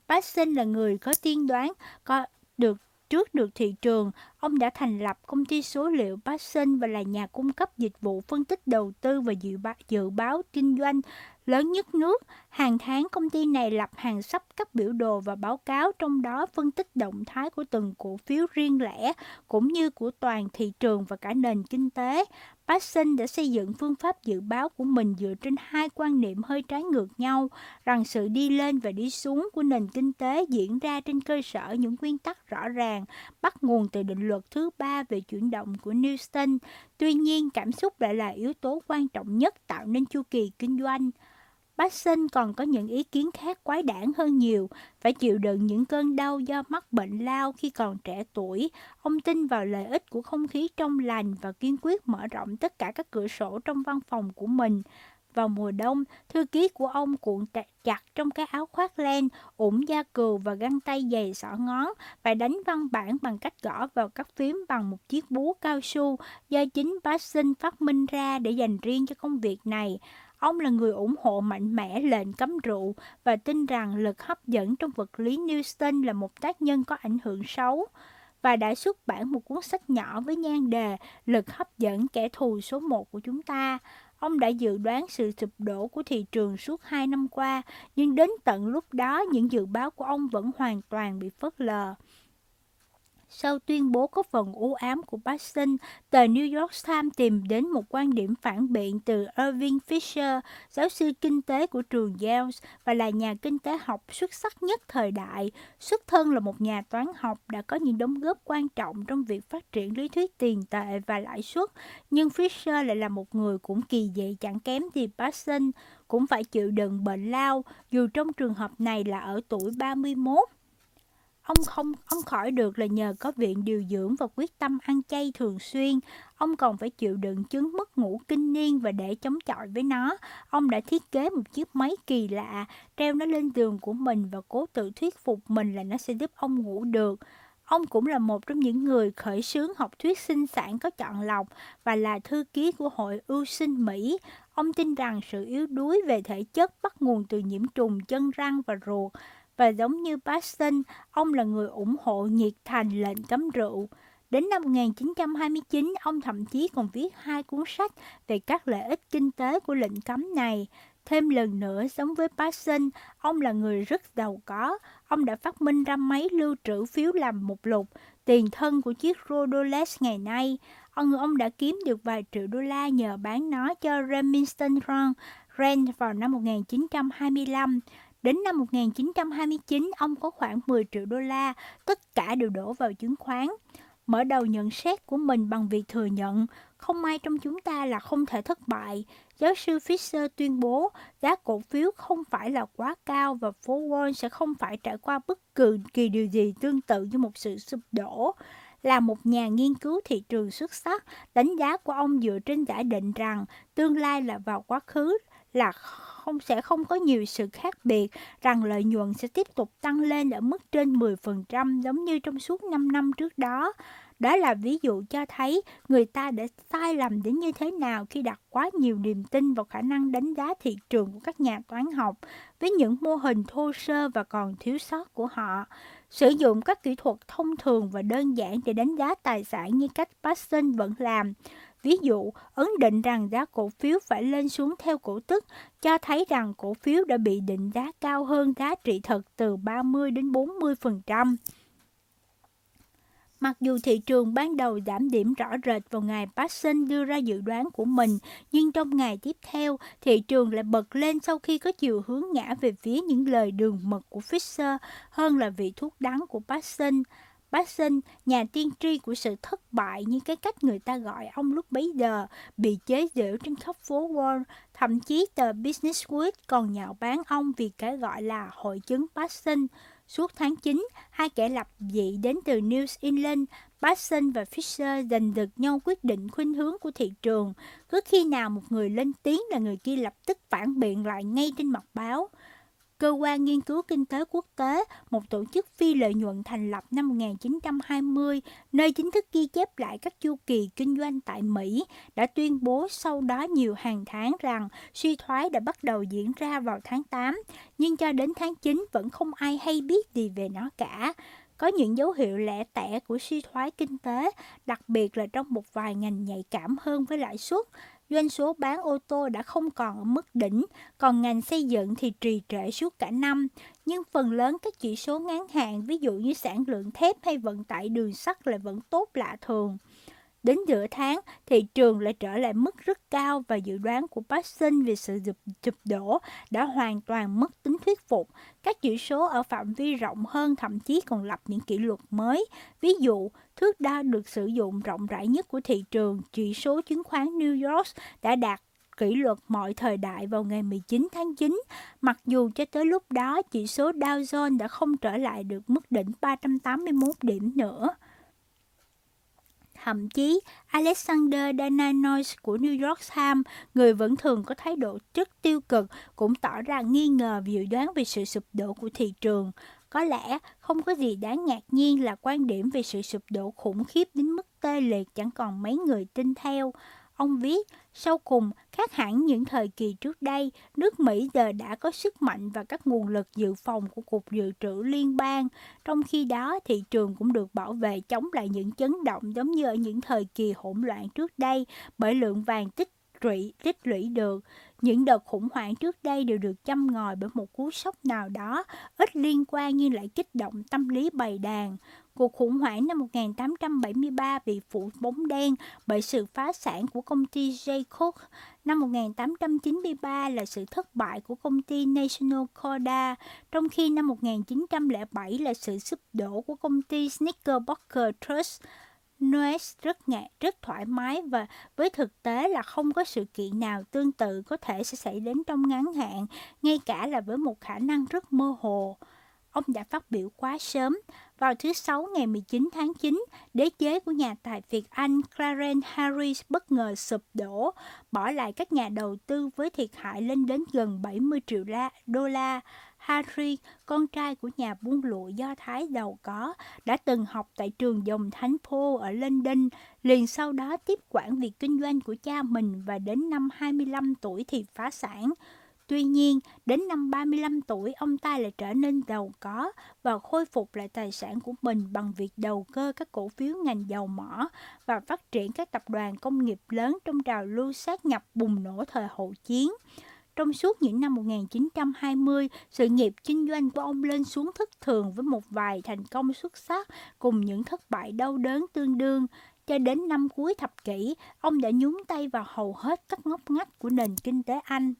Paxson là người có tiên đoán có được trước được thị trường, ông đã thành lập công ty số liệu Paxson và là nhà cung cấp dịch vụ phân tích đầu tư và dự báo, dự báo kinh doanh lớn nhất nước. Hàng tháng công ty này lập hàng sắp các biểu đồ và báo cáo trong đó phân tích động thái của từng cổ phiếu riêng lẻ cũng như của toàn thị trường và cả nền kinh tế. Paxson đã xây dựng phương pháp dự báo của mình dựa trên hai quan niệm hơi trái ngược nhau, rằng sự đi lên và đi xuống của nền kinh tế diễn ra trên cơ sở những nguyên tắc rõ ràng, bắt nguồn từ định luật thứ ba về chuyển động của Newton. Tuy nhiên, cảm xúc lại là yếu tố quan trọng nhất tạo nên chu kỳ kinh doanh. Bác sinh còn có những ý kiến khác quái đản hơn nhiều, phải chịu đựng những cơn đau do mắc bệnh lao khi còn trẻ tuổi. Ông tin vào lợi ích của không khí trong lành và kiên quyết mở rộng tất cả các cửa sổ trong văn phòng của mình. Vào mùa đông, thư ký của ông cuộn chặt trong cái áo khoác len, ủng da cừu và găng tay dày xỏ ngón, và đánh văn bản bằng cách gõ vào các phím bằng một chiếc búa cao su do chính bác sinh phát minh ra để dành riêng cho công việc này. Ông là người ủng hộ mạnh mẽ lệnh cấm rượu và tin rằng lực hấp dẫn trong vật lý Newton là một tác nhân có ảnh hưởng xấu và đã xuất bản một cuốn sách nhỏ với nhan đề Lực hấp dẫn kẻ thù số một của chúng ta. Ông đã dự đoán sự sụp đổ của thị trường suốt hai năm qua, nhưng đến tận lúc đó những dự báo của ông vẫn hoàn toàn bị phớt lờ. Sau tuyên bố có phần u ám của Paxson, tờ New York Times tìm đến một quan điểm phản biện từ Irving Fisher, giáo sư kinh tế của trường Yale và là nhà kinh tế học xuất sắc nhất thời đại. Xuất thân là một nhà toán học đã có những đóng góp quan trọng trong việc phát triển lý thuyết tiền tệ và lãi suất, nhưng Fisher lại là một người cũng kỳ dị chẳng kém gì Paxson, cũng phải chịu đựng bệnh lao, dù trong trường hợp này là ở tuổi 31. Ông không ông khỏi được là nhờ có viện điều dưỡng và quyết tâm ăn chay thường xuyên. Ông còn phải chịu đựng chứng mất ngủ kinh niên và để chống chọi với nó, ông đã thiết kế một chiếc máy kỳ lạ, treo nó lên giường của mình và cố tự thuyết phục mình là nó sẽ giúp ông ngủ được. Ông cũng là một trong những người khởi xướng học thuyết sinh sản có chọn lọc và là thư ký của Hội ưu sinh Mỹ. Ông tin rằng sự yếu đuối về thể chất bắt nguồn từ nhiễm trùng chân răng và ruột và giống như Paxton, ông là người ủng hộ nhiệt thành lệnh cấm rượu. Đến năm 1929, ông thậm chí còn viết hai cuốn sách về các lợi ích kinh tế của lệnh cấm này. Thêm lần nữa, giống với Paxson, ông là người rất giàu có. Ông đã phát minh ra máy lưu trữ phiếu làm một lục, tiền thân của chiếc Rodolex ngày nay. Ông, ông đã kiếm được vài triệu đô la nhờ bán nó cho Remington Rand vào năm 1925. Đến năm 1929, ông có khoảng 10 triệu đô la, tất cả đều đổ vào chứng khoán. Mở đầu nhận xét của mình bằng việc thừa nhận, không ai trong chúng ta là không thể thất bại. Giáo sư Fisher tuyên bố giá cổ phiếu không phải là quá cao và phố Wall sẽ không phải trải qua bất cứ kỳ điều gì tương tự như một sự sụp đổ là một nhà nghiên cứu thị trường xuất sắc, đánh giá của ông dựa trên giả định rằng tương lai là vào quá khứ là không sẽ không có nhiều sự khác biệt, rằng lợi nhuận sẽ tiếp tục tăng lên ở mức trên 10% giống như trong suốt 5 năm trước đó. Đó là ví dụ cho thấy người ta đã sai lầm đến như thế nào khi đặt quá nhiều niềm tin vào khả năng đánh giá thị trường của các nhà toán học với những mô hình thô sơ và còn thiếu sót của họ. Sử dụng các kỹ thuật thông thường và đơn giản để đánh giá tài sản như cách Paxson vẫn làm. Ví dụ, ấn định rằng giá cổ phiếu phải lên xuống theo cổ tức, cho thấy rằng cổ phiếu đã bị định giá cao hơn giá trị thật từ 30 đến 40%. Mặc dù thị trường ban đầu giảm điểm rõ rệt vào ngày Paxson đưa ra dự đoán của mình, nhưng trong ngày tiếp theo, thị trường lại bật lên sau khi có chiều hướng ngã về phía những lời đường mật của Fisher hơn là vị thuốc đắng của Paxson. Paxson, nhà tiên tri của sự thất bại như cái cách người ta gọi ông lúc bấy giờ, bị chế giễu trên khắp phố Wall, thậm chí tờ Business Week còn nhạo báng ông vì cái gọi là hội chứng Paxson. Suốt tháng 9, hai kẻ lập dị đến từ New England, Paxson và Fisher giành được nhau quyết định khuynh hướng của thị trường. Cứ khi nào một người lên tiếng là người kia lập tức phản biện lại ngay trên mặt báo. Cơ quan Nghiên cứu Kinh tế Quốc tế, một tổ chức phi lợi nhuận thành lập năm 1920, nơi chính thức ghi chép lại các chu kỳ kinh doanh tại Mỹ, đã tuyên bố sau đó nhiều hàng tháng rằng suy thoái đã bắt đầu diễn ra vào tháng 8, nhưng cho đến tháng 9 vẫn không ai hay biết gì về nó cả. Có những dấu hiệu lẻ tẻ của suy thoái kinh tế, đặc biệt là trong một vài ngành nhạy cảm hơn với lãi suất, doanh số bán ô tô đã không còn ở mức đỉnh, còn ngành xây dựng thì trì trệ suốt cả năm. Nhưng phần lớn các chỉ số ngắn hạn, ví dụ như sản lượng thép hay vận tải đường sắt lại vẫn tốt lạ thường. Đến giữa tháng, thị trường lại trở lại mức rất cao và dự đoán của Paxson về sự dụp, chụp đổ đã hoàn toàn mất tính thuyết phục. Các chỉ số ở phạm vi rộng hơn thậm chí còn lập những kỷ lục mới. Ví dụ, thước đo được sử dụng rộng rãi nhất của thị trường, chỉ số chứng khoán New York đã đạt kỷ luật mọi thời đại vào ngày 19 tháng 9, mặc dù cho tới lúc đó chỉ số Dow Jones đã không trở lại được mức đỉnh 381 điểm nữa. Thậm chí, Alexander Dananois của New York Times, người vẫn thường có thái độ rất tiêu cực, cũng tỏ ra nghi ngờ dự đoán về sự sụp đổ của thị trường. Có lẽ không có gì đáng ngạc nhiên là quan điểm về sự sụp đổ khủng khiếp đến mức tê liệt chẳng còn mấy người tin theo. Ông viết, sau cùng, khác hẳn những thời kỳ trước đây, nước Mỹ giờ đã có sức mạnh và các nguồn lực dự phòng của Cục Dự trữ Liên bang. Trong khi đó, thị trường cũng được bảo vệ chống lại những chấn động giống như ở những thời kỳ hỗn loạn trước đây bởi lượng vàng tích trụy tích lũy được. Những đợt khủng hoảng trước đây đều được châm ngòi bởi một cú sốc nào đó, ít liên quan nhưng lại kích động tâm lý bày đàn. Cuộc khủng hoảng năm 1873 bị phủ bóng đen bởi sự phá sản của công ty J. Cook. Năm 1893 là sự thất bại của công ty National Corda, trong khi năm 1907 là sự sụp đổ của công ty Snickerbocker Trust. Noes rất ngạc, rất thoải mái và với thực tế là không có sự kiện nào tương tự có thể sẽ xảy đến trong ngắn hạn, ngay cả là với một khả năng rất mơ hồ. Ông đã phát biểu quá sớm. Vào thứ Sáu ngày 19 tháng 9, đế chế của nhà tài phiệt Anh Clarence Harris bất ngờ sụp đổ, bỏ lại các nhà đầu tư với thiệt hại lên đến gần 70 triệu đô la. Harry, con trai của nhà buôn lụa Do Thái giàu có, đã từng học tại trường dòng Thánh Paul ở London, liền sau đó tiếp quản việc kinh doanh của cha mình và đến năm 25 tuổi thì phá sản. Tuy nhiên, đến năm 35 tuổi, ông ta lại trở nên giàu có và khôi phục lại tài sản của mình bằng việc đầu cơ các cổ phiếu ngành dầu mỏ và phát triển các tập đoàn công nghiệp lớn trong trào lưu sát nhập bùng nổ thời hậu chiến. Trong suốt những năm 1920, sự nghiệp kinh doanh của ông lên xuống thất thường với một vài thành công xuất sắc cùng những thất bại đau đớn tương đương. Cho đến năm cuối thập kỷ, ông đã nhúng tay vào hầu hết các ngóc ngách của nền kinh tế Anh.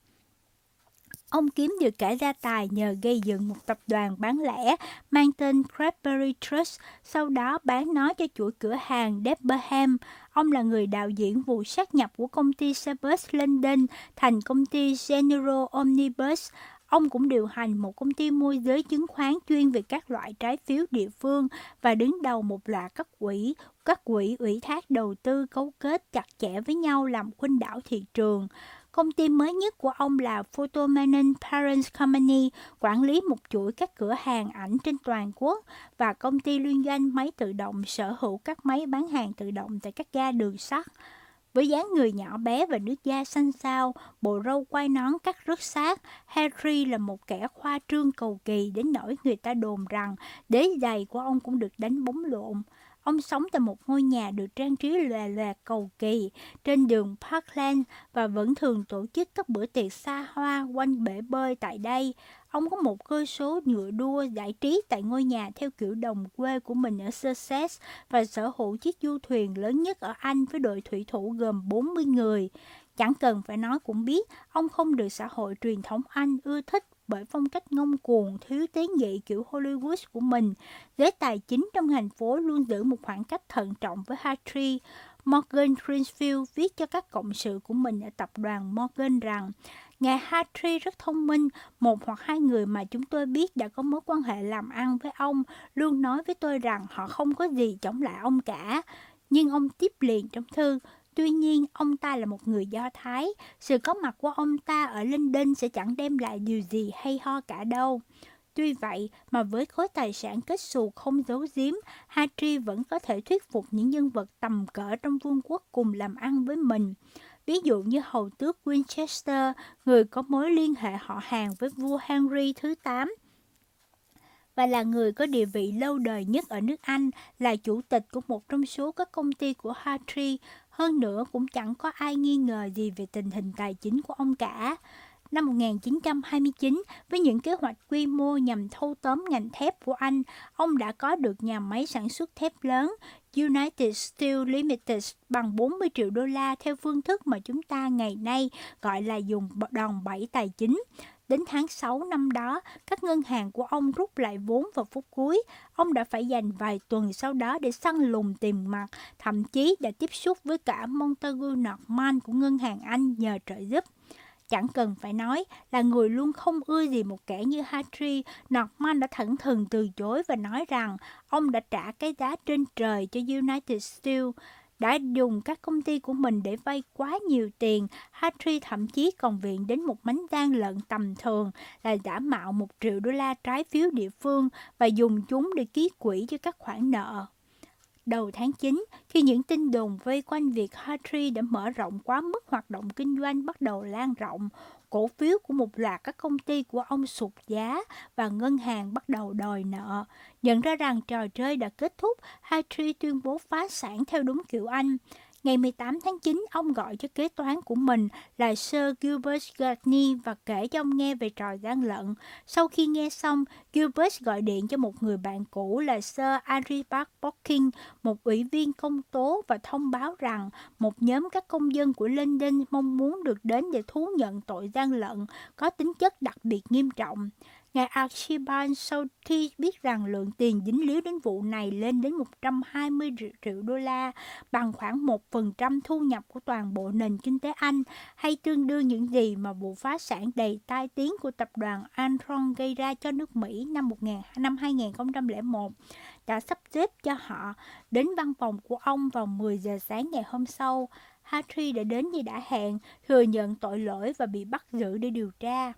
Ông kiếm được cả gia tài nhờ gây dựng một tập đoàn bán lẻ mang tên Crabberry Trust, sau đó bán nó cho chuỗi cửa hàng Debenham. Ông là người đạo diễn vụ sát nhập của công ty Sebus London thành công ty General Omnibus. Ông cũng điều hành một công ty môi giới chứng khoán chuyên về các loại trái phiếu địa phương và đứng đầu một loạt các quỹ, các quỹ ủy thác đầu tư cấu kết chặt chẽ với nhau làm khuynh đảo thị trường. Công ty mới nhất của ông là Photomanin Parents Company, quản lý một chuỗi các cửa hàng ảnh trên toàn quốc và công ty liên doanh máy tự động sở hữu các máy bán hàng tự động tại các ga đường sắt. Với dáng người nhỏ bé và nước da xanh xao, bộ râu quai nón cắt rất sát, Harry là một kẻ khoa trương cầu kỳ đến nỗi người ta đồn rằng đế giày của ông cũng được đánh bóng lộn. Ông sống tại một ngôi nhà được trang trí lòe loẹt cầu kỳ trên đường Parkland và vẫn thường tổ chức các bữa tiệc xa hoa quanh bể bơi tại đây. Ông có một cơ số ngựa đua giải trí tại ngôi nhà theo kiểu đồng quê của mình ở Sussex và sở hữu chiếc du thuyền lớn nhất ở Anh với đội thủy thủ gồm 40 người. Chẳng cần phải nói cũng biết, ông không được xã hội truyền thống Anh ưa thích bởi phong cách ngông cuồng, thiếu tế nhị kiểu Hollywood của mình. Giới tài chính trong thành phố luôn giữ một khoảng cách thận trọng với Hartree. Morgan Greenfield viết cho các cộng sự của mình ở tập đoàn Morgan rằng Ngài Hartree rất thông minh, một hoặc hai người mà chúng tôi biết đã có mối quan hệ làm ăn với ông luôn nói với tôi rằng họ không có gì chống lại ông cả. Nhưng ông tiếp liền trong thư, Tuy nhiên, ông ta là một người Do Thái, sự có mặt của ông ta ở London sẽ chẳng đem lại điều gì hay ho cả đâu. Tuy vậy mà với khối tài sản kết xù không giấu giếm, Hatri vẫn có thể thuyết phục những nhân vật tầm cỡ trong vương quốc cùng làm ăn với mình. Ví dụ như hầu tước Winchester, người có mối liên hệ họ hàng với vua Henry thứ 8, và là người có địa vị lâu đời nhất ở nước Anh, là chủ tịch của một trong số các công ty của Hartree, hơn nữa cũng chẳng có ai nghi ngờ gì về tình hình tài chính của ông cả. Năm 1929, với những kế hoạch quy mô nhằm thâu tóm ngành thép của Anh, ông đã có được nhà máy sản xuất thép lớn United Steel Limited bằng 40 triệu đô la theo phương thức mà chúng ta ngày nay gọi là dùng đòn bẩy tài chính. Đến tháng 6 năm đó, các ngân hàng của ông rút lại vốn vào phút cuối. Ông đã phải dành vài tuần sau đó để săn lùng tiền mặt, thậm chí đã tiếp xúc với cả Montagu Norman của ngân hàng Anh nhờ trợ giúp. Chẳng cần phải nói là người luôn không ưa gì một kẻ như Hatri, Norman đã thẳng thừng từ chối và nói rằng ông đã trả cái giá trên trời cho United Steel đã dùng các công ty của mình để vay quá nhiều tiền. Hatri thậm chí còn viện đến một mánh gian lận tầm thường là giả mạo một triệu đô la trái phiếu địa phương và dùng chúng để ký quỹ cho các khoản nợ. Đầu tháng 9, khi những tin đồn vây quanh việc Hatri đã mở rộng quá mức hoạt động kinh doanh bắt đầu lan rộng, cổ phiếu của một loạt các công ty của ông sụt giá và ngân hàng bắt đầu đòi nợ. Nhận ra rằng trò chơi đã kết thúc, Hatri tuyên bố phá sản theo đúng kiểu Anh. Ngày 18 tháng 9, ông gọi cho kế toán của mình là Sir Gilbert Gardner và kể cho ông nghe về trò gian lận. Sau khi nghe xong, Gilbert gọi điện cho một người bạn cũ là Sir Archibald Bocking, một ủy viên công tố và thông báo rằng một nhóm các công dân của London mong muốn được đến để thú nhận tội gian lận có tính chất đặc biệt nghiêm trọng. Ngài Archibald sau khi biết rằng lượng tiền dính líu đến vụ này lên đến 120 triệu đô la, bằng khoảng 1% thu nhập của toàn bộ nền kinh tế Anh, hay tương đương những gì mà vụ phá sản đầy tai tiếng của tập đoàn Enron gây ra cho nước Mỹ năm, 1000, năm 2001, đã sắp xếp cho họ đến văn phòng của ông vào 10 giờ sáng ngày hôm sau. Hatry đã đến như đã hẹn, thừa nhận tội lỗi và bị bắt giữ để điều tra.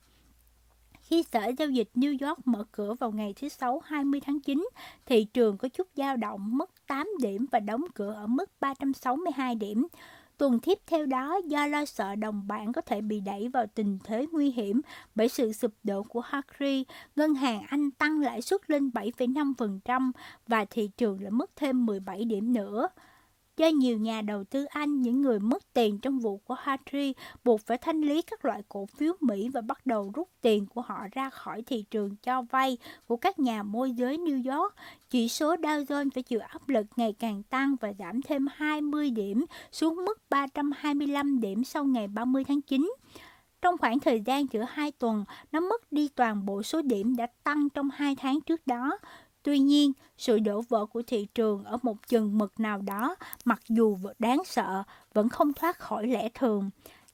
Khi Sở Giao dịch New York mở cửa vào ngày thứ Sáu 20 tháng 9, thị trường có chút dao động mất 8 điểm và đóng cửa ở mức 362 điểm. Tuần tiếp theo đó, do lo sợ đồng bảng có thể bị đẩy vào tình thế nguy hiểm bởi sự sụp đổ của Harry, ngân hàng Anh tăng lãi suất lên 7,5% và thị trường lại mất thêm 17 điểm nữa do nhiều nhà đầu tư Anh, những người mất tiền trong vụ của Harry buộc phải thanh lý các loại cổ phiếu Mỹ và bắt đầu rút tiền của họ ra khỏi thị trường cho vay của các nhà môi giới New York. Chỉ số Dow Jones phải chịu áp lực ngày càng tăng và giảm thêm 20 điểm xuống mức 325 điểm sau ngày 30 tháng 9. Trong khoảng thời gian giữa hai tuần, nó mất đi toàn bộ số điểm đã tăng trong hai tháng trước đó. Tuy nhiên, sự đổ vỡ của thị trường ở một chừng mực nào đó, mặc dù đáng sợ, vẫn không thoát khỏi lẽ thường.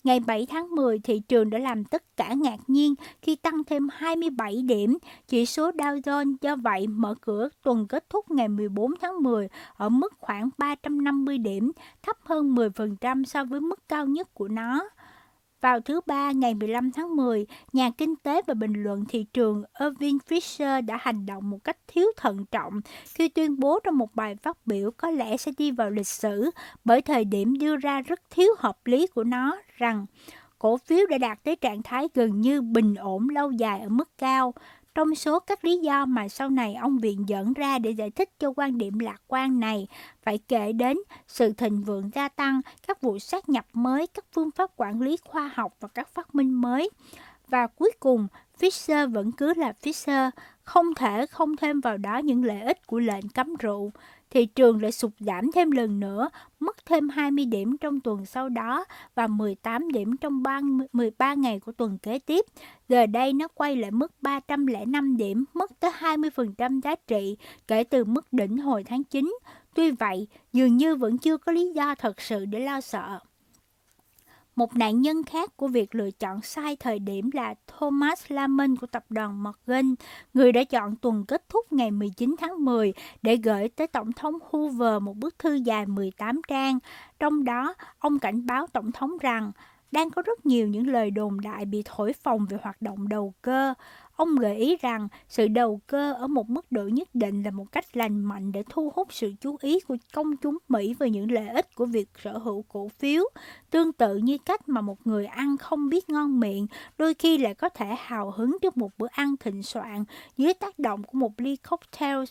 Ngày 7 tháng 10, thị trường đã làm tất cả ngạc nhiên khi tăng thêm 27 điểm. Chỉ số Dow Jones do vậy mở cửa tuần kết thúc ngày 14 tháng 10 ở mức khoảng 350 điểm, thấp hơn 10% so với mức cao nhất của nó vào thứ Ba ngày 15 tháng 10, nhà kinh tế và bình luận thị trường Irving Fisher đã hành động một cách thiếu thận trọng khi tuyên bố trong một bài phát biểu có lẽ sẽ đi vào lịch sử bởi thời điểm đưa ra rất thiếu hợp lý của nó rằng cổ phiếu đã đạt tới trạng thái gần như bình ổn lâu dài ở mức cao. Trong số các lý do mà sau này ông viện dẫn ra để giải thích cho quan điểm lạc quan này, phải kể đến sự thịnh vượng gia tăng, các vụ sát nhập mới, các phương pháp quản lý khoa học và các phát minh mới. Và cuối cùng, Fisher vẫn cứ là Fisher, không thể không thêm vào đó những lợi ích của lệnh cấm rượu thị trường lại sụt giảm thêm lần nữa, mất thêm 20 điểm trong tuần sau đó và 18 điểm trong 30, 13 ngày của tuần kế tiếp. Giờ đây nó quay lại mức 305 điểm, mất tới 20% giá trị kể từ mức đỉnh hồi tháng 9. Tuy vậy, dường như vẫn chưa có lý do thật sự để lo sợ. Một nạn nhân khác của việc lựa chọn sai thời điểm là Thomas Lamin của tập đoàn Morgan, người đã chọn tuần kết thúc ngày 19 tháng 10 để gửi tới Tổng thống Hoover một bức thư dài 18 trang. Trong đó, ông cảnh báo Tổng thống rằng đang có rất nhiều những lời đồn đại bị thổi phồng về hoạt động đầu cơ. Ông gợi ý rằng sự đầu cơ ở một mức độ nhất định là một cách lành mạnh để thu hút sự chú ý của công chúng Mỹ về những lợi ích của việc sở hữu cổ phiếu, tương tự như cách mà một người ăn không biết ngon miệng đôi khi lại có thể hào hứng trước một bữa ăn thịnh soạn dưới tác động của một ly cocktail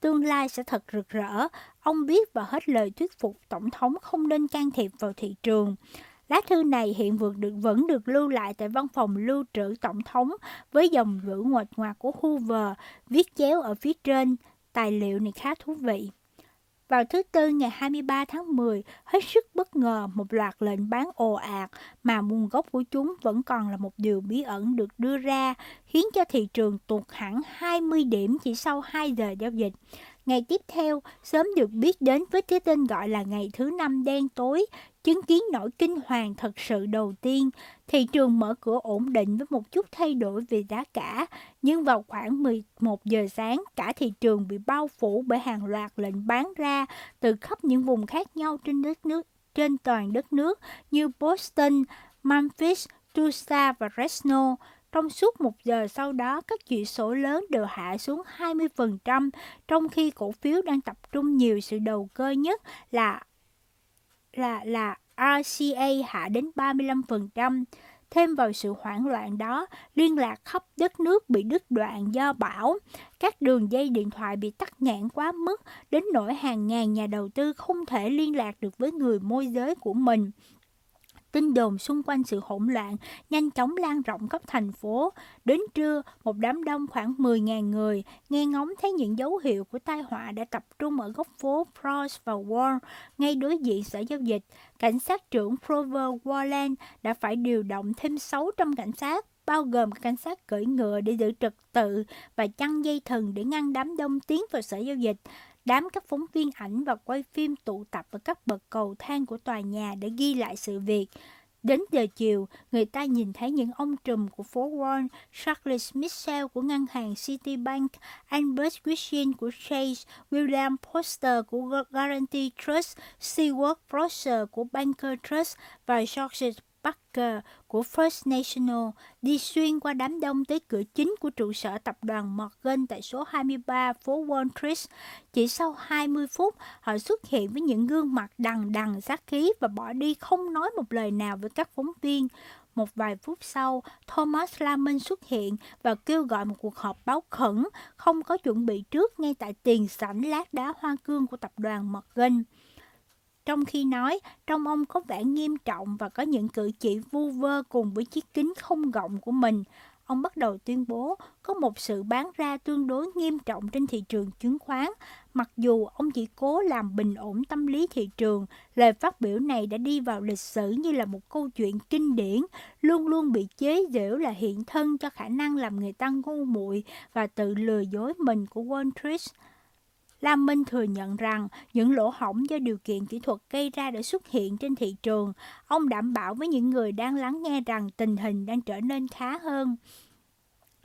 tương lai sẽ thật rực rỡ. Ông biết và hết lời thuyết phục Tổng thống không nên can thiệp vào thị trường. Lá thư này hiện vẫn được, vẫn được lưu lại tại văn phòng lưu trữ tổng thống với dòng chữ ngoạch ngoạc của Hoover viết chéo ở phía trên. Tài liệu này khá thú vị. Vào thứ Tư ngày 23 tháng 10, hết sức bất ngờ một loạt lệnh bán ồ ạt mà nguồn gốc của chúng vẫn còn là một điều bí ẩn được đưa ra, khiến cho thị trường tụt hẳn 20 điểm chỉ sau 2 giờ giao dịch. Ngày tiếp theo, sớm được biết đến với cái tên gọi là ngày thứ năm đen tối, chứng kiến nỗi kinh hoàng thật sự đầu tiên. Thị trường mở cửa ổn định với một chút thay đổi về giá cả, nhưng vào khoảng 11 giờ sáng, cả thị trường bị bao phủ bởi hàng loạt lệnh bán ra từ khắp những vùng khác nhau trên đất nước trên toàn đất nước như Boston, Memphis, Tulsa và Fresno. Trong suốt một giờ sau đó, các chỉ số lớn đều hạ xuống 20%, trong khi cổ phiếu đang tập trung nhiều sự đầu cơ nhất là là là RCA hạ đến 35%. Thêm vào sự hoảng loạn đó, liên lạc khắp đất nước bị đứt đoạn do bão. Các đường dây điện thoại bị tắt nghẽn quá mức, đến nỗi hàng ngàn nhà đầu tư không thể liên lạc được với người môi giới của mình. Tin đồn xung quanh sự hỗn loạn nhanh chóng lan rộng khắp thành phố. Đến trưa, một đám đông khoảng 10.000 người nghe ngóng thấy những dấu hiệu của tai họa đã tập trung ở góc phố Frost và Wall, ngay đối diện sở giao dịch. Cảnh sát trưởng Prover Warland đã phải điều động thêm 600 cảnh sát bao gồm cảnh sát cưỡi ngựa để giữ trật tự và chăn dây thừng để ngăn đám đông tiến vào sở giao dịch. Đám các phóng viên ảnh và quay phim tụ tập ở các bậc cầu thang của tòa nhà để ghi lại sự việc. Đến giờ chiều, người ta nhìn thấy những ông trùm của phố Wall, Charles Mitchell của ngân hàng Citibank, Albert Wishin của Chase, William Poster của Guarantee Trust, Stewart Prosser của Banker Trust và George Parker của First National đi xuyên qua đám đông tới cửa chính của trụ sở tập đoàn Morgan tại số 23 phố Wall Street. Chỉ sau 20 phút, họ xuất hiện với những gương mặt đằng đằng sát khí và bỏ đi không nói một lời nào với các phóng viên. Một vài phút sau, Thomas Lamin xuất hiện và kêu gọi một cuộc họp báo khẩn, không có chuẩn bị trước ngay tại tiền sảnh lát đá hoa cương của tập đoàn Morgan. Trong khi nói, trong ông có vẻ nghiêm trọng và có những cử chỉ vu vơ cùng với chiếc kính không gọng của mình. Ông bắt đầu tuyên bố có một sự bán ra tương đối nghiêm trọng trên thị trường chứng khoán. Mặc dù ông chỉ cố làm bình ổn tâm lý thị trường, lời phát biểu này đã đi vào lịch sử như là một câu chuyện kinh điển, luôn luôn bị chế giễu là hiện thân cho khả năng làm người ta ngu muội và tự lừa dối mình của Wall Street. Lam Minh thừa nhận rằng những lỗ hổng do điều kiện kỹ thuật gây ra đã xuất hiện trên thị trường. Ông đảm bảo với những người đang lắng nghe rằng tình hình đang trở nên khá hơn.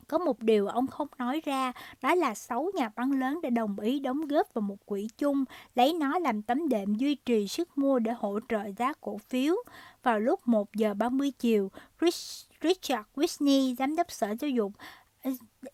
Có một điều ông không nói ra, đó là sáu nhà bán lớn đã đồng ý đóng góp vào một quỹ chung, lấy nó làm tấm đệm duy trì sức mua để hỗ trợ giá cổ phiếu. Vào lúc 1 giờ 30 chiều, Richard Whitney, giám đốc sở giáo dục,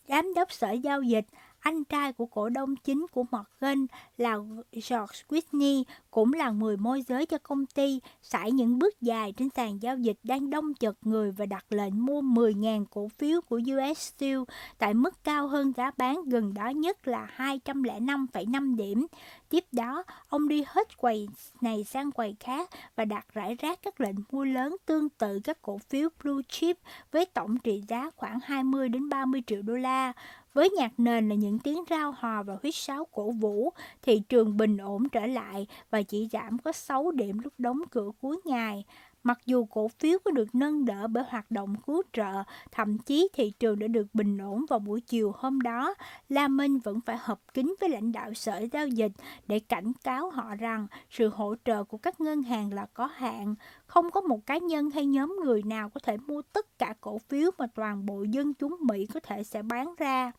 giám đốc sở giao dịch, anh trai của cổ đông chính của Morgan là George Whitney cũng là người môi giới cho công ty, sải những bước dài trên sàn giao dịch đang đông chật người và đặt lệnh mua 10.000 cổ phiếu của US Steel tại mức cao hơn giá bán gần đó nhất là 205,5 điểm. Tiếp đó, ông đi hết quầy này sang quầy khác và đặt rải rác các lệnh mua lớn tương tự các cổ phiếu blue chip với tổng trị giá khoảng 20 đến 30 triệu đô la. Với nhạc nền là những tiếng rao hò và huýt sáo cổ vũ, thị trường bình ổn trở lại và và chỉ giảm có 6 điểm lúc đóng cửa cuối ngày. Mặc dù cổ phiếu có được nâng đỡ bởi hoạt động cứu trợ, thậm chí thị trường đã được bình ổn vào buổi chiều hôm đó, La Minh vẫn phải hợp kính với lãnh đạo sở giao dịch để cảnh cáo họ rằng sự hỗ trợ của các ngân hàng là có hạn. Không có một cá nhân hay nhóm người nào có thể mua tất cả cổ phiếu mà toàn bộ dân chúng Mỹ có thể sẽ bán ra.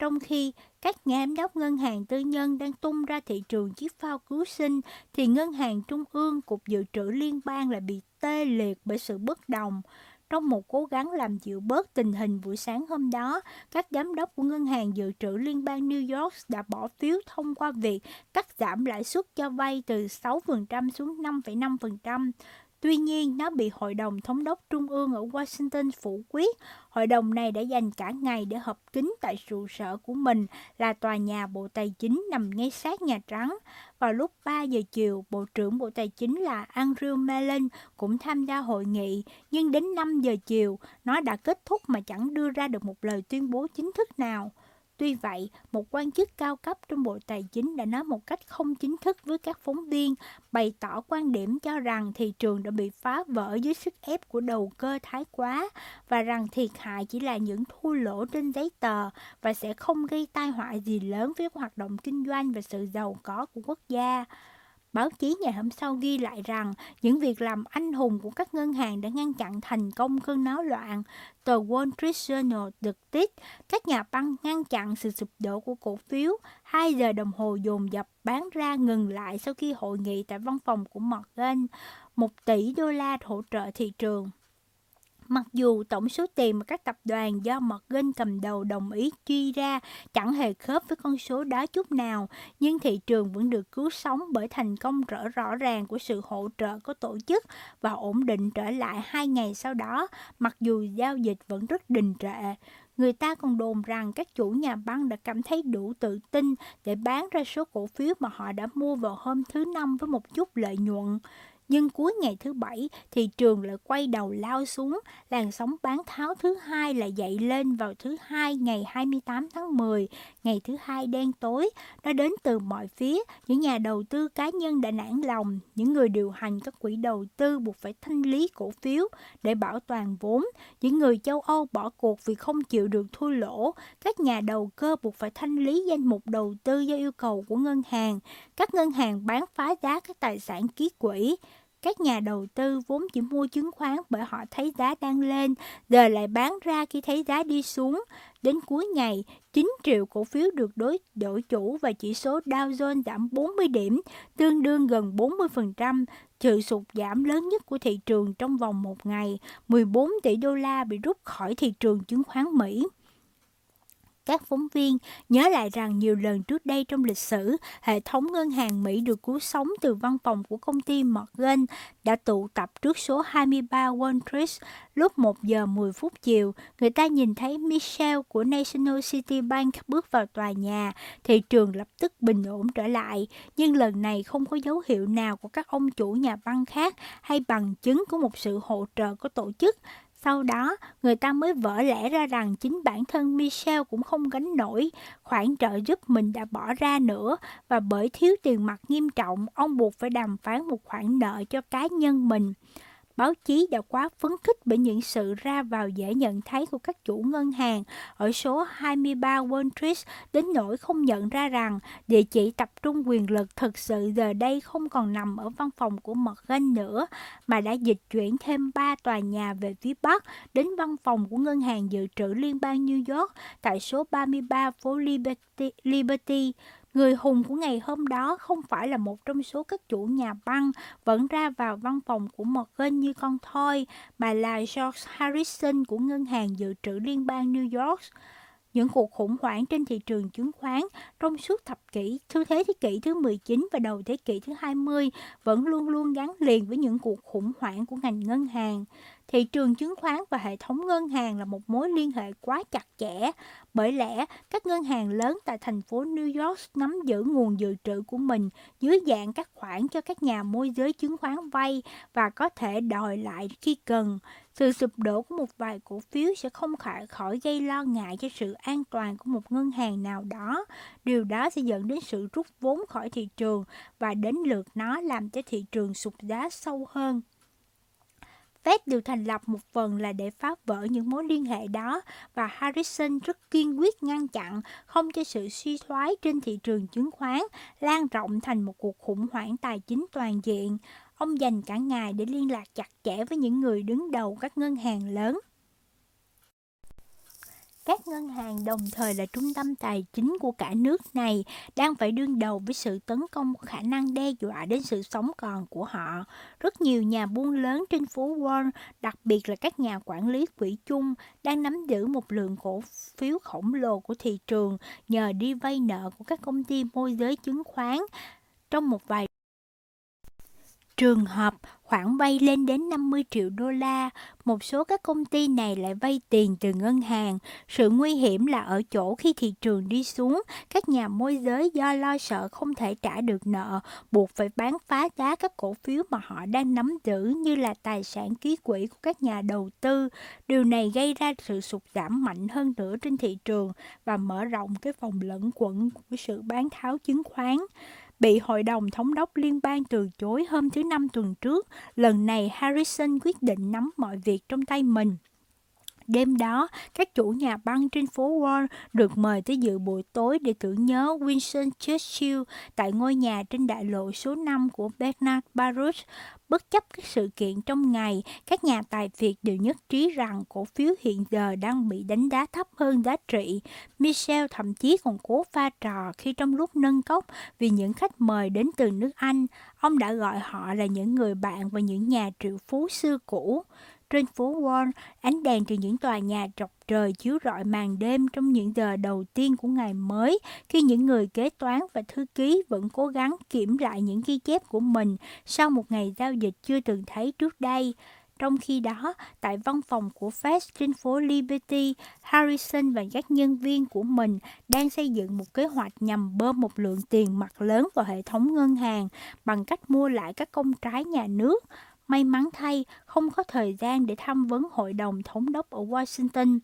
Trong khi các nhà giám đốc ngân hàng tư nhân đang tung ra thị trường chiếc phao cứu sinh, thì ngân hàng trung ương, cục dự trữ liên bang lại bị tê liệt bởi sự bất đồng. Trong một cố gắng làm dịu bớt tình hình buổi sáng hôm đó, các giám đốc của Ngân hàng Dự trữ Liên bang New York đã bỏ phiếu thông qua việc cắt giảm lãi suất cho vay từ 6% xuống 5,5%. Tuy nhiên, nó bị Hội đồng Thống đốc Trung ương ở Washington phủ quyết. Hội đồng này đã dành cả ngày để họp kín tại trụ sở của mình là tòa nhà Bộ Tài chính nằm ngay sát Nhà Trắng. Vào lúc 3 giờ chiều, Bộ trưởng Bộ Tài chính là Andrew Mellon cũng tham gia hội nghị, nhưng đến 5 giờ chiều, nó đã kết thúc mà chẳng đưa ra được một lời tuyên bố chính thức nào. Tuy vậy, một quan chức cao cấp trong Bộ Tài chính đã nói một cách không chính thức với các phóng viên, bày tỏ quan điểm cho rằng thị trường đã bị phá vỡ dưới sức ép của đầu cơ thái quá và rằng thiệt hại chỉ là những thua lỗ trên giấy tờ và sẽ không gây tai họa gì lớn với hoạt động kinh doanh và sự giàu có của quốc gia. Báo chí ngày hôm sau ghi lại rằng những việc làm anh hùng của các ngân hàng đã ngăn chặn thành công cơn náo loạn. Tờ Wall Street Journal được tiết các nhà băng ngăn chặn sự sụp đổ của cổ phiếu. 2 giờ đồng hồ dồn dập bán ra ngừng lại sau khi hội nghị tại văn phòng của Morgan. 1 tỷ đô la hỗ trợ thị trường. Mặc dù tổng số tiền mà các tập đoàn do Morgan cầm đầu đồng ý chi ra chẳng hề khớp với con số đó chút nào, nhưng thị trường vẫn được cứu sống bởi thành công rõ rõ ràng của sự hỗ trợ của tổ chức và ổn định trở lại hai ngày sau đó, mặc dù giao dịch vẫn rất đình trệ. Người ta còn đồn rằng các chủ nhà băng đã cảm thấy đủ tự tin để bán ra số cổ phiếu mà họ đã mua vào hôm thứ Năm với một chút lợi nhuận. Nhưng cuối ngày thứ bảy, thị trường lại quay đầu lao xuống, làn sóng bán tháo thứ hai lại dậy lên vào thứ hai ngày 28 tháng 10, ngày thứ hai đen tối. Nó đến từ mọi phía, những nhà đầu tư cá nhân đã nản lòng, những người điều hành các quỹ đầu tư buộc phải thanh lý cổ phiếu để bảo toàn vốn, những người châu Âu bỏ cuộc vì không chịu được thua lỗ, các nhà đầu cơ buộc phải thanh lý danh mục đầu tư do yêu cầu của ngân hàng, các ngân hàng bán phá giá các tài sản ký quỹ, các nhà đầu tư vốn chỉ mua chứng khoán bởi họ thấy giá đang lên, giờ lại bán ra khi thấy giá đi xuống. Đến cuối ngày, 9 triệu cổ phiếu được đối đổi chủ và chỉ số Dow Jones giảm 40 điểm, tương đương gần 40%, sự sụt giảm lớn nhất của thị trường trong vòng một ngày. 14 tỷ đô la bị rút khỏi thị trường chứng khoán Mỹ. Các phóng viên nhớ lại rằng nhiều lần trước đây trong lịch sử, hệ thống ngân hàng Mỹ được cứu sống từ văn phòng của công ty Morgan đã tụ tập trước số 23 Wall Street lúc 1 giờ 10 phút chiều. Người ta nhìn thấy Michelle của National City Bank bước vào tòa nhà, thị trường lập tức bình ổn trở lại. Nhưng lần này không có dấu hiệu nào của các ông chủ nhà băng khác hay bằng chứng của một sự hỗ trợ của tổ chức. Sau đó, người ta mới vỡ lẽ ra rằng chính bản thân Michelle cũng không gánh nổi khoản trợ giúp mình đã bỏ ra nữa và bởi thiếu tiền mặt nghiêm trọng, ông buộc phải đàm phán một khoản nợ cho cá nhân mình. Báo chí đã quá phấn khích bởi những sự ra vào dễ nhận thấy của các chủ ngân hàng. Ở số 23 Wall Street đến nỗi không nhận ra rằng địa chỉ tập trung quyền lực thực sự giờ đây không còn nằm ở văn phòng của Morgan nữa, mà đã dịch chuyển thêm ba tòa nhà về phía Bắc đến văn phòng của Ngân hàng Dự trữ Liên bang New York tại số 33 phố Liberty, Liberty. Người hùng của ngày hôm đó không phải là một trong số các chủ nhà băng vẫn ra vào văn phòng của Morgan như con thoi, mà là George Harrison của Ngân hàng Dự trữ Liên bang New York. Những cuộc khủng hoảng trên thị trường chứng khoán trong suốt thập kỷ thứ thế thế kỷ thứ 19 và đầu thế kỷ thứ 20 vẫn luôn luôn gắn liền với những cuộc khủng hoảng của ngành ngân hàng. Thị trường chứng khoán và hệ thống ngân hàng là một mối liên hệ quá chặt chẽ, bởi lẽ các ngân hàng lớn tại thành phố New York nắm giữ nguồn dự trữ của mình dưới dạng các khoản cho các nhà môi giới chứng khoán vay và có thể đòi lại khi cần. Sự sụp đổ của một vài cổ phiếu sẽ không khỏi khỏi gây lo ngại cho sự an toàn của một ngân hàng nào đó. Điều đó sẽ dẫn đến sự rút vốn khỏi thị trường và đến lượt nó làm cho thị trường sụt giá sâu hơn. Fed được thành lập một phần là để phá vỡ những mối liên hệ đó và Harrison rất kiên quyết ngăn chặn không cho sự suy thoái trên thị trường chứng khoán, lan rộng thành một cuộc khủng hoảng tài chính toàn diện. Ông dành cả ngày để liên lạc chặt chẽ với những người đứng đầu các ngân hàng lớn. Các ngân hàng đồng thời là trung tâm tài chính của cả nước này đang phải đương đầu với sự tấn công có khả năng đe dọa đến sự sống còn của họ. Rất nhiều nhà buôn lớn trên phố Wall, đặc biệt là các nhà quản lý quỹ chung, đang nắm giữ một lượng cổ phiếu khổng lồ của thị trường nhờ đi vay nợ của các công ty môi giới chứng khoán trong một vài Trường hợp khoản vay lên đến 50 triệu đô la, một số các công ty này lại vay tiền từ ngân hàng. Sự nguy hiểm là ở chỗ khi thị trường đi xuống, các nhà môi giới do lo sợ không thể trả được nợ, buộc phải bán phá giá các cổ phiếu mà họ đang nắm giữ như là tài sản ký quỹ của các nhà đầu tư. Điều này gây ra sự sụt giảm mạnh hơn nữa trên thị trường và mở rộng cái vòng lẫn quẩn của sự bán tháo chứng khoán bị Hội đồng Thống đốc Liên bang từ chối hôm thứ Năm tuần trước. Lần này Harrison quyết định nắm mọi việc trong tay mình. Đêm đó, các chủ nhà băng trên phố Wall được mời tới dự buổi tối để tưởng nhớ Winston Churchill tại ngôi nhà trên đại lộ số 5 của Bernard Baruch. Bất chấp các sự kiện trong ngày, các nhà tài phiệt đều nhất trí rằng cổ phiếu hiện giờ đang bị đánh giá thấp hơn giá trị. Michel thậm chí còn cố pha trò khi trong lúc nâng cốc vì những khách mời đến từ nước Anh, ông đã gọi họ là những người bạn và những nhà triệu phú xưa cũ. Trên phố Wall, ánh đèn từ những tòa nhà trọc trời chiếu rọi màn đêm trong những giờ đầu tiên của ngày mới, khi những người kế toán và thư ký vẫn cố gắng kiểm lại những ghi chép của mình sau một ngày giao dịch chưa từng thấy trước đây. Trong khi đó, tại văn phòng của Fed trên phố Liberty, Harrison và các nhân viên của mình đang xây dựng một kế hoạch nhằm bơm một lượng tiền mặt lớn vào hệ thống ngân hàng bằng cách mua lại các công trái nhà nước. May mắn thay, không có thời gian để tham vấn hội đồng thống đốc ở Washington.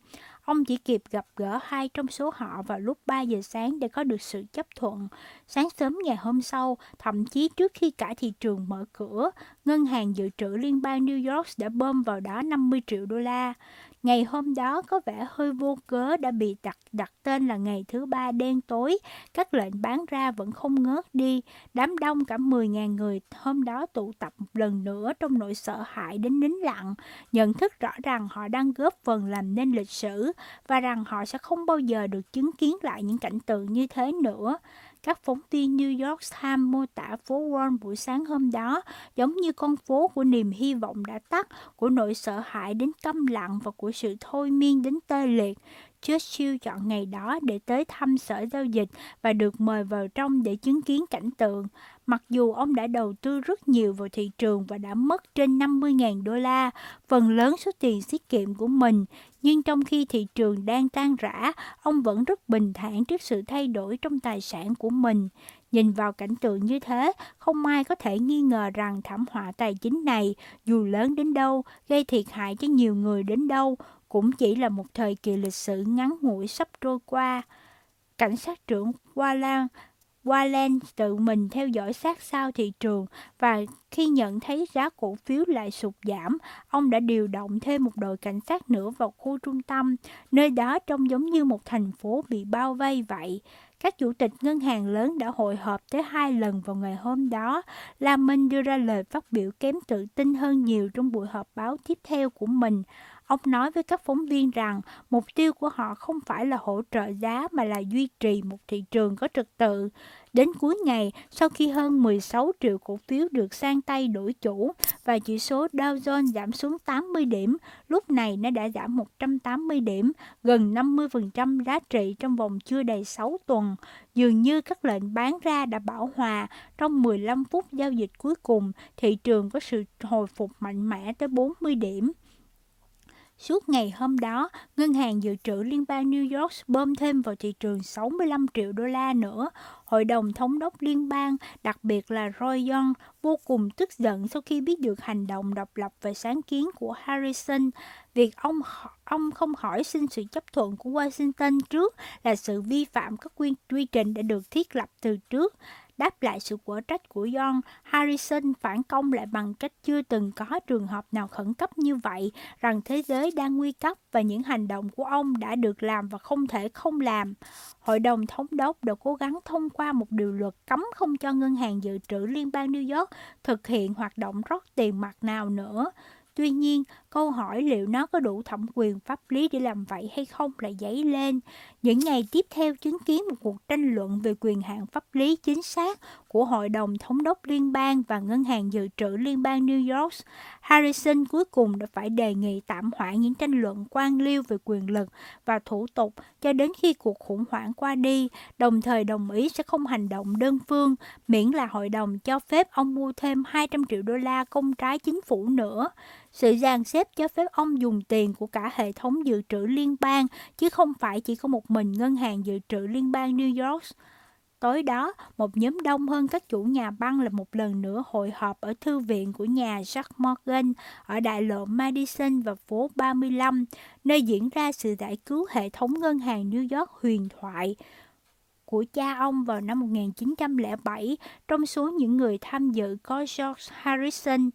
Ông chỉ kịp gặp gỡ hai trong số họ vào lúc 3 giờ sáng để có được sự chấp thuận. Sáng sớm ngày hôm sau, thậm chí trước khi cả thị trường mở cửa, Ngân hàng Dự trữ Liên bang New York đã bơm vào đó 50 triệu đô la. Ngày hôm đó có vẻ hơi vô cớ đã bị đặt đặt tên là ngày thứ ba đen tối, các lệnh bán ra vẫn không ngớt đi. Đám đông cả 10.000 người hôm đó tụ tập một lần nữa trong nỗi sợ hãi đến nín lặng, nhận thức rõ rằng họ đang góp phần làm nên lịch sử và rằng họ sẽ không bao giờ được chứng kiến lại những cảnh tượng như thế nữa. Các phóng viên New York Times mô tả phố Wall buổi sáng hôm đó giống như con phố của niềm hy vọng đã tắt, của nỗi sợ hãi đến câm lặng và của sự thôi miên đến tê liệt. Churchill chọn ngày đó để tới thăm sở giao dịch và được mời vào trong để chứng kiến cảnh tượng. Mặc dù ông đã đầu tư rất nhiều vào thị trường và đã mất trên 50.000 đô la, phần lớn số tiền tiết kiệm của mình, nhưng trong khi thị trường đang tan rã, ông vẫn rất bình thản trước sự thay đổi trong tài sản của mình. Nhìn vào cảnh tượng như thế, không ai có thể nghi ngờ rằng thảm họa tài chính này, dù lớn đến đâu, gây thiệt hại cho nhiều người đến đâu, cũng chỉ là một thời kỳ lịch sử ngắn ngủi sắp trôi qua. Cảnh sát trưởng Walan Wallen tự mình theo dõi sát sao thị trường và khi nhận thấy giá cổ phiếu lại sụt giảm, ông đã điều động thêm một đội cảnh sát nữa vào khu trung tâm, nơi đó trông giống như một thành phố bị bao vây vậy. Các chủ tịch ngân hàng lớn đã hội họp tới hai lần vào ngày hôm đó. Lam Minh đưa ra lời phát biểu kém tự tin hơn nhiều trong buổi họp báo tiếp theo của mình. Ông nói với các phóng viên rằng mục tiêu của họ không phải là hỗ trợ giá mà là duy trì một thị trường có trật tự. Đến cuối ngày, sau khi hơn 16 triệu cổ phiếu được sang tay đổi chủ và chỉ số Dow Jones giảm xuống 80 điểm, lúc này nó đã giảm 180 điểm, gần 50% giá trị trong vòng chưa đầy 6 tuần. Dường như các lệnh bán ra đã bảo hòa, trong 15 phút giao dịch cuối cùng, thị trường có sự hồi phục mạnh mẽ tới 40 điểm. Suốt ngày hôm đó, Ngân hàng Dự trữ Liên bang New York bơm thêm vào thị trường 65 triệu đô la nữa. Hội đồng Thống đốc Liên bang, đặc biệt là Roy Young, vô cùng tức giận sau khi biết được hành động độc lập và sáng kiến của Harrison. Việc ông ông không hỏi xin sự chấp thuận của Washington trước là sự vi phạm các quy, quy trình đã được thiết lập từ trước. Đáp lại sự quở trách của John, Harrison phản công lại bằng cách chưa từng có trường hợp nào khẩn cấp như vậy, rằng thế giới đang nguy cấp và những hành động của ông đã được làm và không thể không làm. Hội đồng thống đốc đã cố gắng thông qua một điều luật cấm không cho ngân hàng dự trữ liên bang New York thực hiện hoạt động rót tiền mặt nào nữa. Tuy nhiên, câu hỏi liệu nó có đủ thẩm quyền pháp lý để làm vậy hay không lại dấy lên. Những ngày tiếp theo chứng kiến một cuộc tranh luận về quyền hạn pháp lý chính xác của Hội đồng Thống đốc Liên bang và Ngân hàng Dự trữ Liên bang New York. Harrison cuối cùng đã phải đề nghị tạm hoãn những tranh luận quan liêu về quyền lực và thủ tục cho đến khi cuộc khủng hoảng qua đi, đồng thời đồng ý sẽ không hành động đơn phương, miễn là hội đồng cho phép ông mua thêm 200 triệu đô la công trái chính phủ nữa. Sự dàn xếp cho phép ông dùng tiền của cả hệ thống dự trữ liên bang, chứ không phải chỉ có một mình ngân hàng dự trữ liên bang New York. Tối đó, một nhóm đông hơn các chủ nhà băng là một lần nữa hội họp ở thư viện của nhà Jack Morgan ở đại lộ Madison và phố 35, nơi diễn ra sự giải cứu hệ thống ngân hàng New York huyền thoại của cha ông vào năm 1907. Trong số những người tham dự có George Harrison,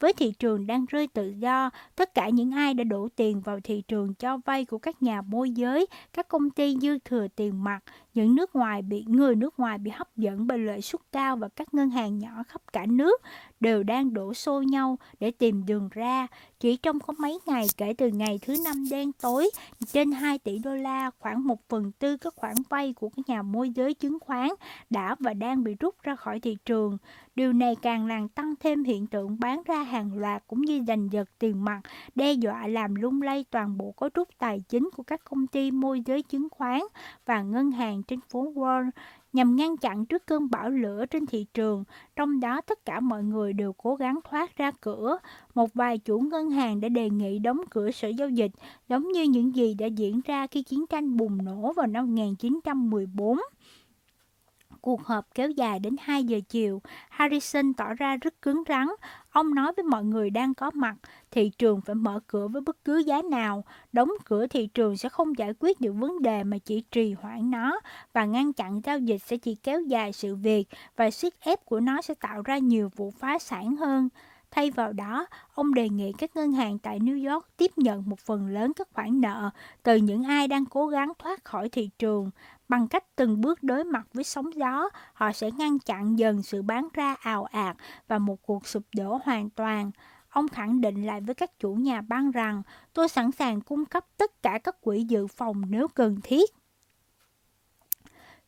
với thị trường đang rơi tự do, tất cả những ai đã đổ tiền vào thị trường cho vay của các nhà môi giới, các công ty dư thừa tiền mặt, những nước ngoài bị người nước ngoài bị hấp dẫn bởi lợi suất cao và các ngân hàng nhỏ khắp cả nước đều đang đổ xô nhau để tìm đường ra. Chỉ trong có mấy ngày kể từ ngày thứ năm đen tối, trên 2 tỷ đô la, khoảng 1 phần tư các khoản vay của các nhà môi giới chứng khoán đã và đang bị rút ra khỏi thị trường. Điều này càng làm tăng thêm hiện tượng bán ra hàng loạt cũng như giành giật tiền mặt, đe dọa làm lung lay toàn bộ cấu trúc tài chính của các công ty môi giới chứng khoán và ngân hàng trên phố Wall nhằm ngăn chặn trước cơn bão lửa trên thị trường, trong đó tất cả mọi người đều cố gắng thoát ra cửa. Một vài chủ ngân hàng đã đề nghị đóng cửa sở giao dịch, giống như những gì đã diễn ra khi chiến tranh bùng nổ vào năm 1914. Cuộc họp kéo dài đến 2 giờ chiều. Harrison tỏ ra rất cứng rắn. Ông nói với mọi người đang có mặt, thị trường phải mở cửa với bất cứ giá nào. Đóng cửa thị trường sẽ không giải quyết được vấn đề mà chỉ trì hoãn nó và ngăn chặn giao dịch sẽ chỉ kéo dài sự việc và sức ép của nó sẽ tạo ra nhiều vụ phá sản hơn. Thay vào đó, ông đề nghị các ngân hàng tại New York tiếp nhận một phần lớn các khoản nợ từ những ai đang cố gắng thoát khỏi thị trường. Bằng cách từng bước đối mặt với sóng gió, họ sẽ ngăn chặn dần sự bán ra ào ạt và một cuộc sụp đổ hoàn toàn. Ông khẳng định lại với các chủ nhà băng rằng tôi sẵn sàng cung cấp tất cả các quỹ dự phòng nếu cần thiết.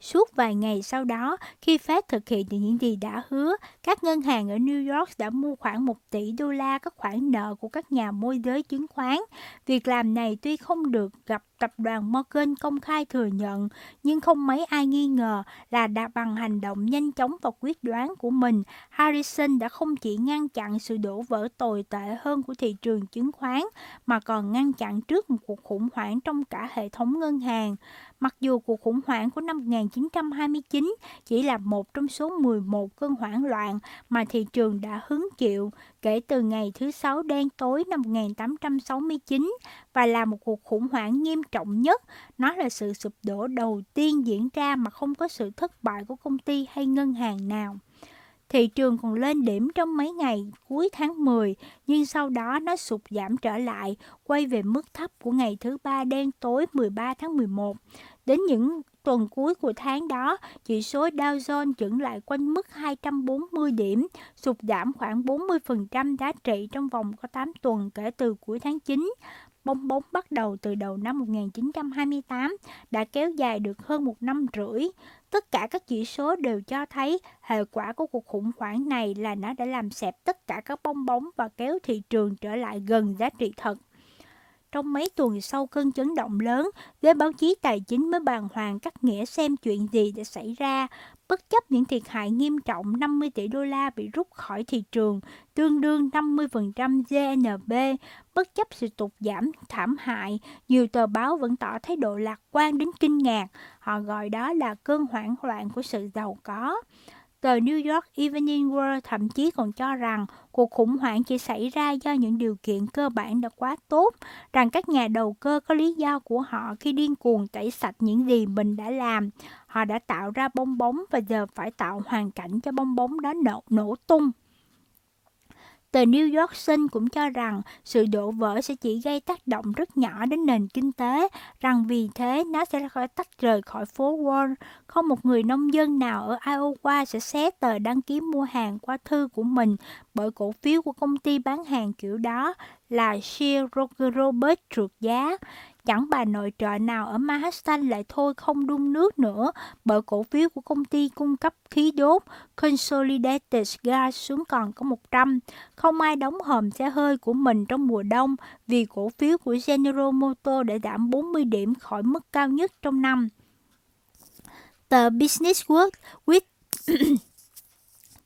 Suốt vài ngày sau đó, khi Fed thực hiện những gì đã hứa, các ngân hàng ở New York đã mua khoảng 1 tỷ đô la các khoản nợ của các nhà môi giới chứng khoán. Việc làm này tuy không được gặp tập đoàn Morgan công khai thừa nhận, nhưng không mấy ai nghi ngờ là đã bằng hành động nhanh chóng và quyết đoán của mình, Harrison đã không chỉ ngăn chặn sự đổ vỡ tồi tệ hơn của thị trường chứng khoán, mà còn ngăn chặn trước một cuộc khủng hoảng trong cả hệ thống ngân hàng. Mặc dù cuộc khủng hoảng của năm 1929 chỉ là một trong số 11 cơn hoảng loạn mà thị trường đã hứng chịu kể từ ngày thứ Sáu đen tối năm 1869 và là một cuộc khủng hoảng nghiêm trọng nhất. Nó là sự sụp đổ đầu tiên diễn ra mà không có sự thất bại của công ty hay ngân hàng nào. Thị trường còn lên điểm trong mấy ngày cuối tháng 10, nhưng sau đó nó sụt giảm trở lại, quay về mức thấp của ngày thứ ba đen tối 13 tháng 11. Đến những tuần cuối của tháng đó, chỉ số Dow Jones dẫn lại quanh mức 240 điểm, sụt giảm khoảng 40% giá trị trong vòng có 8 tuần kể từ cuối tháng 9. Bong bóng bắt đầu từ đầu năm 1928 đã kéo dài được hơn một năm rưỡi. Tất cả các chỉ số đều cho thấy hệ quả của cuộc khủng hoảng này là nó đã làm xẹp tất cả các bong bóng và kéo thị trường trở lại gần giá trị thật. Trong mấy tuần sau cơn chấn động lớn, giới báo chí tài chính mới bàn hoàng cắt nghĩa xem chuyện gì đã xảy ra. Bất chấp những thiệt hại nghiêm trọng 50 tỷ đô la bị rút khỏi thị trường, tương đương 50% GNB, bất chấp sự tụt giảm thảm hại, nhiều tờ báo vẫn tỏ thái độ lạc quan đến kinh ngạc. Họ gọi đó là cơn hoảng loạn của sự giàu có. Tờ New York Evening World thậm chí còn cho rằng cuộc khủng hoảng chỉ xảy ra do những điều kiện cơ bản đã quá tốt, rằng các nhà đầu cơ có lý do của họ khi điên cuồng tẩy sạch những gì mình đã làm. Họ đã tạo ra bong bóng và giờ phải tạo hoàn cảnh cho bong bóng đó nổ, nổ tung. Tờ New York Sun cũng cho rằng sự đổ vỡ sẽ chỉ gây tác động rất nhỏ đến nền kinh tế, rằng vì thế nó sẽ khỏi tách rời khỏi phố Wall. Không một người nông dân nào ở Iowa sẽ xé tờ đăng ký mua hàng qua thư của mình bởi cổ phiếu của công ty bán hàng kiểu đó là Shear Robert trượt giá. Chẳng bà nội trợ nào ở Manhattan lại thôi không đun nước nữa bởi cổ phiếu của công ty cung cấp khí đốt Consolidated Gas xuống còn có 100. Không ai đóng hòm xe hơi của mình trong mùa đông vì cổ phiếu của General Motors đã giảm 40 điểm khỏi mức cao nhất trong năm. Tờ Business World with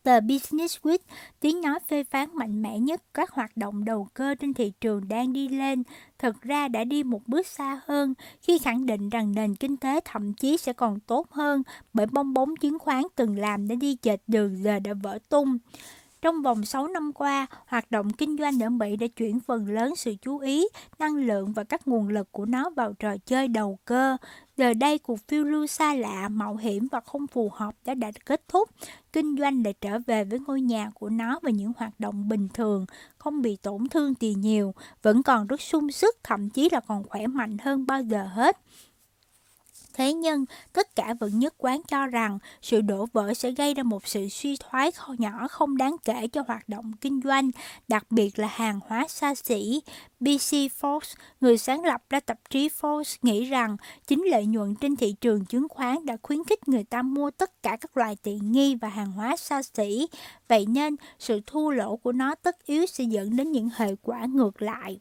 Tờ Business Week, tiếng nói phê phán mạnh mẽ nhất các hoạt động đầu cơ trên thị trường đang đi lên, thực ra đã đi một bước xa hơn khi khẳng định rằng nền kinh tế thậm chí sẽ còn tốt hơn bởi bong bóng chứng khoán từng làm để đi chệch đường giờ đã vỡ tung. Trong vòng 6 năm qua, hoạt động kinh doanh ở Mỹ đã chuyển phần lớn sự chú ý, năng lượng và các nguồn lực của nó vào trò chơi đầu cơ. Giờ đây, cuộc phiêu lưu xa lạ, mạo hiểm và không phù hợp đã đã kết thúc. Kinh doanh lại trở về với ngôi nhà của nó và những hoạt động bình thường, không bị tổn thương gì nhiều, vẫn còn rất sung sức, thậm chí là còn khỏe mạnh hơn bao giờ hết. Thế nhưng, tất cả vẫn nhất quán cho rằng sự đổ vỡ sẽ gây ra một sự suy thoái nhỏ không đáng kể cho hoạt động kinh doanh, đặc biệt là hàng hóa xa xỉ. BC Forbes, người sáng lập ra tạp chí Forbes, nghĩ rằng chính lợi nhuận trên thị trường chứng khoán đã khuyến khích người ta mua tất cả các loại tiện nghi và hàng hóa xa xỉ. Vậy nên, sự thua lỗ của nó tất yếu sẽ dẫn đến những hệ quả ngược lại.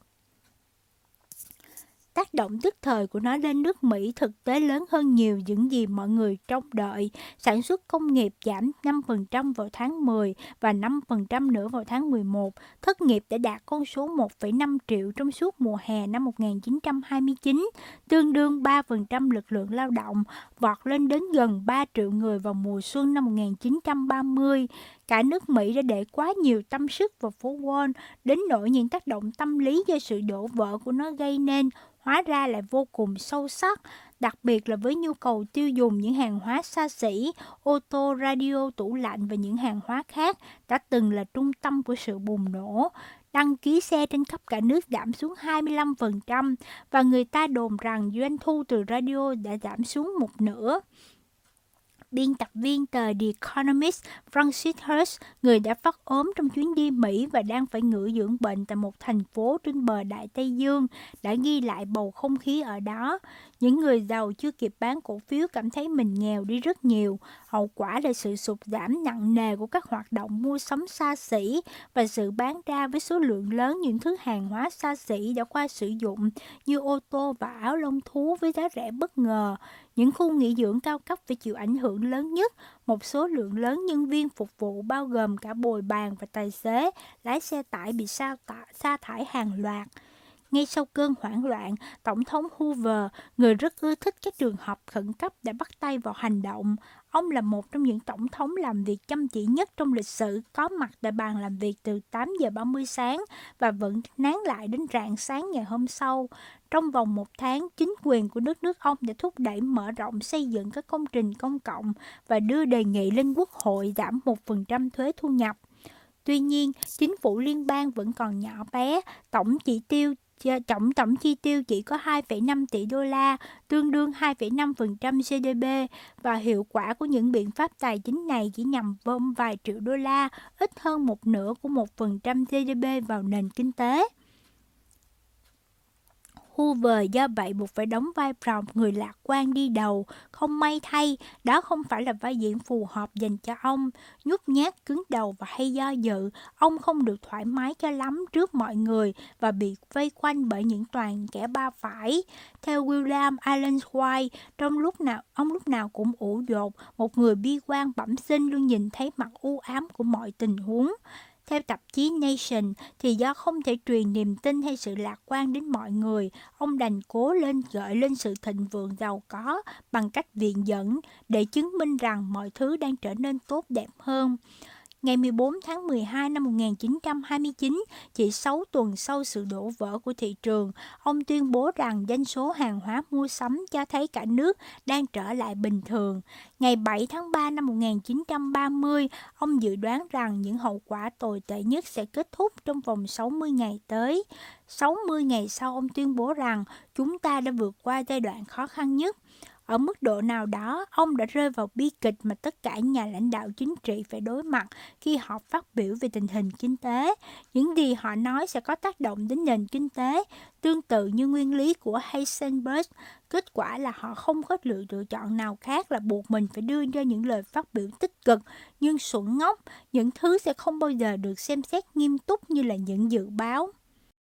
Tác động tức thời của nó lên nước Mỹ thực tế lớn hơn nhiều những gì mọi người trông đợi. Sản xuất công nghiệp giảm 5% vào tháng 10 và 5% nữa vào tháng 11. Thất nghiệp đã đạt con số 1,5 triệu trong suốt mùa hè năm 1929, tương đương 3% lực lượng lao động, vọt lên đến gần 3 triệu người vào mùa xuân năm 1930. Cả nước Mỹ đã để quá nhiều tâm sức vào phố Wall, đến nỗi những tác động tâm lý do sự đổ vỡ của nó gây nên hóa ra lại vô cùng sâu sắc, đặc biệt là với nhu cầu tiêu dùng những hàng hóa xa xỉ, ô tô, radio, tủ lạnh và những hàng hóa khác đã từng là trung tâm của sự bùng nổ. Đăng ký xe trên khắp cả nước giảm xuống 25% và người ta đồn rằng doanh thu từ radio đã giảm xuống một nửa biên tập viên tờ The Economist Francis Hurst, người đã phát ốm trong chuyến đi Mỹ và đang phải ngự dưỡng bệnh tại một thành phố trên bờ Đại Tây Dương, đã ghi lại bầu không khí ở đó. Những người giàu chưa kịp bán cổ phiếu cảm thấy mình nghèo đi rất nhiều. Hậu quả là sự sụt giảm nặng nề của các hoạt động mua sắm xa xỉ và sự bán ra với số lượng lớn những thứ hàng hóa xa xỉ đã qua sử dụng như ô tô và áo lông thú với giá rẻ bất ngờ. Những khu nghỉ dưỡng cao cấp phải chịu ảnh hưởng lớn nhất, một số lượng lớn nhân viên phục vụ bao gồm cả bồi bàn và tài xế, lái xe tải bị sa, sa thải hàng loạt. Ngay sau cơn hoảng loạn, Tổng thống Hoover, người rất ưa thích các trường hợp khẩn cấp đã bắt tay vào hành động. Ông là một trong những tổng thống làm việc chăm chỉ nhất trong lịch sử, có mặt tại bàn làm việc từ 8 giờ 30 sáng và vẫn nán lại đến rạng sáng ngày hôm sau. Trong vòng một tháng, chính quyền của nước nước ông đã thúc đẩy mở rộng xây dựng các công trình công cộng và đưa đề nghị lên quốc hội giảm 1% thuế thu nhập. Tuy nhiên, chính phủ liên bang vẫn còn nhỏ bé, tổng chỉ tiêu tổng tổng chi tiêu chỉ có 2,5 tỷ đô la, tương đương 2,5% GDP và hiệu quả của những biện pháp tài chính này chỉ nhằm bơm vài triệu đô la, ít hơn một nửa của 1% GDP vào nền kinh tế. Hoover do vậy buộc phải đóng vai trò người lạc quan đi đầu. Không may thay, đó không phải là vai diễn phù hợp dành cho ông. Nhút nhát, cứng đầu và hay do dự, ông không được thoải mái cho lắm trước mọi người và bị vây quanh bởi những toàn kẻ ba phải. Theo William Allen White, trong lúc nào ông lúc nào cũng ủ dột, một người bi quan bẩm sinh luôn nhìn thấy mặt u ám của mọi tình huống. Theo tạp chí Nation, thì do không thể truyền niềm tin hay sự lạc quan đến mọi người, ông đành cố lên gợi lên sự thịnh vượng giàu có bằng cách viện dẫn để chứng minh rằng mọi thứ đang trở nên tốt đẹp hơn. Ngày 14 tháng 12 năm 1929, chỉ 6 tuần sau sự đổ vỡ của thị trường, ông tuyên bố rằng doanh số hàng hóa mua sắm cho thấy cả nước đang trở lại bình thường. Ngày 7 tháng 3 năm 1930, ông dự đoán rằng những hậu quả tồi tệ nhất sẽ kết thúc trong vòng 60 ngày tới. 60 ngày sau, ông tuyên bố rằng chúng ta đã vượt qua giai đoạn khó khăn nhất. Ở mức độ nào đó, ông đã rơi vào bi kịch mà tất cả nhà lãnh đạo chính trị phải đối mặt khi họ phát biểu về tình hình kinh tế. Những gì họ nói sẽ có tác động đến nền kinh tế, tương tự như nguyên lý của Heisenberg. Kết quả là họ không có lựa lựa chọn nào khác là buộc mình phải đưa ra những lời phát biểu tích cực, nhưng xuẩn ngốc, những thứ sẽ không bao giờ được xem xét nghiêm túc như là những dự báo.